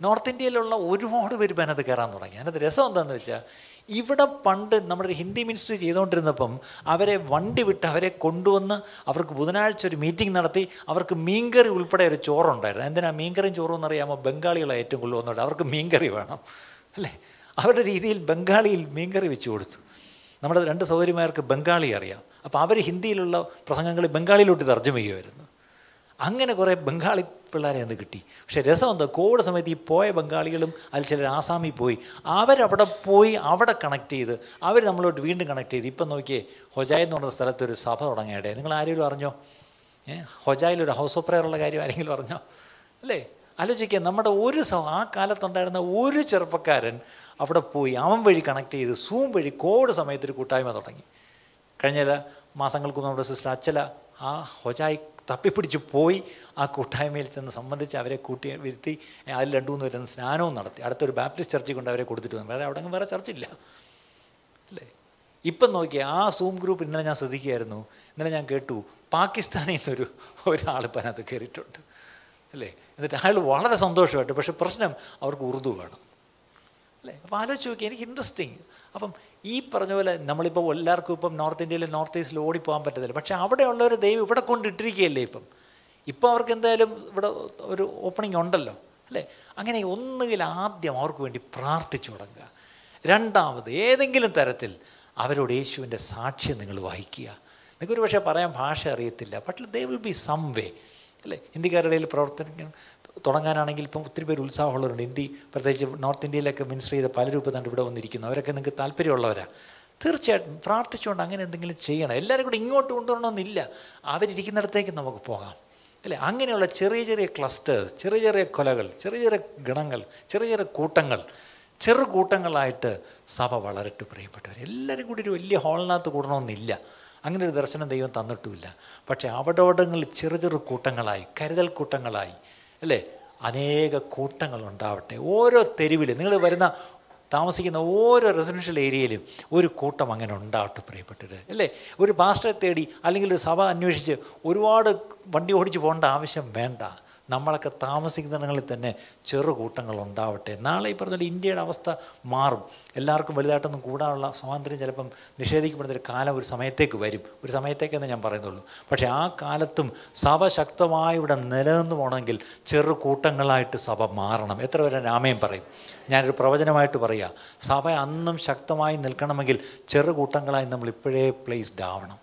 നോർത്ത് ഇന്ത്യയിലുള്ള ഒരുപാട് പേര് അതിനകത്ത് കയറാൻ തുടങ്ങി. അതിനകത്ത് രസം എന്താണെന്ന് വെച്ചാൽ ഇവിടെ പണ്ട് നമ്മുടെ ഹിന്ദി മിനിസ്ട്രി ചെയ്തുകൊണ്ടിരുന്നപ്പം അവരെ വണ്ടി വിട്ട് അവരെ കൊണ്ടുവന്ന് അവർക്ക് ബുധനാഴ്ച ഒരു മീറ്റിംഗ് നടത്തി അവർക്ക് മീൻകറി ഉൾപ്പെടെ ഒരു ചോറുണ്ടായിരുന്നു. എന്തിനാ മീൻകറിയും ചോറും എന്നറിയാമോ ബംഗാളികളെ ഏറ്റവും കൂടുതൽ വന്നുണ്ട് അവർക്ക് മീൻകറി വേണം. അല്ലേ? അവരുടെ രീതിയിൽ ബംഗാളിയിൽ മീൻകറി വെച്ച് കൊടുത്തു. നമ്മുടെ രണ്ട് സഹോദരിമാർക്ക് ബംഗാളി അറിയാം. അപ്പോൾ അവർ ഹിന്ദിയിലുള്ള പ്രസംഗങ്ങൾ ബംഗാളിയിലോട്ട് തർജമ ചെയ്യുമായിരുന്നു. അങ്ങനെ കുറേ ബംഗാളി പിള്ളേരെ അന്ന് കിട്ടി. പക്ഷേ രസം എന്താ? കോവിഡ് സമയത്ത് ഈ പോയ ബംഗാളികളും അതിൽ ചിലർ ആസാമിൽ പോയി. അവരവിടെ പോയി അവിടെ കണക്ട് ചെയ്ത് അവർ നമ്മളോട്ട് വീണ്ടും കണക്ട് ചെയ്ത്. ഇപ്പം നോക്കിയേ ഹൊജായ് എന്ന് പറഞ്ഞ സ്ഥലത്ത് ഒരു സഭ തുടങ്ങിയടേ നിങ്ങൾ ആരെങ്കിലും അറിഞ്ഞോ? ഏഹ് ഹൊജായിൽ ഒരു ഹൗസ് ഓഫ് പ്രെയർ ഉള്ള കാര്യം ആരെങ്കിലും അറിഞ്ഞോ? അല്ലേ? ആലോചിക്കുക നമ്മുടെ ഒരു ആ കാലത്തുണ്ടായിരുന്ന ഒരു ചെറുപ്പക്കാരൻ അവിടെ പോയി. അവൻ വഴി കണക്ട് ചെയ്ത് സൂം വഴി കോവിഡ് സമയത്ത് ഒരു കൂട്ടായ്മ തുടങ്ങി. കഴിഞ്ഞ മാസങ്ങൾക്ക് നമ്മുടെ സിസ്റ്റർ അച്ചല ആ ഹൊജായി തപ്പിപ്പിടിച്ച് പോയി ആ കൂട്ടായ്മയിൽ ചെന്ന് സംബന്ധിച്ച് അവരെ കൂട്ടി വരുത്തി. അതിൽ രണ്ടു മൂന്ന് പേരും സ്നാനവും നടത്തി. അടുത്തൊരു ബാപ്റ്റിസ്റ്റ് ചർച്ചിൽ കൊണ്ട് അവരെ കൊടുത്തിട്ട് വന്നു. വേറെ അവിടെ വേറെ ചർച്ചില്ല അല്ലേ? ഇപ്പം നോക്കിയാൽ ആ സൂം ഗ്രൂപ്പ് ഇന്നലെ ഞാൻ ശ്രദ്ധിക്കുകയായിരുന്നു. ഇന്നലെ ഞാൻ കേട്ടു പാകിസ്ഥാനിൽ നിന്നൊരു ഒരാൾ ഇപ്പം കയറിയിട്ടുണ്ട്. അല്ലേ? എന്നിട്ട് അയാൾ വളരെ സന്തോഷമായിട്ട് പക്ഷേ പ്രശ്നം അവർക്ക് ഉറുദു വേണം. അല്ലേ? അപ്പോൾ ആലോചിച്ച് നോക്കി എനിക്ക് ഇൻട്രസ്റ്റിങ് അപ്പം ഈ പറഞ്ഞ പോലെ നമ്മളിപ്പോൾ എല്ലാവർക്കും ഇപ്പം നോർത്ത് ഇന്ത്യയിൽ നോർത്ത് ഈസ്റ്റിൽ ഓടിപ്പോകാൻ പറ്റത്തില്ല. പക്ഷേ അവിടെയുള്ളവർ ദൈവം ഇവിടെ കൊണ്ടിട്ടിരിക്കുകയല്ലേ ഇപ്പം? ഇപ്പം അവർക്ക് എന്തായാലും ഇവിടെ ഒരു ഓപ്പണിംഗ് ഉണ്ടല്ലോ അല്ലേ? അങ്ങനെ ഒന്നുകിൽ ആദ്യം അവർക്ക് വേണ്ടി പ്രാർത്ഥിച്ചു തുടങ്ങുക. രണ്ടാമത് ഏതെങ്കിലും തരത്തിൽ അവരോട് യേശുവിന്റെ സാക്ഷ്യം നിങ്ങൾ വായിക്കുക നിങ്ങൾക്ക് ഒരു പക്ഷേ പറയാൻ ഭാഷ അറിയത്തില്ല. But they will be some way അല്ലേ? ഹിന്ദിക്കാരുടെ ഇടയിൽ പ്രവർത്തനം തുടങ്ങാനാണെങ്കിൽ ഇപ്പം ഒത്തിരി പേര് ഉത്സാഹമുള്ളവരുണ്ട്. ഇന്ത്യ പ്രത്യേകിച്ച് നോർത്ത് ഇന്ത്യയിലൊക്കെ മിനിസ്റ്റർ ചെയ്ത പല രൂപ തന്നെ ഇവിടെ വന്നിരിക്കുന്നു അവരൊക്കെ നിങ്ങൾക്ക് താല്പര്യമുള്ളവരാണ് തീർച്ചയായിട്ടും പ്രാർത്ഥിച്ചുകൊണ്ട് അങ്ങനെ എന്തെങ്കിലും ചെയ്യണം. എല്ലാവരും കൂടി ഇങ്ങോട്ട് കൊണ്ടുവരണമെന്നില്ല. അവരിരിക്കുന്നിടത്തേക്ക് നമുക്ക് പോകാം. അല്ലേ? അങ്ങനെയുള്ള ചെറിയ ചെറിയ ക്ലസ്റ്റേഴ്സ് ചെറിയ ചെറിയ കൊലകൾ ചെറിയ ചെറിയ ഗണങ്ങൾ ചെറിയ ചെറിയ കൂട്ടങ്ങൾ ചെറു കൂട്ടങ്ങളായിട്ട് സഭ വളരട്ട് പ്രിയപ്പെട്ടവർ എല്ലാവരും കൂടി ഒരു വലിയ ഹാളിനകത്ത് കൂടണമെന്നില്ല. അങ്ങനെ ഒരു ദർശനം ദൈവം തന്നിട്ടുമില്ല. പക്ഷേ അവിടോടങ്ങളിൽ ചെറു ചെറു കൂട്ടങ്ങളായി കരുതൽ കൂട്ടങ്ങളായി അല്ലേ? അനേക കൂട്ടങ്ങൾ ഉണ്ടാവട്ടെ ഓരോ തെരുവിൽ നിങ്ങൾ വരുന്ന താമസിക്കുന്ന ഓരോ റെസിഡൻഷ്യൽ ഏരിയയിലും ഒരു കൂട്ടം അങ്ങനെ ഉണ്ടാവട്ടെ പ്രിയപ്പെട്ടത് അല്ലേ? ഒരു പാസ്റ്ററെ തേടി അല്ലെങ്കിൽ ഒരു സഭ അന്വേഷിച്ച് ഒരുപാട് വണ്ടി ഓടിച്ച് പോകേണ്ട ആവശ്യം വേണ്ട. നമ്മളൊക്കെ താമസിക്കുന്നിടങ്ങളിൽ തന്നെ ചെറു കൂട്ടങ്ങൾ ഉണ്ടാവട്ടെ നാളെ ഈ പറഞ്ഞാൽ ഇന്ത്യയുടെ അവസ്ഥ മാറും. എല്ലാവർക്കും വലുതായിട്ടൊന്നും കൂടാനുള്ള സ്വാതന്ത്ര്യം ചിലപ്പം നിഷേധിക്കപ്പെടുന്ന ഒരു കാലം ഒരു സമയത്തേക്ക് വരും. ഒരു സമയത്തേക്കെന്ന് ഞാൻ പറയുന്നുള്ളൂ. പക്ഷേ ആ കാലത്തും സഭ ശക്തമായി ഇവിടെ നിലനിന്ന് പോകണമെങ്കിൽ ചെറു കൂട്ടങ്ങളായിട്ട് സഭ മാറണം. എത്ര പേരെ രാമയും പറയും? ഞാനൊരു പ്രവചനമായിട്ട് പറയുക സഭ അന്നും ശക്തമായി നിൽക്കണമെങ്കിൽ ചെറു കൂട്ടങ്ങളായി നമ്മൾ ഇപ്പോഴേ പ്ലേസ്ഡ് ആവണം.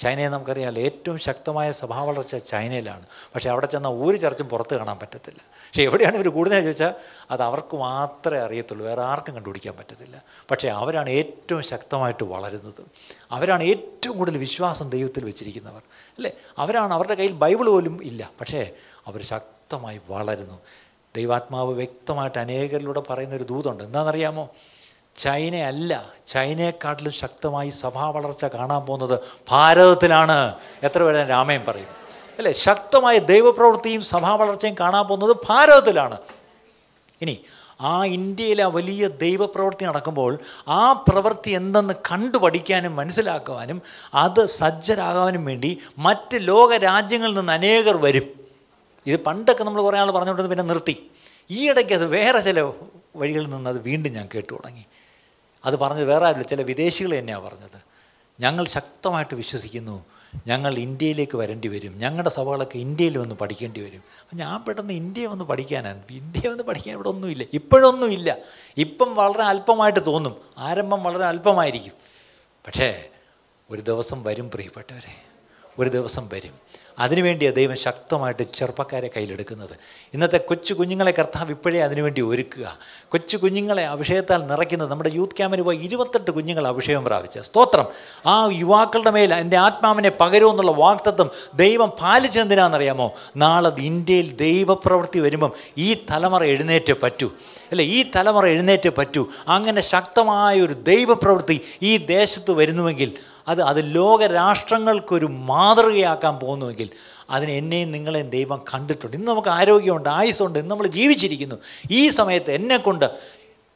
ചൈനയെ നമുക്കറിയാമല്ലോ ഏറ്റവും ശക്തമായ സ്വഭാവ വളർച്ച ചൈനയിലാണ്. പക്ഷേ അവിടെ ചെന്നാൽ ഒരു ചർച്ചും പുറത്ത് കാണാൻ പറ്റത്തില്ല. പക്ഷേ എവിടെയാണ് ഇവർ കൂടുതൽ ചോദിച്ചാൽ അത് അവർക്ക് മാത്രമേ അറിയത്തുള്ളൂ. വേറെ ആർക്കും കണ്ടുപിടിക്കാൻ പറ്റത്തില്ല. പക്ഷേ അവരാണ് ഏറ്റവും ശക്തമായിട്ട് വളരുന്നത്. അവരാണ് ഏറ്റവും കൂടുതൽ വിശ്വാസം ദൈവത്തിൽ വെച്ചിരിക്കുന്നവർ. അല്ലേ? അവരാണ് അവരുടെ കയ്യിൽ ബൈബിൾ പോലും ഇല്ല. പക്ഷേ അവർ ശക്തമായി വളരുന്നു. ദൈവാത്മാവ് വ്യക്തമായിട്ട് അനേകരിലൂടെ പറയുന്നൊരു ദൂതുണ്ട്. എന്താണെന്നറിയാമോ? ചൈനയല്ല ചൈനയെക്കാട്ടിലും ശക്തമായി സഭാ വളർച്ച കാണാൻ പോകുന്നത് ഭാരതത്തിലാണ്. എത്ര പേരെ രാമയും പറയും. അല്ലേ? ശക്തമായ ദൈവപ്രവൃത്തിയും സഭാ വളർച്ചയും കാണാൻ പോകുന്നത് ഭാരതത്തിലാണ്. ഇനി ആ ഇന്ത്യയിലെ ആ വലിയ ദൈവപ്രവൃത്തി നടക്കുമ്പോൾ ആ പ്രവൃത്തി എന്തെന്ന് കണ്ടുപഠിക്കാനും മനസ്സിലാക്കുവാനും അത് സജ്ജരാകാനും വേണ്ടി മറ്റ് ലോക രാജ്യങ്ങളിൽ നിന്ന് അനേകർ വരും. ഇത് പണ്ടൊക്കെ നമ്മൾ കുറേ ആൾ പറഞ്ഞുകൊണ്ടിരുന്നത് പിന്നെ നിർത്തി. ഈയിടയ്ക്ക് അത് വേറെ ചില വഴികളിൽ നിന്ന് അത് വീണ്ടും ഞാൻ കേട്ടു തുടങ്ങി. അത് പറഞ്ഞത് വേറെ ആരില്ല ചില വിദേശികൾ തന്നെയാണ് പറഞ്ഞത്. ഞങ്ങൾ ശക്തമായിട്ട് വിശ്വസിക്കുന്നു. ഞങ്ങൾ ഇന്ത്യയിലേക്ക് വരേണ്ടി വരും. ഞങ്ങളുടെ സഭകളൊക്കെ ഇന്ത്യയിൽ വന്ന് പഠിക്കേണ്ടി വരും. അപ്പം ഞാൻ പെട്ടെന്ന് ഇന്ത്യയെ വന്ന് പഠിക്കാനാണ് ഇന്ത്യയെ വന്ന് പഠിക്കാൻ ഇവിടെ ഒന്നുമില്ല. ഇപ്പോഴൊന്നുമില്ല. ഇപ്പം വളരെ അല്പമായിട്ട് തോന്നും. ആരംഭം വളരെ അല്പമായിരിക്കും. പക്ഷേ ഒരു ദിവസം വരും പ്രിയപ്പെട്ടവരെ. ഒരു ദിവസം വരും. അതിനുവേണ്ടിയാണ് ദൈവം ശക്തമായിട്ട് ചെറുപ്പക്കാരെ കയ്യിലെടുക്കുന്നത്. ഇന്നത്തെ കൊച്ചു കുഞ്ഞുങ്ങളെ കർത്താവ് ഇപ്പോഴേ അതിനുവേണ്ടി ഒരുക്കുക. കൊച്ചു കുഞ്ഞുങ്ങളെ അഭിഷേകത്താൽ നിറയ്ക്കുന്നത് നമ്മുടെ യൂത്ത് ക്യാമ്പിന് പോയി ഇരുപത്തെട്ട് കുഞ്ഞുങ്ങൾ അഭിഷേകം പ്രാപിച്ച. സ്തോത്രം. ആ യുവാക്കളുടെ മേൽ എന്റെ ആത്മാവിനെ പകരുമെന്നുള്ള വാക്തത്വം ദൈവം പാലിച്ചെന്തിനാണെന്നറിയാമോ നാളെ ഇന്ത്യയിൽ ദൈവപ്രവൃത്തി വരുമ്പം ഈ തലമുറ എഴുന്നേറ്റേ പറ്റൂ. അല്ലേ? ഈ തലമുറ എഴുന്നേറ്റേ പറ്റൂ. അങ്ങനെ ശക്തമായ ഒരു ദൈവപ്രവൃത്തി ഈ ദേശത്ത് വരുന്നുവെങ്കിൽ അത് അത് ലോകരാഷ്ട്രങ്ങൾക്കൊരു മാതൃകയാക്കാൻ പോകുന്നുവെങ്കിൽ അതിന് എന്നെയും നിങ്ങളെയും ദൈവം കണ്ടിട്ടുണ്ട്. ഇന്ന് നമുക്ക് ആരോഗ്യമുണ്ട് ആയുസ്സുണ്ട് ഇന്ന് നമ്മൾ ജീവിച്ചിരിക്കുന്നു. ഈ സമയത്ത് എന്നെക്കൊണ്ട്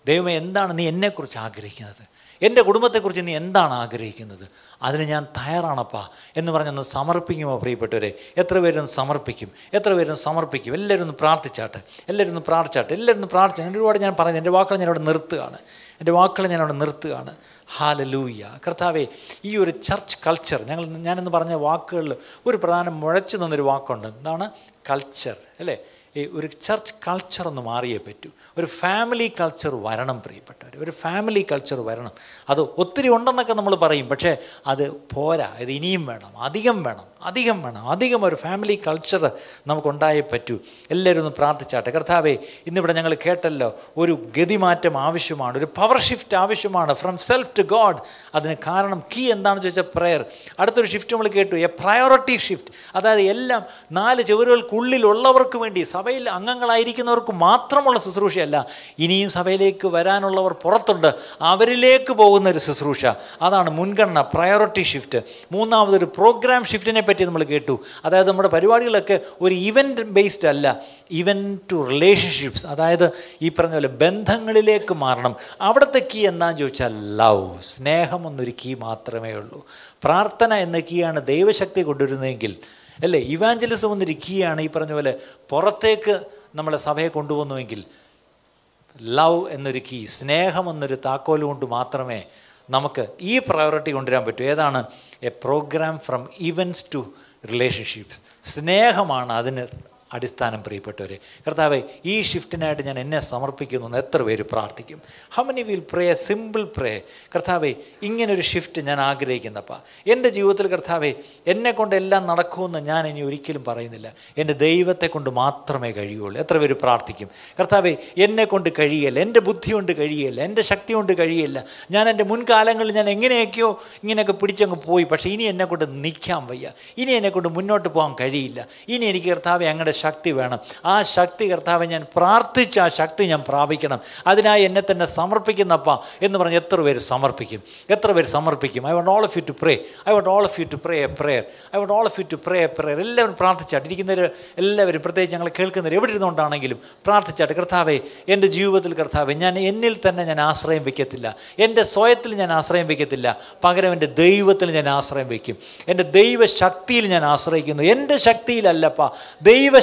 ദൈവം എന്താണ് നീ എന്നെക്കുറിച്ച് ആഗ്രഹിക്കുന്നത്? എന്റെ കുടുംബത്തെക്കുറിച്ച് നീ എന്താണ് ആഗ്രഹിക്കുന്നത്? അതിന് ഞാൻ തയ്യാറാണപ്പാ എന്ന് പറഞ്ഞൊന്ന് സമർപ്പിക്കുമോ പ്രിയപ്പെട്ടവരെ? എത്ര പേരൊന്ന് സമർപ്പിക്കും? എത്ര പേരൊന്ന് സമർപ്പിക്കും? എല്ലാവരും ഒന്ന് പ്രാർത്ഥിച്ചാട്ടെ. എല്ലാവരും ഒന്ന് പ്രാർത്ഥിച്ചാട്ടെ. എല്ലാവരും ഒന്ന് പ്രാർത്ഥിച്ചു. ഒരുപാട് ഞാൻ പറഞ്ഞു എന്റെ വാക്കുകൾ ഞാൻ അവിടെ നിർത്തുകയാണ്. എന്റെ വാക്കുകൾ ഞാൻ അവിടെ നിർത്തുകയാണ്. ഹാലലൂയ. കർത്താവെ ഈ ഒരു ചർച്ച് കൾച്ചർ ഞങ്ങൾ ഞാനെന്ന് പറഞ്ഞ വാക്കുകളിൽ ഒരു പ്രധാനം മുഴച്ചു നിന്നൊരു വാക്കുണ്ട്. എന്താണ്? കൾച്ചർ അല്ലേ? ഈ ഒരു ചർച്ച് കൾച്ചർ ഒന്ന് മാറിയേ പറ്റൂ. ഒരു ഫാമിലി കൾച്ചർ വരണം പ്രിയപ്പെട്ടവർ ഒരു ഫാമിലി കൾച്ചർ വരണം. അത് ഒത്തിരി ഉണ്ടെന്നൊക്കെ നമ്മൾ പറയും. പക്ഷേ അത് പോരാ. ഇത് ഇനിയും വേണം. അധികം വേണം. അധികം വേണം. അധികം ഒരു ഫാമിലി കൾച്ചർ നമുക്കുണ്ടായേ പറ്റൂ. എല്ലാവരും ഒന്ന് പ്രാർത്ഥിച്ചാട്ടെ. കർത്താവേ ഇന്നിവിടെ ഞങ്ങൾ കേട്ടല്ലോ ഒരു ഗതിമാറ്റം ആവശ്യമാണ്. ഒരു പവർ ഷിഫ്റ്റ് ആവശ്യമാണ്. ഫ്രം സെൽഫ് ടു ഗോഡ് അതിന് കാരണം കീ എന്താണെന്ന് ചോദിച്ചാൽ പ്രെയർ അടുത്തൊരു ഷിഫ്റ്റ് നമ്മൾ കേട്ടു. എ പ്രയോറിറ്റി ഷിഫ്റ്റ് അതായത് എല്ലാം നാല് ചുവരുകൾക്കുള്ളിലുള്ളവർക്ക് വേണ്ടി സഭയിൽ അംഗങ്ങളായിരിക്കുന്നവർക്ക് മാത്രമുള്ള ശുശ്രൂഷയല്ല ഇനിയും സഭയിലേക്ക് വരാനുള്ളവർ പുറത്തുണ്ട്. അവരിലേക്ക് പോകുന്ന ഒരു ശുശ്രൂഷ. അതാണ് മുൻഗണന പ്രയോറിറ്റി ഷിഫ്റ്റ് മൂന്നാമതൊരു പ്രോഗ്രാം ഷിഫ്റ്റിനെ പറ്റി നമ്മൾ കേട്ടു. അതായത് നമ്മുടെ പരിപാടികളൊക്കെ ഒരു ഇവന്റ് ബേസ്ഡ് അല്ല ഇവന്റ് ടു റിലേഷൻഷിപ്സ് അതായത് ഈ പറഞ്ഞ പോലെ ബന്ധങ്ങളിലേക്ക് മാറണം. അവിടുത്തെ കീ എന്താണെന്ന് ചോദിച്ചാൽ ലവ് സ്നേഹം എന്നൊരു കീ മാത്രമേ ഉള്ളൂ. പ്രാർത്ഥന എന്ന കീയാണ് ദൈവശക്തി കൊണ്ടുവരുന്നതെങ്കിൽ അല്ലേ? ഇവാഞ്ചലിസം ഒന്നിരിക്കുകയാണ് ഈ പറഞ്ഞ പോലെ പുറത്തേക്ക് നമ്മളെ സഭയെ കൊണ്ടുവന്നുവെങ്കിൽ ലവ് എന്നൊരു കീ സ്നേഹം എന്നൊരു താക്കോൽ കൊണ്ട് മാത്രമേ നമുക്ക് ഈ പ്രയോറിറ്റി കൊണ്ടുവരാൻ പറ്റൂ. ഏതാണ്? A programme from events to relationships സ്നേഹമാണ് അതിന് അടിസ്ഥാനം പ്രിയപ്പെട്ടവരെ. കർത്താവെ ഈ ഷിഫ്റ്റിനായിട്ട് ഞാൻ എന്നെ സമർപ്പിക്കുന്നു എന്ന് എത്ര പേര് പ്രാർത്ഥിക്കും? How many will pray simple pray കർത്താവെ ഇങ്ങനൊരു ഷിഫ്റ്റ് ഞാൻ ആഗ്രഹിക്കുന്നപ്പ. എന്റെ ജീവിതത്തിൽ കർത്താവെ എന്നെ കൊണ്ട് എല്ലാം നടക്കുമെന്ന് ഞാൻ ഇനി ഒരിക്കലും പറയുന്നില്ല. എന്റെ ദൈവത്തെ കൊണ്ട് മാത്രമേ കഴിയുള്ളൂ. എത്ര പേര് പ്രാർത്ഥിക്കും? കർത്താവെ എന്നെ കൊണ്ട് കഴിയല്ല. എന്റെ ബുദ്ധി കൊണ്ട് കഴിയല്ല. എന്റെ ശക്തി കൊണ്ട് കഴിയല്ല. ഞാൻ എന്റെ മുൻകാലങ്ങളിൽ ഞാൻ എങ്ങനെയൊക്കെയോ ഇങ്ങനെയൊക്കെ പിടിച്ചങ്ങ് പോയി. പക്ഷേ ഇനി എന്നെ കൊണ്ട് നിൽക്കാൻ വയ്യ. ഇനി എന്നെ കൊണ്ട് മുന്നോട്ട് പോകാൻ കഴിയില്ല. ഇനി എനിക്ക് കർത്താവെ അങ്ങയുടെ ശക്തി വേണം. ആ ശക്തി കർത്താവെ ഞാൻ പ്രാർത്ഥിച്ച് ആ ശക്തി ഞാൻ പ്രാപിക്കണം. അതിനായി എന്നെ തന്നെ സമർപ്പിക്കുന്നപ്പ എന്ന് പറഞ്ഞ് എത്ര പേര് സമർപ്പിക്കും? എത്ര പേര് സമർപ്പിക്കും? I want all of you to pray I want all of you to pray a prayer I want all of you to pray a prayer എല്ലാവരും പ്രാർത്ഥിച്ചാട്ട് ഇരിക്കുന്നവർ എല്ലാവരും പ്രത്യേകിച്ച് ഞങ്ങൾ കേൾക്കുന്നവർ എവിടെ ഇരുന്നുകൊണ്ടാണെങ്കിലും പ്രാർത്ഥിച്ചാട്ട് കർത്താവേ എന്റെ ജീവിതത്തിൽ കർത്താവെ ഞാൻ എന്നിൽ തന്നെ ഞാൻ ആശ്രയം വയ്ക്കത്തില്ല എന്റെ സ്വയത്തിൽ ഞാൻ ആശ്രയം വയ്ക്കത്തില്ല പകരം എന്റെ ദൈവത്തിൽ ഞാൻ ആശ്രയം വയ്ക്കും എന്റെ ദൈവശക്തിയിൽ ഞാൻ ആശ്രയിക്കുന്നു. എന്റെ ശക്തിയിലല്ലപ്പ.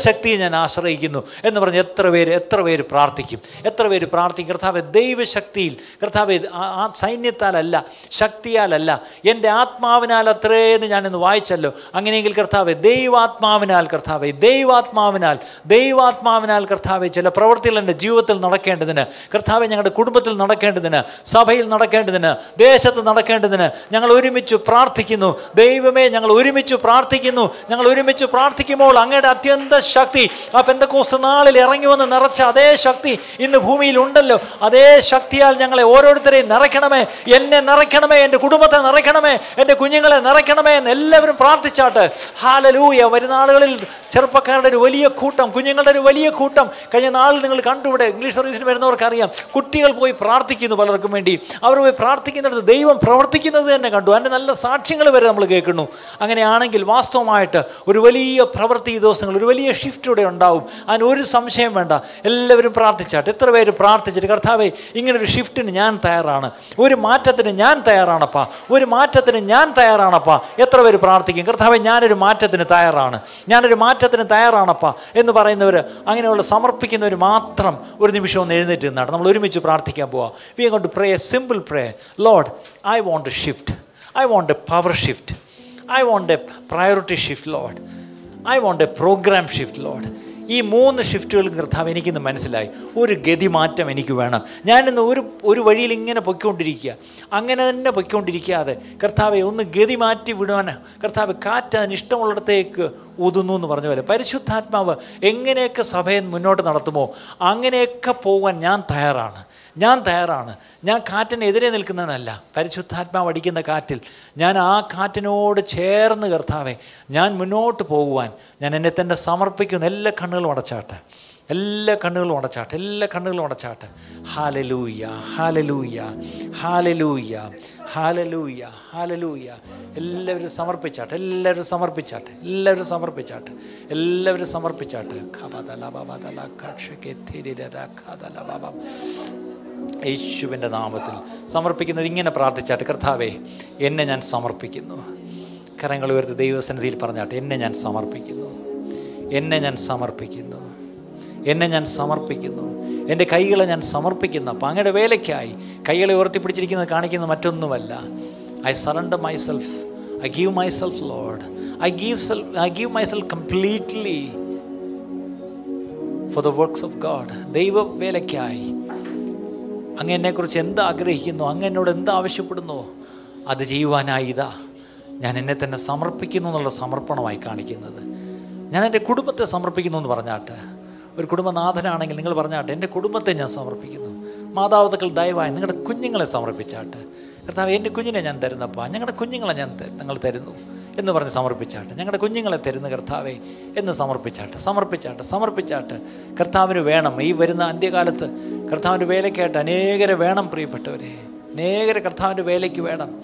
ദൈവശക്തിയിൽ ഞാൻ ആശ്രയിക്കുന്നു എന്ന് പറഞ്ഞ് എത്ര പേര് എത്ര പേര് പ്രാർത്ഥിക്കും. എത്ര പേര് പ്രാർത്ഥിക്കും? കർത്താവ് ദൈവശക്തിയിൽ കർത്താവ് ആ സൈന്യത്താലല്ല ശക്തിയാലല്ല എന്റെ ആത്മാവിനാൽ അത്രയെന്ന് ഞാനിന്ന് വായിച്ചല്ലോ. അങ്ങനെയെങ്കിൽ കർത്താവ് ദൈവാത്മാവിനാൽ കർത്താവ് ദൈവാത്മാവിനാൽ ദൈവാത്മാവിനാൽ കർത്താവ് ചില പ്രവൃത്തികൾ എന്റെ ജീവിതത്തിൽ നടക്കേണ്ടതിന് കർത്താവ് ഞങ്ങളുടെ കുടുംബത്തിൽ നടക്കേണ്ടതിന് സഭയിൽ നടക്കേണ്ടതിന് ദേശത്ത് നടക്കേണ്ടതിന് ഞങ്ങൾ ഒരുമിച്ച് പ്രാർത്ഥിക്കുന്നു. ദൈവമേ ഞങ്ങൾ ഒരുമിച്ച് പ്രാർത്ഥിക്കുന്നു. ഞങ്ങൾ ഒരുമിച്ച് പ്രാർത്ഥിക്കുമ്പോൾ അങ്ങയുടെ അത്യന്ത ശക്തി. ആ പെന്തക്കോസ്ത് നാളിൽ ഇറങ്ങി വന്ന് നിറച്ച അതേ ശക്തി ഇന്ന് ഭൂമിയിൽ ഉണ്ടല്ലോ അതേ ശക്തിയാൽ ഞങ്ങളെ ഓരോരുത്തരെയും നിറയ്ക്കണമേ. എന്നെ നിറയ്ക്കണമേ എന്റെ കുടുംബത്തെ നിറയ്ക്കണമേ എന്റെ കുഞ്ഞുങ്ങളെ നിറയ്ക്കണമേ എന്ന് എല്ലാവരും പ്രാർത്ഥിച്ചാട്ട്. ഹാലലൂയ വരുന്ന ആളുകളിൽ ചെറുപ്പക്കാരുടെ ഒരു വലിയ കൂട്ടം കുഞ്ഞുങ്ങളുടെ ഒരു വലിയ കൂട്ടം. കഴിഞ്ഞ നാളിൽ നിങ്ങൾ കണ്ടുവിടെ ഇംഗ്ലീഷ് സർവീസിന് വരുന്നവർക്കറിയാം. കുട്ടികൾ പോയി പ്രാർത്ഥിക്കുന്നു പലർക്കും വേണ്ടി. അവർ പോയി പ്രാർത്ഥിക്കുന്നിടത്ത് ദൈവം പ്രവർത്തിക്കുന്നത് തന്നെ കണ്ടു. അതിന്റെ നല്ല സാക്ഷ്യങ്ങൾ വരെ നമ്മൾ കേൾക്കുന്നു. അങ്ങനെയാണെങ്കിൽ വാസ്തവമായിട്ട് ഒരു വലിയ പ്രവൃത്തി ദിവസങ്ങൾ ഒരു വലിയ ഷിഫ്റ്റ് ഇവിടെ ഉണ്ടാവും. അതിന് ഒരു സംശയം വേണ്ട. എല്ലാവരും പ്രാർത്ഥിച്ചാട്ട്. എത്ര പേര് പ്രാർത്ഥിച്ചിട്ട് കർത്താവെ ഇങ്ങനൊരു ഷിഫ്റ്റിന് ഞാൻ തയ്യാറാണ്. ഒരു മാറ്റത്തിന് ഞാൻ തയ്യാറാണപ്പാ. ഒരു മാറ്റത്തിന് ഞാൻ തയ്യാറാണപ്പാ. എത്ര പേര് പ്രാർത്ഥിക്കും? കർത്താവെ ഞാനൊരു മാറ്റത്തിന് തയ്യാറാണ്. ഞാനൊരു മാറ്റത്തിന് തയ്യാറാണപ്പാ. എന്ന് പറയുന്നവർ അങ്ങനെയുള്ള സമർപ്പിക്കുന്നവർ മാത്രം ഒരു നിമിഷം ഒന്ന് എഴുന്നേറ്റ് നിന്നാണ് നമ്മൾ ഒരുമിച്ച് പ്രാർത്ഥിക്കാൻ പോവാം. വി കൊണ്ട് pray a simple pray Lord I want shift I want a power shift I want a priority shift Lord I want a programme shift Lord ഈ മൂന്ന് ഷിഫ്റ്റുകളും കർത്താവ് എനിക്കിന്ന് മനസ്സിലായി. ഒരു ഗതി മാറ്റം എനിക്ക് വേണം. ഞാനിന്ന് ഒരു ഒരു വഴിയിൽ ഇങ്ങനെ പൊയ്ക്കൊണ്ടിരിക്കുക. അങ്ങനെ തന്നെ പൊയ്ക്കൊണ്ടിരിക്കാതെ കർത്താവെ ഒന്ന് ഗതി മാറ്റി വിടുവാൻ. കർത്താവ് കാറ്റ് അതിന് ഇഷ്ടമുള്ളിടത്തേക്ക് ഊതുന്നു എന്ന് പറഞ്ഞ പോലെ. പരിശുദ്ധാത്മാവ് എങ്ങനെയൊക്കെ സഭയെ മുന്നോട്ട് നടത്തുമോ അങ്ങനെയൊക്കെ പോകാൻ ഞാൻ തയ്യാറാണ്. ഞാൻ തയ്യാറാണ്. ഞാൻ കാറ്റിനെതിരെ നിൽക്കുന്നവനല്ല. പരിശുദ്ധാത്മാവ് അടിക്കുന്ന കാറ്റിൽ. ഞാൻ ആ കാറ്റിനോട് ചേർന്ന് കർത്താവെ ഞാൻ മുന്നോട്ട് പോകുവാൻ. ഞാൻ എന്നെ തന്നെ സമർപ്പിക്കുന്ന എല്ലാ കണ്ണുകളും അടച്ചാട്ടെ. എല്ലാ കണ്ണുകളും അടച്ചാട്ടെ. എല്ലാ കണ്ണുകളും അടച്ചാട്ടെ. ഹാലലൂയ്യ ഹാലലൂയ്യ ഹാലലൂയ ഹാലലൂയ ഹാലലൂയ. എല്ലാവരും സമർപ്പിച്ചാട്ടെ എല്ലാവരും സമർപ്പിച്ചാട്ടെ എല്ലാവരും സമർപ്പിച്ചാട്ടെ എല്ലാവരും സമർപ്പിച്ചാട്ടെ. യേശുവിന്റെ നാമത്തിൽ സമർപ്പിക്കുന്നത് ഇങ്ങനെ പ്രാർത്ഥിച്ചാട്ടെ കർത്താവേ എന്നെ ഞാൻ സമർപ്പിക്കുന്നു. കരങ്ങൾ ഉയർത്തി ദൈവസന്നിധിയിൽ പറഞ്ഞാട്ടെ എന്നെ ഞാൻ സമർപ്പിക്കുന്നു. എന്നെ ഞാൻ സമർപ്പിക്കുന്നു. എന്നെ ഞാൻ സമർപ്പിക്കുന്നു. എന്റെ കൈകളെ ഞാൻ സമർപ്പിക്കുന്ന. അങ്ങയുടെ വേലയ്ക്കായി കൈകളെ ഉയർത്തിപ്പിടിച്ചിരിക്കുന്നത് കാണിക്കുന്നത് മറ്റൊന്നുമല്ല. I surrender myself I give myself Lord I give self I give myself completely for the works of God ദൈവ വേലയ്ക്കായി അങ്ങ് എന്നെക്കുറിച്ച് എന്ത് ആഗ്രഹിക്കുന്നു? അങ്ങ് എന്നോട് എന്ത് ആവശ്യപ്പെടുന്നു? അത് ചെയ്യുവാനായി ഇതാ. ഞാൻ എന്നെ തന്നെ സമർപ്പിക്കുന്നു എന്നുള്ള സമർപ്പണമായി കാണിക്കുന്നത്. ഞാൻ എന്റെ കുടുംബത്തെ സമർപ്പിക്കുന്നു എന്ന് പറഞ്ഞാട്ട് ഒരു കുടുംബനാഥനാണെങ്കിൽ നിങ്ങൾ പറഞ്ഞാട്ടെ എന്റെ കുടുംബത്തെ ഞാൻ സമർപ്പിക്കുന്നു. മാതാപിതാക്കൾ ദയവായി നിങ്ങളുടെ കുഞ്ഞുങ്ങളെ സമർപ്പിച്ചാട്ട്. കർത്താവ് എന്റെ കുഞ്ഞിനെ ഞാൻ തരുന്നപ്പാ ഞങ്ങളുടെ കുഞ്ഞുങ്ങളെ ഞാൻ നിങ്ങൾ തരുന്നു. എന്ന് പറഞ്ഞ് സമർപ്പിച്ചാട്ടെ. ഞങ്ങളുടെ കുഞ്ഞുങ്ങളെ തരുന്ന കർത്താവെ. എന്ന് സമർപ്പിച്ചാട്ടെ. സമർപ്പിച്ചാട്ടെ സമർപ്പിച്ചാട്ടെ. കർത്താവിന് വേണം ഈ വരുന്ന അന്ത്യകാലത്ത് കർത്താവിന്റെ വേലയ്ക്കായിട്ട് അനേകരെ വേണം പ്രിയപ്പെട്ടവരെ. അനേകരെ കർത്താവിന്റെ വേലയ്ക്ക് വേണം.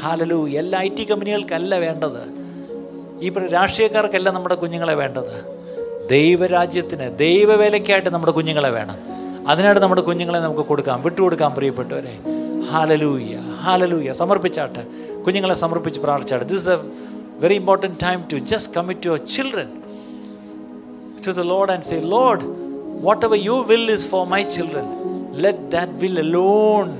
ഹാലലു എല്ലാ ഐ ടി കമ്പനികൾക്കല്ല വേണ്ടത്. ഈ രാഷ്ട്രീയക്കാർക്കല്ല നമ്മുടെ കുഞ്ഞുങ്ങളെ വേണ്ടത്. ദൈവരാജ്യത്തിന് ദൈവവേലയ്ക്കായിട്ട് നമ്മുടെ കുഞ്ഞുങ്ങളെ വേണം. അതിനായിട്ട് നമ്മുടെ കുഞ്ഞുങ്ങളെ നമുക്ക് കൊടുക്കാം. വിട്ടുകൊടുക്കാം പ്രിയപ്പെട്ടവരെ. ഹാലലൂയ ഹാലലൂയ സമർപ്പിച്ചാട്ട്. കുഞ്ഞുങ്ങളെ സമർപ്പിച്ച് പ്രാർത്ഥിച്ചാട്ട്. This a very important time to just commit your children to to the Lord and say, Lord, whatever you will is for my children. Let that will alone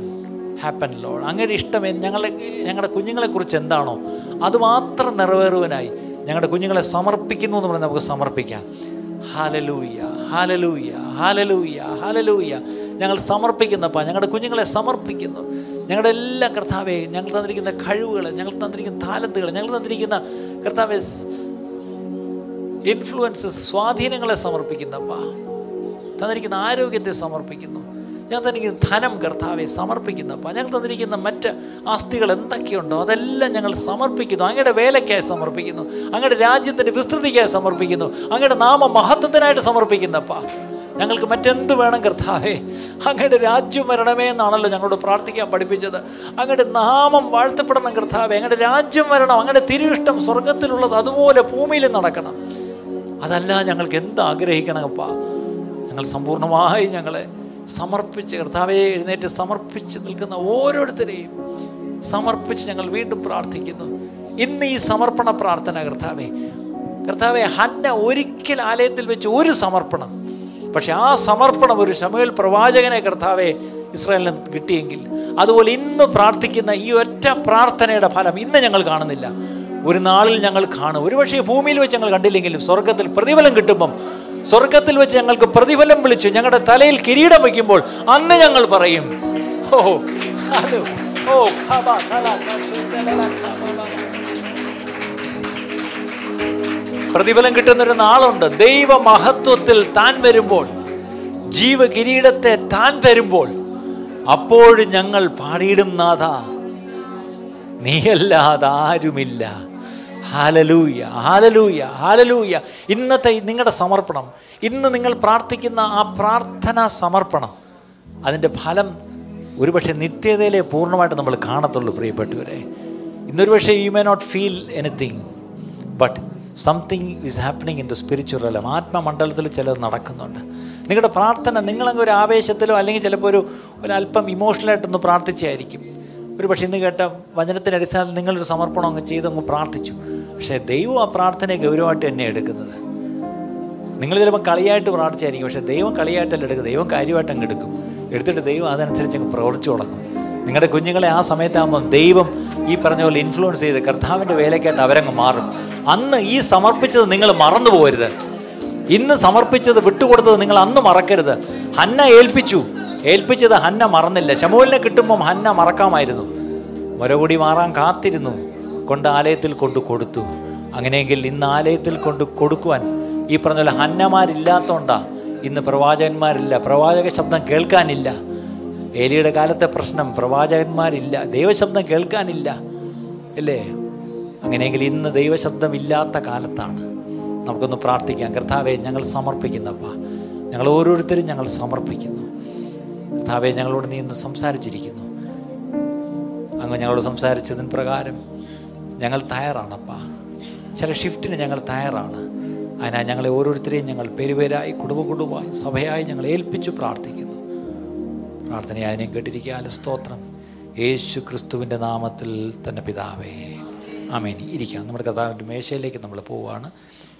happen, Lord. അങ്ങനെ ഇഷ്ടം ഞങ്ങളെ ഞങ്ങളുടെ കുഞ്ഞുങ്ങളെക്കുറിച്ച് എന്താണോ അതുമാത്രം നിറവേറുവാനായി ഞങ്ങളുടെ കുഞ്ഞുങ്ങളെ സമർപ്പിക്കുന്നു എന്ന് പറഞ്ഞാൽ നമുക്ക് സമർപ്പിക്കാം. ഹാലലൂയ ഹാലലൂയ ഹാലലൂയ ഹാലലൂയ. ഞങ്ങൾ സമർപ്പിക്കുന്നപ്പാ ഞങ്ങളുടെ കുഞ്ഞുങ്ങളെ സമർപ്പിക്കുന്നു. ഞങ്ങളുടെ എല്ലാ കർത്താവെ ഞങ്ങൾ തന്നിരിക്കുന്ന കഴിവുകൾ ഞങ്ങൾ തന്നിരിക്കുന്ന താലന്തുകൾ ഞങ്ങൾ തന്നിരിക്കുന്ന കർത്താവെ ഇൻഫ്ലുവൻസസ് സ്വാധീനങ്ങളെ സമർപ്പിക്കുന്നപ്പ തന്നിരിക്കുന്ന ആരോഗ്യത്തെ സമർപ്പിക്കുന്നു. ഞാൻ തന്നിരിക്കുന്ന ധനം കർത്താവെ സമർപ്പിക്കുന്നപ്പ ഞങ്ങൾ തന്നിരിക്കുന്ന മറ്റ് ആസ്തികൾ എന്തൊക്കെയുണ്ടോ അതെല്ലാം ഞങ്ങൾ സമർപ്പിക്കുന്നു. അങ്ങയുടെ വേലയ്ക്കായി സമർപ്പിക്കുന്നു. അങ്ങയുടെ രാജ്യത്തിന്റെ വിസ്തൃതിക്കായി സമർപ്പിക്കുന്നു. അങ്ങയുടെ നാമ മഹത്വത്തിനായിട്ട് സമർപ്പിക്കുന്നപ്പാ ഞങ്ങൾക്ക് മറ്റെന്ത് വേണം കർത്താവേ? അങ്ങയുടെ രാജ്യം വരണമേ എന്നാണല്ലോ ഞങ്ങളോട് പ്രാർത്ഥിക്കാൻ പഠിപ്പിച്ചത്. അങ്ങയുടെ നാമം വാഴ്ത്തപ്പെടണം കർത്താവേ. അങ്ങയുടെ രാജ്യം വരണം. അങ്ങയുടെ തിരുവിഷ്ടം സ്വർഗത്തിലുള്ളത് അതുപോലെ ഭൂമിയിൽ നടക്കണം. അതല്ല ഞങ്ങൾക്ക് എന്ത് ആഗ്രഹിക്കണമപ്പാ ഞങ്ങൾ സമ്പൂർണമായി ഞങ്ങളെ സമർപ്പിച്ച് കർത്താവെ എഴുന്നേറ്റ് സമർപ്പിച്ച് നിൽക്കുന്ന ഓരോരുത്തരെയും സമർപ്പിച്ച് ഞങ്ങൾ വീണ്ടും പ്രാർത്ഥിക്കുന്നു. ഇന്ന് ഈ സമർപ്പണ പ്രാർത്ഥന കർത്താവെ കർത്താവെ ഹന്ന ഒരിക്കൽ ആലയത്തിൽ വെച്ച് ഒരു സമർപ്പണം. പക്ഷെ ആ സമർപ്പണം ഒരു ശമുവേൽ പ്രവാചകനെ കർത്താവെ ഇസ്രായേലിന് കിട്ടിയെങ്കിൽ അതുപോലെ ഇന്ന് പ്രാർത്ഥിക്കുന്ന ഈ ഒറ്റ പ്രാർത്ഥനയുടെ ഫലം ഇന്ന് ഞങ്ങൾ കാണുന്നില്ല. ഒരു നാളിൽ ഞങ്ങൾ കാണും. ഒരുപക്ഷെ ഭൂമിയിൽ വെച്ച് ഞങ്ങൾ കണ്ടില്ലെങ്കിലും സ്വർഗത്തിൽ പ്രതിഫലം കിട്ടുമ്പം സ്വർഗത്തിൽ വെച്ച് ഞങ്ങൾക്ക് പ്രതിഫലം വിളിച്ച് ഞങ്ങളുടെ തലയിൽ കിരീടം വയ്ക്കുമ്പോൾ അന്ന് ഞങ്ങൾ പറയും ഓ ഹലോ ഓ. പ്രതിഫലം കിട്ടുന്നൊരു നാളുണ്ട്. ദൈവ മഹത്വത്തിൽ താൻ വരുമ്പോൾ ജീവ കിരീടത്തെ താൻ തരുമ്പോൾ അപ്പോഴും ഞങ്ങൾ പാടിയിടും നാഥ. നീയല്ലാതാരുമില്ല ഹാലലൂയ ഹാലലൂയ ഹാലലൂയ. ഇന്നത്തെ നിങ്ങളുടെ സമർപ്പണം ഇന്ന് നിങ്ങൾ പ്രാർത്ഥിക്കുന്ന ആ പ്രാർത്ഥനാ സമർപ്പണം അതിന്റെ ഫലം ഒരുപക്ഷെ നിത്യതയിലെ പൂർണമായിട്ട് നമ്മൾ കാണത്തുള്ളൂ പ്രിയപ്പെട്ടവരെ. ഇന്നൊരു പക്ഷേ you may not feel anything but something is happening in the spiritual അല്ല ആത്മമണ്ഡലത്തിൽ ചിലത് നടക്കുന്നുണ്ട്. നിങ്ങളുടെ പ്രാർത്ഥന നിങ്ങളങ്ങ് ഒരു ആവേശത്തിലോ അല്ലെങ്കിൽ ചിലപ്പോൾ ഒരു ഒരല്പം ഇമോഷണലായിട്ടൊന്ന് പ്രാർത്ഥിച്ചായിരിക്കും ഒരു പക്ഷേ ഇന്ന് കേട്ട വചനത്തിന്റെ അടിസ്ഥാനത്തിൽ നിങ്ങളൊരു സമർപ്പണം അങ്ങ് ചെയ്ത് അങ്ങ് പ്രാർത്ഥിച്ചു. പക്ഷേ ദൈവം ആ പ്രാർത്ഥനയെ ഗൗരവമായിട്ട് തന്നെ എടുക്കുന്നത്. നിങ്ങൾ ചിലപ്പോൾ കളിയായിട്ട് പ്രാർത്ഥിച്ചായിരിക്കും പക്ഷേ ദൈവം കളിയായിട്ടല്ല എടുക്കുക ദൈവം കാര്യമായിട്ട് അങ്ങ് എടുക്കും. എടുത്തിട്ട് ദൈവം അതനുസരിച്ച് അങ്ങ് പ്രവർത്തിച്ചു തുടങ്ങും. നിങ്ങളുടെ കുഞ്ഞുങ്ങളെ ആ സമയത്താകുമ്പം ദൈവം ഈ പറഞ്ഞ പോലെ ഇൻഫ്ലുവൻസ് ചെയ്ത് കർത്താവിന്റെ വേലയ്ക്കായിട്ട് അവരങ്ങ് മാറും. അന്ന് ഈ സമർപ്പിച്ചത് നിങ്ങൾ മറന്നു പോകരുത്. ഇന്ന് സമർപ്പിച്ചത് വിട്ടുകൊടുത്തത് നിങ്ങൾ അന്ന് മറക്കരുത്. ഹന്ന ഏൽപ്പിച്ചു. ഏൽപ്പിച്ചത് ഹന്ന മറന്നില്ല. ശമൂലിനെ കിട്ടുമ്പം ഹന്ന മറക്കാമായിരുന്നു. മുരകൂടി മാറാൻ കാത്തിരുന്നു. കൊണ്ട് ആലയത്തിൽ കൊണ്ട് കൊടുത്തു. അങ്ങനെയെങ്കിൽ ഇന്ന് ആലയത്തിൽ കൊണ്ട് കൊടുക്കുവാൻ ഈ പറഞ്ഞ പോലെ ഹന്നമാരില്ലാത്തോണ്ടാ ഇന്ന് പ്രവാചകന്മാരില്ല. പ്രവാചക ശബ്ദം കേൾക്കാനില്ല. ഏലിയുടെ കാലത്തെ പ്രശ്നം പ്രവാചകന്മാരില്ല. ദൈവശബ്ദം കേൾക്കാനില്ല. അല്ലേ? അങ്ങനെയെങ്കിൽ ഇന്ന് ദൈവശബ്ദമില്ലാത്ത കാലത്താണ്. നമുക്കൊന്ന് പ്രാർത്ഥിക്കാം. കർത്താവെ ഞങ്ങൾ സമർപ്പിക്കുന്നപ്പാ. ഞങ്ങൾ ഓരോരുത്തരും ഞങ്ങൾ സമർപ്പിക്കുന്നു. കർത്താവെ ഞങ്ങളോട് നീ ഇന്ന് സംസാരിച്ചിരിക്കുന്നു. അങ്ങ് ഞങ്ങളോട് സംസാരിച്ചതിന് പ്രകാരം ഞങ്ങൾ തയ്യാറാണപ്പാ. ചില ഷിഫ്റ്റിന് ഞങ്ങൾ തയ്യാറാണ്. അതിനാൽ ഞങ്ങളെ ഓരോരുത്തരെയും ഞങ്ങൾ പേരുപേരായി കുടുംബ കുടുംബമായി സഭയായി ഞങ്ങൾ ഏൽപ്പിച്ചു പ്രാർത്ഥിക്കുന്നു. പ്രാർത്ഥനയെ അതിനെ കേട്ടിരിക്കാലും സ്തോത്രം. യേശു ക്രിസ്തുവിന്റെ നാമത്തിൽ തന്നെ പിതാവേ. ആമേനി ഇരിക്കാം. നമ്മുടെ കഥാവിന്റെ മേശയിലേക്ക് നമ്മൾ പോവുകയാണ്.